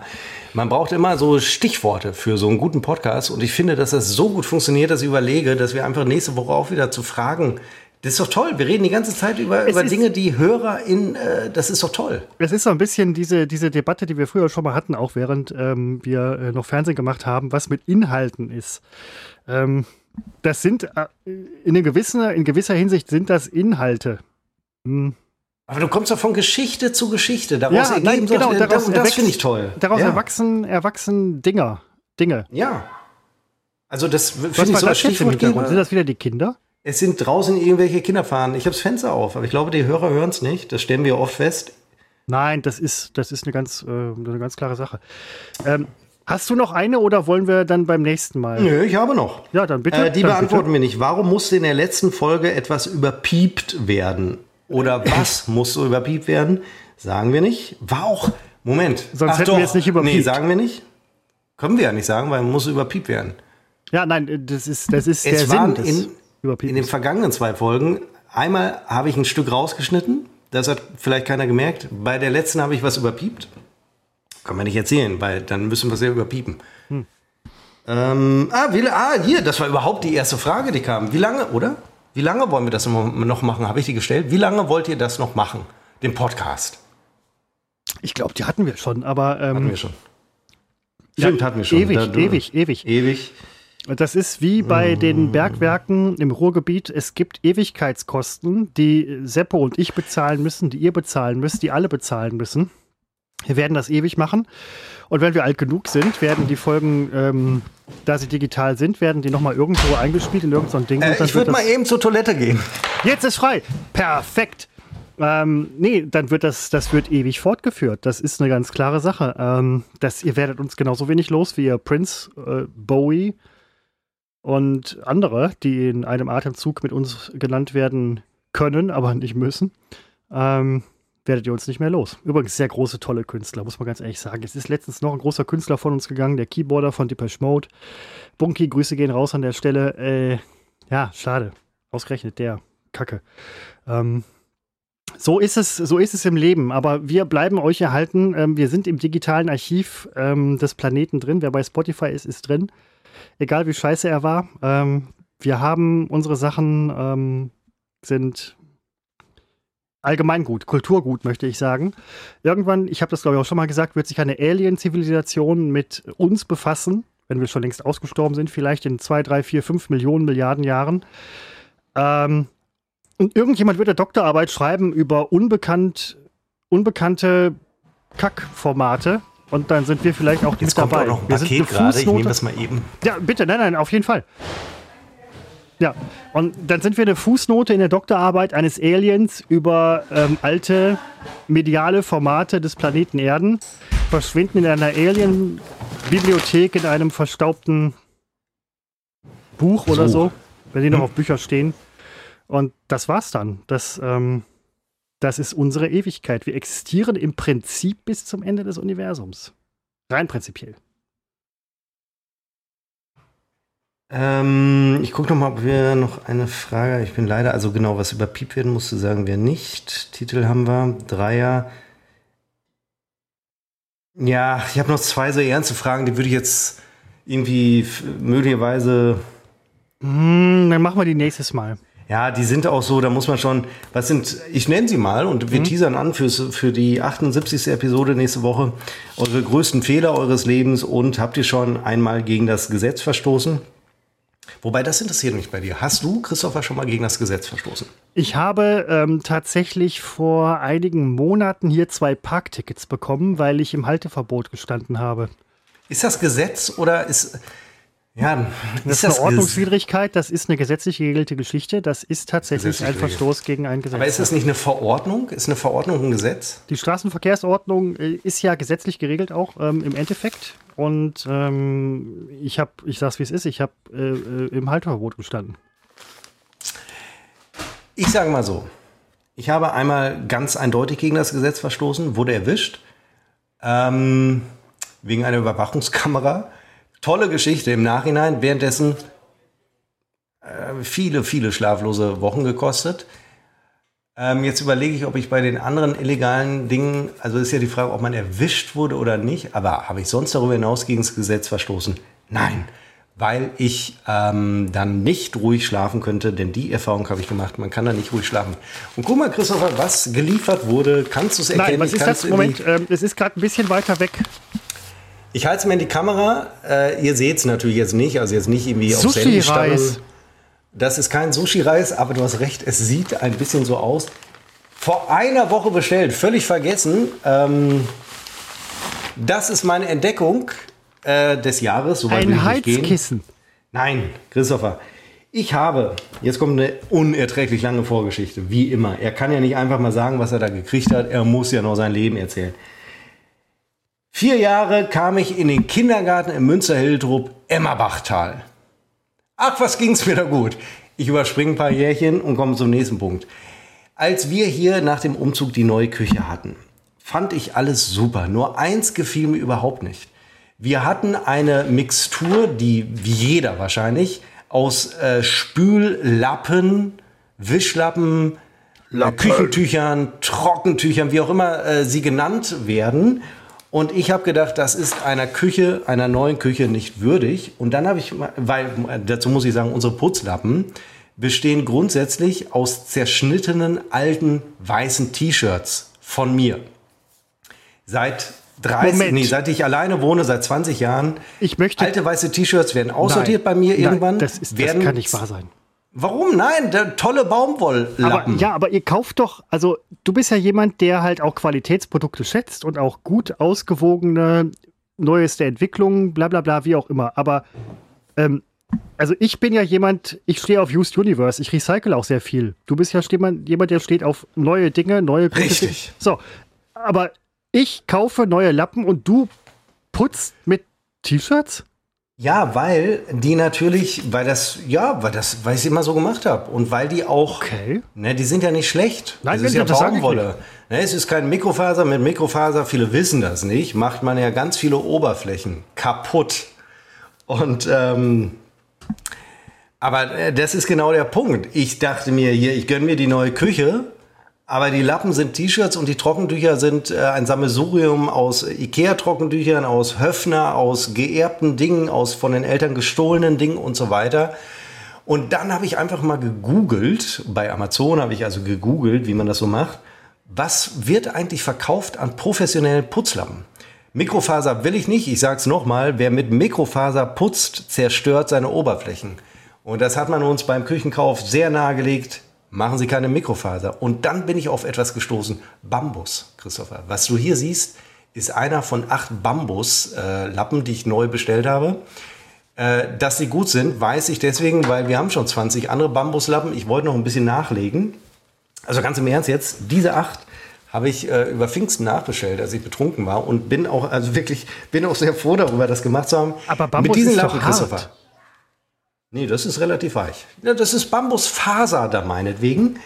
Man braucht immer so Stichworte für so einen guten Podcast und ich finde, dass das so gut funktioniert, dass ich überlege, dass wir einfach nächste Woche auch wieder zu Fragen das ist doch toll. Wir reden die ganze Zeit über, über Dinge, die Hörer in, äh, das ist doch toll. Es ist so ein bisschen diese, diese Debatte, die wir früher schon mal hatten, auch während ähm, wir äh, noch Fernsehen gemacht haben, was mit Inhalten ist. Ähm, das sind äh, in, gewisser, in gewisser Hinsicht sind das Inhalte. Hm. Aber du kommst doch von Geschichte zu Geschichte. Daraus ja, ergeben nein, genau, daraus, das finde ich toll. Daraus ja. erwachsen, erwachsen Dinger, Dinge. Ja. Also das finde ich so das im Hintergrund? Sind das wieder die Kinder? Es sind draußen irgendwelche Kinder fahren. Ich habe das Fenster auf, aber ich glaube, die Hörer hören es nicht. Das stellen wir oft fest. Nein, das ist, das ist eine, ganz, äh, eine ganz klare Sache. Ähm, hast du noch eine oder wollen wir dann beim nächsten Mal? Nö, ich habe noch. Ja, dann bitte. Äh, die dann beantworten bitte. wir nicht. Warum musste in der letzten Folge etwas überpiept werden? Oder was muss so überpiept werden? Sagen wir nicht. War auch. Moment. Sonst Ach hätten doch. wir jetzt nicht überpiept. Nee, sagen wir nicht. Können wir ja nicht sagen, weil man muss überpiept werden. Ja, nein, das ist, das ist es der Sinn. In, in den vergangenen zwei Folgen, einmal habe ich ein Stück rausgeschnitten, das hat vielleicht keiner gemerkt. Bei der letzten habe ich was überpiept. Kann man nicht erzählen, weil dann müssen wir es ja überpiepen. Hm. Ähm, ah, wie, ah, hier, das war überhaupt die erste Frage, die kam. Wie lange, oder? Wie lange wollen wir das noch machen? Habe ich die gestellt? Wie lange wollt ihr das noch machen? Den Podcast? Ich glaube, die hatten wir schon, aber. Ähm, hatten wir schon. Stimmt, ja, hatten wir schon. Ewig, da, ewig, ewig. Ewig. Das ist wie bei den Bergwerken im Ruhrgebiet. Es gibt Ewigkeitskosten, die Seppo und ich bezahlen müssen, die ihr bezahlen müsst, die alle bezahlen müssen. Wir werden das ewig machen. Und wenn wir alt genug sind, werden die Folgen, ähm, da sie digital sind, werden die nochmal irgendwo eingespielt in irgendein so Ding. Äh, ich würde mal eben zur Toilette gehen. Jetzt ist frei. Perfekt. Ähm, nee, dann wird das, das wird ewig fortgeführt. Das ist eine ganz klare Sache. Ähm, das, ihr werdet uns genauso wenig los wie ihr Prince, äh, Bowie und andere, die in einem Atemzug mit uns genannt werden können, aber nicht müssen. Ähm, werdet ihr uns nicht mehr los. Übrigens sehr große, tolle Künstler, muss man ganz ehrlich sagen. Es ist letztens noch ein großer Künstler von uns gegangen, der Keyboarder von Depeche Mode. Bunky, Grüße gehen raus an der Stelle. Äh, ja, schade. Ausgerechnet der. Kacke. Ähm, so ist es, so ist es im Leben. Aber wir bleiben euch erhalten. Ähm, wir sind im digitalen Archiv ähm, des Planeten drin. Wer bei Spotify ist, ist drin. Egal wie scheiße er war. Ähm, wir haben unsere Sachen ähm, sind Allgemeingut, Kulturgut, möchte ich sagen. Irgendwann, ich habe das glaube ich auch schon mal gesagt, wird sich eine Alien-Zivilisation mit uns befassen, wenn wir schon längst ausgestorben sind, vielleicht in zwei, drei, vier, fünf Millionen Milliarden Jahren. Ähm, und irgendjemand wird eine Doktorarbeit schreiben über unbekannt, unbekannte Kackformate. Und dann sind wir vielleicht auch Jetzt kommt dabei. Auch noch ein Paket gerade, ich nehme das mal eben. Ja, bitte, nein, nein, auf jeden Fall. Ja, und dann sind wir eine Fußnote in der Doktorarbeit eines Aliens über ähm, alte mediale Formate des Planeten Erden, verschwinden in einer Alien-Bibliothek in einem verstaubten Buch oder so, wenn die noch hm. auf Bücher stehen. Und das war's dann. Das, ähm, das ist unsere Ewigkeit. Wir existieren im Prinzip bis zum Ende des Universums. Rein prinzipiell. Ähm, ich gucke noch mal, ob wir noch eine Frage. Ich bin leider, also genau, was überpiept werden musste, sagen wir nicht. Titel haben wir, Dreier. Ja, ich habe noch zwei so ernste Fragen, die würde ich jetzt irgendwie möglicherweise. Hm, dann machen wir die nächstes Mal. Ja, die sind auch so, da muss man schon, was sind, ich nenne sie mal und wir mhm. teasern an fürs, für die 78. Episode nächste Woche, eure größten Fehler eures Lebens und habt ihr schon einmal gegen das Gesetz verstoßen? Wobei, das interessiert mich bei dir. Hast du, Christopher, schon mal gegen das Gesetz verstoßen? Ich habe ähm, tatsächlich vor einigen Monaten hier zwei Parktickets bekommen, weil ich im Halteverbot gestanden habe. Ist das Gesetz oder ist. Ja, das ist, das eine Ordnungswidrigkeit, das ist eine gesetzlich geregelte Geschichte, das ist tatsächlich ein Verstoß gegen ein Gesetz. Aber ist das nicht eine Verordnung? Ist eine Verordnung ein Gesetz? Die Straßenverkehrsordnung äh, ist ja gesetzlich geregelt auch ähm, im Endeffekt. Und ähm, ich habe, ich sag's wie es ist, ich habe äh, äh, im Halteverbot gestanden. Ich sage mal so, ich habe einmal ganz eindeutig gegen das Gesetz verstoßen, wurde erwischt, ähm, wegen einer Überwachungskamera tolle Geschichte im Nachhinein. Währenddessen äh, viele, viele schlaflose Wochen gekostet. Ähm, jetzt überlege ich, ob ich bei den anderen illegalen Dingen, also ist ja die Frage, ob man erwischt wurde oder nicht, aber habe ich sonst darüber hinaus gegen das Gesetz verstoßen? Nein, weil ich ähm, dann nicht ruhig schlafen könnte, denn die Erfahrung habe ich gemacht, man kann da nicht ruhig schlafen. Und guck mal, Christopher, was geliefert wurde, kannst du es erkennen? Nein, was ist das? Moment, ähm, es ist gerade ein bisschen weiter weg. Ich halte es mir in die Kamera. Äh, ihr seht es natürlich jetzt nicht, also jetzt nicht irgendwie auf Sushi-Reis. Das ist kein Sushi-Reis, aber du hast recht, es sieht ein bisschen so aus. Vor einer Woche bestellt, völlig vergessen. Ähm, das ist meine Entdeckung äh, des Jahres. So ein Heizkissen. Nein, Christopher. Ich habe, jetzt kommt eine unerträglich lange Vorgeschichte, wie immer. Er kann ja nicht einfach mal sagen, was er da gekriegt hat. Er muss ja noch sein Leben erzählen. Vier Jahre kam ich in den Kindergarten im Münster-Hildrup Emmerbachtal. Ach, was ging's mir da gut. Ich überspringe ein paar Jährchen und komme zum nächsten Punkt. Als wir hier nach dem Umzug die neue Küche hatten, fand ich alles super. Nur eins gefiel mir überhaupt nicht. Wir hatten eine Mixtur, die wie jeder wahrscheinlich aus äh, Spüllappen, Wischlappen, Lappen. Küchentüchern, Trockentüchern, wie auch immer äh, sie genannt werden. Und ich habe gedacht, das ist einer Küche, einer neuen Küche nicht würdig. Und dann habe ich, weil dazu muss ich sagen, unsere Putzlappen bestehen grundsätzlich aus zerschnittenen alten weißen T-Shirts von mir. Seit 30, Moment. nee, seit ich alleine wohne, seit 20 Jahren. Ich möchte. Alte weiße T-Shirts werden aussortiert Nein. bei mir irgendwann. Nein, das, ist, werden, das kann nicht wahr sein. Warum? Nein, der tolle Baumwolllappen. Aber, ja, aber ihr kauft doch, also du bist ja jemand, der halt auch Qualitätsprodukte schätzt und auch gut ausgewogene, neueste Entwicklungen, bla bla bla, wie auch immer. Aber ähm, also ich bin ja jemand, ich stehe auf Used Universe, ich recycle auch sehr viel. Du bist ja jemand, der steht auf neue Dinge, neue Richtig. Dinge. So, aber ich kaufe neue Lappen und du putzt mit T-Shirts? Ja, weil die natürlich, weil das, ja, weil das, weil ich es immer so gemacht habe und weil die auch, okay. ne, die sind ja nicht schlecht. Nein, das ist ja das Baumwolle. Ne, es ist kein Mikrofaser. Mit Mikrofaser, viele wissen das nicht, macht man ja ganz viele Oberflächen kaputt. Und ähm, aber äh, das ist genau der Punkt. Ich dachte mir hier, ich gönne mir die neue Küche aber die Lappen sind T-Shirts und die Trockentücher sind äh, ein Sammelsurium aus Ikea-Trockentüchern, aus Höfner, aus geerbten Dingen, aus von den Eltern gestohlenen Dingen und so weiter. Und dann habe ich einfach mal gegoogelt, bei Amazon habe ich also gegoogelt, wie man das so macht, was wird eigentlich verkauft an professionellen Putzlappen? Mikrofaser will ich nicht, ich sage es nochmal, wer mit Mikrofaser putzt, zerstört seine Oberflächen. Und das hat man uns beim Küchenkauf sehr nahegelegt machen Sie keine Mikrofaser. Und dann bin ich auf etwas gestoßen. Bambus, Christopher. Was du hier siehst, ist einer von acht Bambuslappen, äh, die ich neu bestellt habe. Äh, dass sie gut sind, weiß ich deswegen, weil wir haben schon 20 andere Bambuslappen. Ich wollte noch ein bisschen nachlegen. Also ganz im Ernst jetzt, diese acht habe ich äh, über Pfingsten nachbestellt, als ich betrunken war und bin auch, also wirklich, bin auch sehr froh darüber, das gemacht zu haben. Aber Bambus Mit diesen ist Lappen, doch hart. Christopher. Nee, das ist relativ weich. Ja, das ist Bambusfaser da meinetwegen.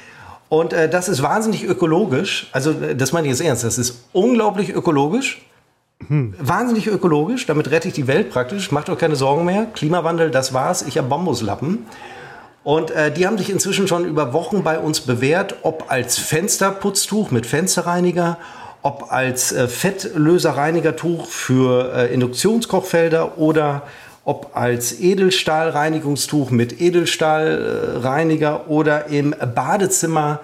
Und äh, das ist wahnsinnig ökologisch. Also, äh, das meine ich jetzt ernst. Das ist unglaublich ökologisch. Hm. Wahnsinnig ökologisch. Damit rette ich die Welt praktisch. Macht euch keine Sorgen mehr. Klimawandel, das war's. Ich habe Bambuslappen. Und äh, die haben sich inzwischen schon über Wochen bei uns bewährt, ob als Fensterputztuch mit Fensterreiniger, ob als äh, Fettlöserreinigertuch für äh, Induktionskochfelder oder ob als Edelstahlreinigungstuch mit Edelstahlreiniger oder im Badezimmer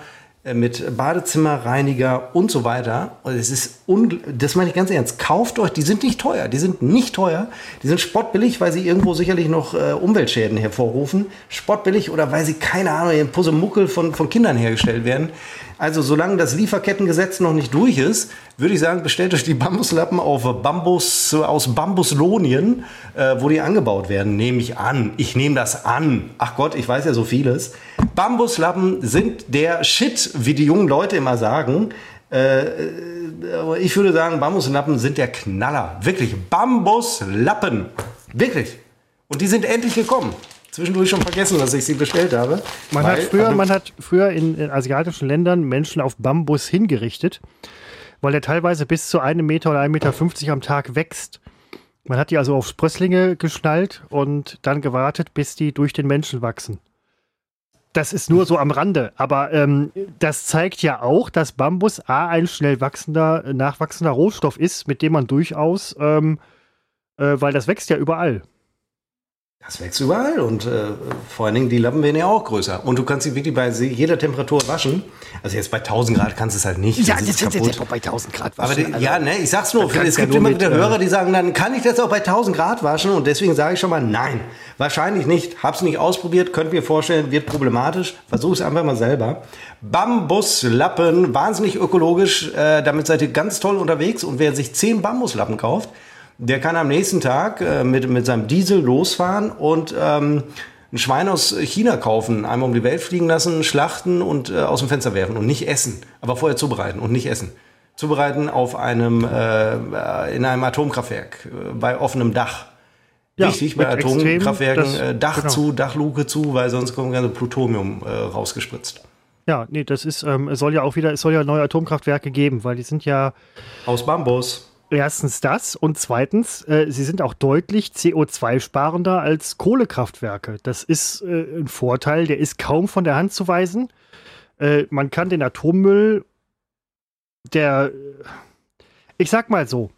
äh, mit Badezimmerreiniger und so weiter. Und es ist das meine ich ganz ernst. Kauft euch, die sind nicht teuer, die sind nicht teuer, die sind spottbillig, weil sie irgendwo sicherlich noch äh, Umweltschäden hervorrufen. Spottbillig oder weil sie keine Ahnung, in Pussemuckel von von Kindern hergestellt werden. Also solange das Lieferkettengesetz noch nicht durch ist, würde ich sagen, bestellt euch die Bambuslappen auf Bambus, aus Bambuslonien, äh, wo die angebaut werden, nehme ich an. Ich nehme das an. Ach Gott, ich weiß ja so vieles. Bambuslappen sind der Shit, wie die jungen Leute immer sagen. Äh, äh ich würde sagen, Bambuslappen sind der Knaller. Wirklich, Bambuslappen. Wirklich. Und die sind endlich gekommen zwischendurch schon vergessen, dass ich sie bestellt habe. Man, weil, hat, früher, man hat früher in, in, asiatischen Ländern Menschen auf Bambus hingerichtet, weil er teilweise bis zu einem Meter oder 1,50 Meter am Tag wächst. Man hat die also auf Sprösslinge geschnallt und dann gewartet, bis die durch den Menschen wachsen. Das ist nur so am Rande, aber ähm, das zeigt ja auch, dass Bambus A ein schnell wachsender, nachwachsender Rohstoff ist, mit dem man durchaus, ähm, äh, weil das wächst ja überall. Das wächst überall und äh, vor allen Dingen die Lappen werden ja auch größer. Und du kannst sie wirklich bei jeder Temperatur waschen. Also jetzt bei 1000 Grad kannst du es halt nicht. Ja, das, das ist jetzt auch bei 1000 Grad waschen. Aber die, also, ja, ne, ich sag's nur, es gibt ja immer wieder äh, Hörer, die sagen, dann kann ich das auch bei 1000 Grad waschen. Und deswegen sage ich schon mal, nein, wahrscheinlich nicht. Hab's nicht ausprobiert, könnt mir vorstellen, wird problematisch. Versuch es einfach mal selber. Bambuslappen, wahnsinnig ökologisch. Äh, damit seid ihr ganz toll unterwegs. Und wer sich 10 Bambuslappen kauft, der kann am nächsten Tag äh, mit, mit seinem Diesel losfahren und ähm, ein Schwein aus China kaufen, einmal um die Welt fliegen lassen, schlachten und äh, aus dem Fenster werfen und nicht essen, aber vorher zubereiten und nicht essen. Zubereiten auf einem äh, in einem Atomkraftwerk äh, bei offenem Dach. Ja, Wichtig bei Atomkraftwerken das, äh, Dach genau. zu, Dachluke zu, weil sonst kommt ganze Plutonium äh, rausgespritzt. Ja, nee, das ist, ähm, es soll ja auch wieder, es soll ja neue Atomkraftwerke geben, weil die sind ja aus Bambus Erstens das und zweitens, äh, sie sind auch deutlich CO2-sparender als Kohlekraftwerke. Das ist äh, ein Vorteil, der ist kaum von der Hand zu weisen. Äh, man kann den Atommüll, der, ich sag mal so,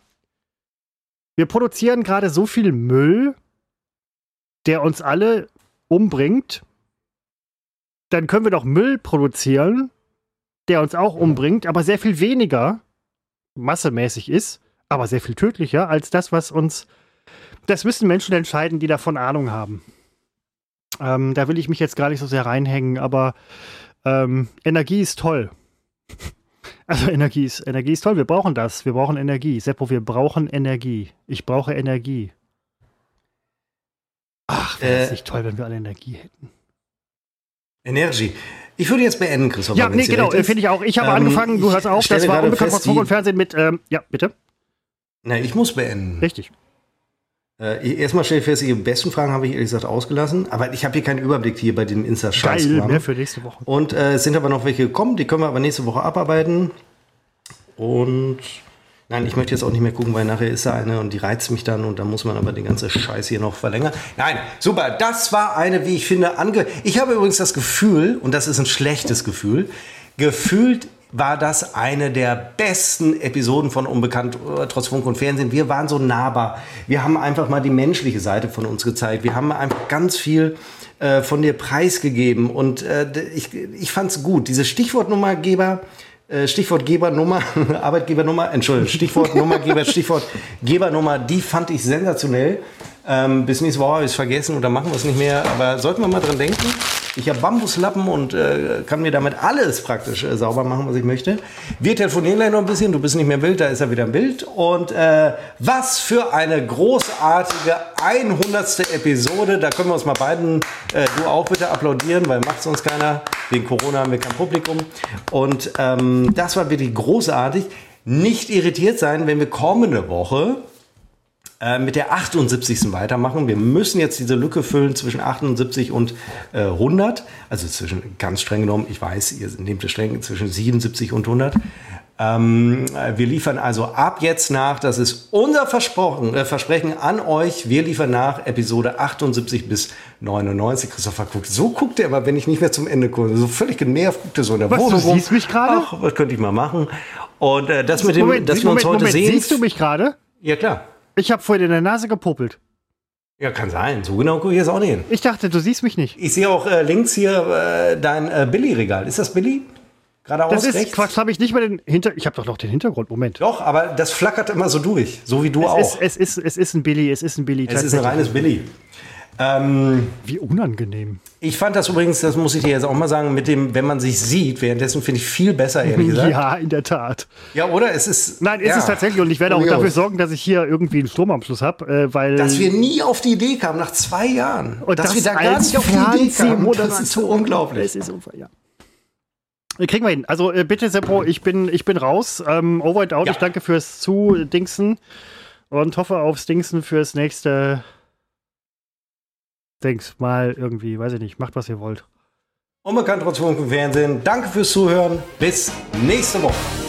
wir produzieren gerade so viel Müll, der uns alle umbringt. Dann können wir doch Müll produzieren, der uns auch umbringt, aber sehr viel weniger massemäßig ist aber sehr viel tödlicher als das, was uns. Das müssen Menschen entscheiden, die davon Ahnung haben. Ähm, da will ich mich jetzt gar nicht so sehr reinhängen, aber ähm, Energie ist toll. [LAUGHS] Also Energie ist, Energie ist toll, wir brauchen das. Wir brauchen Energie. Seppo, wir brauchen Energie. Ich brauche Energie. Ach, wäre es äh, nicht toll, wenn wir alle Energie hätten. Energie. Ich würde jetzt beenden, Christoph. Ja, nee, genau, finde ich auch. Ich habe ähm, angefangen, du hörst auf, das war unbekannt von Funk und Fernsehen mit, ähm, ja, bitte. Nein, ich muss beenden. Richtig. Äh, erstmal stelle ich fest, die besten Fragen habe ich ehrlich gesagt ausgelassen, aber ich habe hier keinen Überblick hier bei den insta scheiß Geil, mehr für nächste Woche. Und äh, es sind aber noch welche gekommen, die können wir aber nächste Woche abarbeiten. Und nein, ich möchte jetzt auch nicht mehr gucken, weil nachher ist da eine und die reizt mich dann und dann muss man aber den ganzen Scheiß hier noch verlängern. Nein, super, das war eine, wie ich finde, ange... Ich habe übrigens das Gefühl, und das ist ein schlechtes Gefühl, gefühlt war das eine der besten Episoden von Unbekannt äh, trotz Funk und Fernsehen. Wir waren so nahbar. Wir haben einfach mal die menschliche Seite von uns gezeigt. Wir haben einfach ganz viel äh, von dir preisgegeben und äh, ich, ich fand es gut. Diese Stichwortnummergeber, äh, Stichwortgebernummer, [LAUGHS] Arbeitgebernummer, Entschuldigung, Stichwortnummergeber, [LAUGHS] Stichwortgebernummer, die fand ich sensationell. Ähm, bis nächste Woche habe ich es vergessen oder machen wir es nicht mehr. Aber sollten wir mal dran denken. Ich habe Bambuslappen und äh, kann mir damit alles praktisch äh, sauber machen, was ich möchte. Wir telefonieren gleich noch ein bisschen. Du bist nicht mehr wild, da ist er wieder im Bild. Und äh, was für eine großartige 100. Episode. Da können wir uns mal beiden, äh, du auch bitte applaudieren, weil macht sonst keiner. Wegen Corona haben wir kein Publikum. Und ähm, das war wirklich großartig. Nicht irritiert sein, wenn wir kommende Woche äh, mit der 78. weitermachen. Wir müssen jetzt diese Lücke füllen zwischen 78 und äh, 100. Also zwischen, ganz streng genommen, ich weiß, ihr nehmt es streng, zwischen 77 und 100. Ähm, wir liefern also ab jetzt nach, das ist unser Versprochen, äh, Versprechen an euch. Wir liefern nach Episode 78 bis 99. Christopher guckt, so guckt er aber, wenn ich nicht mehr zum Ende gucke. So völlig genervt guckt er so in der was, Wohnung. Du siehst mich gerade? Ach, was könnte ich mal machen? Und äh, das mit dem, Moment, dass wir uns Moment, heute Moment, sehen. Siehst du mich gerade? Ja, klar. Ich habe vorhin in der Nase gepopelt. Ja, kann sein. So genau gucke ich jetzt auch nicht hin. Ich dachte, du siehst mich nicht. Ich sehe auch äh, links hier äh, dein äh, Billy-Regal. Ist das Billy? Geradeaus Das ist rechts? Quatsch, habe ich nicht mal den Hinter... Ich habe doch noch den Hintergrund. Moment. Doch, aber das flackert immer so durch. So wie du es auch. Ist, es, ist, es ist ein Billy, es ist ein Billy. Es ist ein reines Billy. Ähm, Wie unangenehm. Ich fand das übrigens, das muss ich dir jetzt auch mal sagen, mit dem, wenn man sich sieht, währenddessen finde ich viel besser, ehrlich [LAUGHS] gesagt. Ja, in der Tat. Ja, oder? Es ist. Nein, ist ja. es tatsächlich. Und ich werde auch dafür sorgen, dass ich hier irgendwie einen Stromanschluss habe, äh, weil. Dass wir nie auf die Idee kamen, nach zwei Jahren. Und dass das wir da gar nicht auf die Idee kamen. Das ist so unglaublich. Es ist unfair, ja. Kriegen wir hin. Also äh, bitte, Seppo, ich bin, ich bin raus. Ähm, over and out. Ja. Ich danke fürs Zudingsen und hoffe aufs Dingsen fürs nächste Dings mal irgendwie, weiß ich nicht, macht was ihr wollt. Unbekannt trotz Funk Fernsehen. Danke fürs Zuhören. Bis nächste Woche.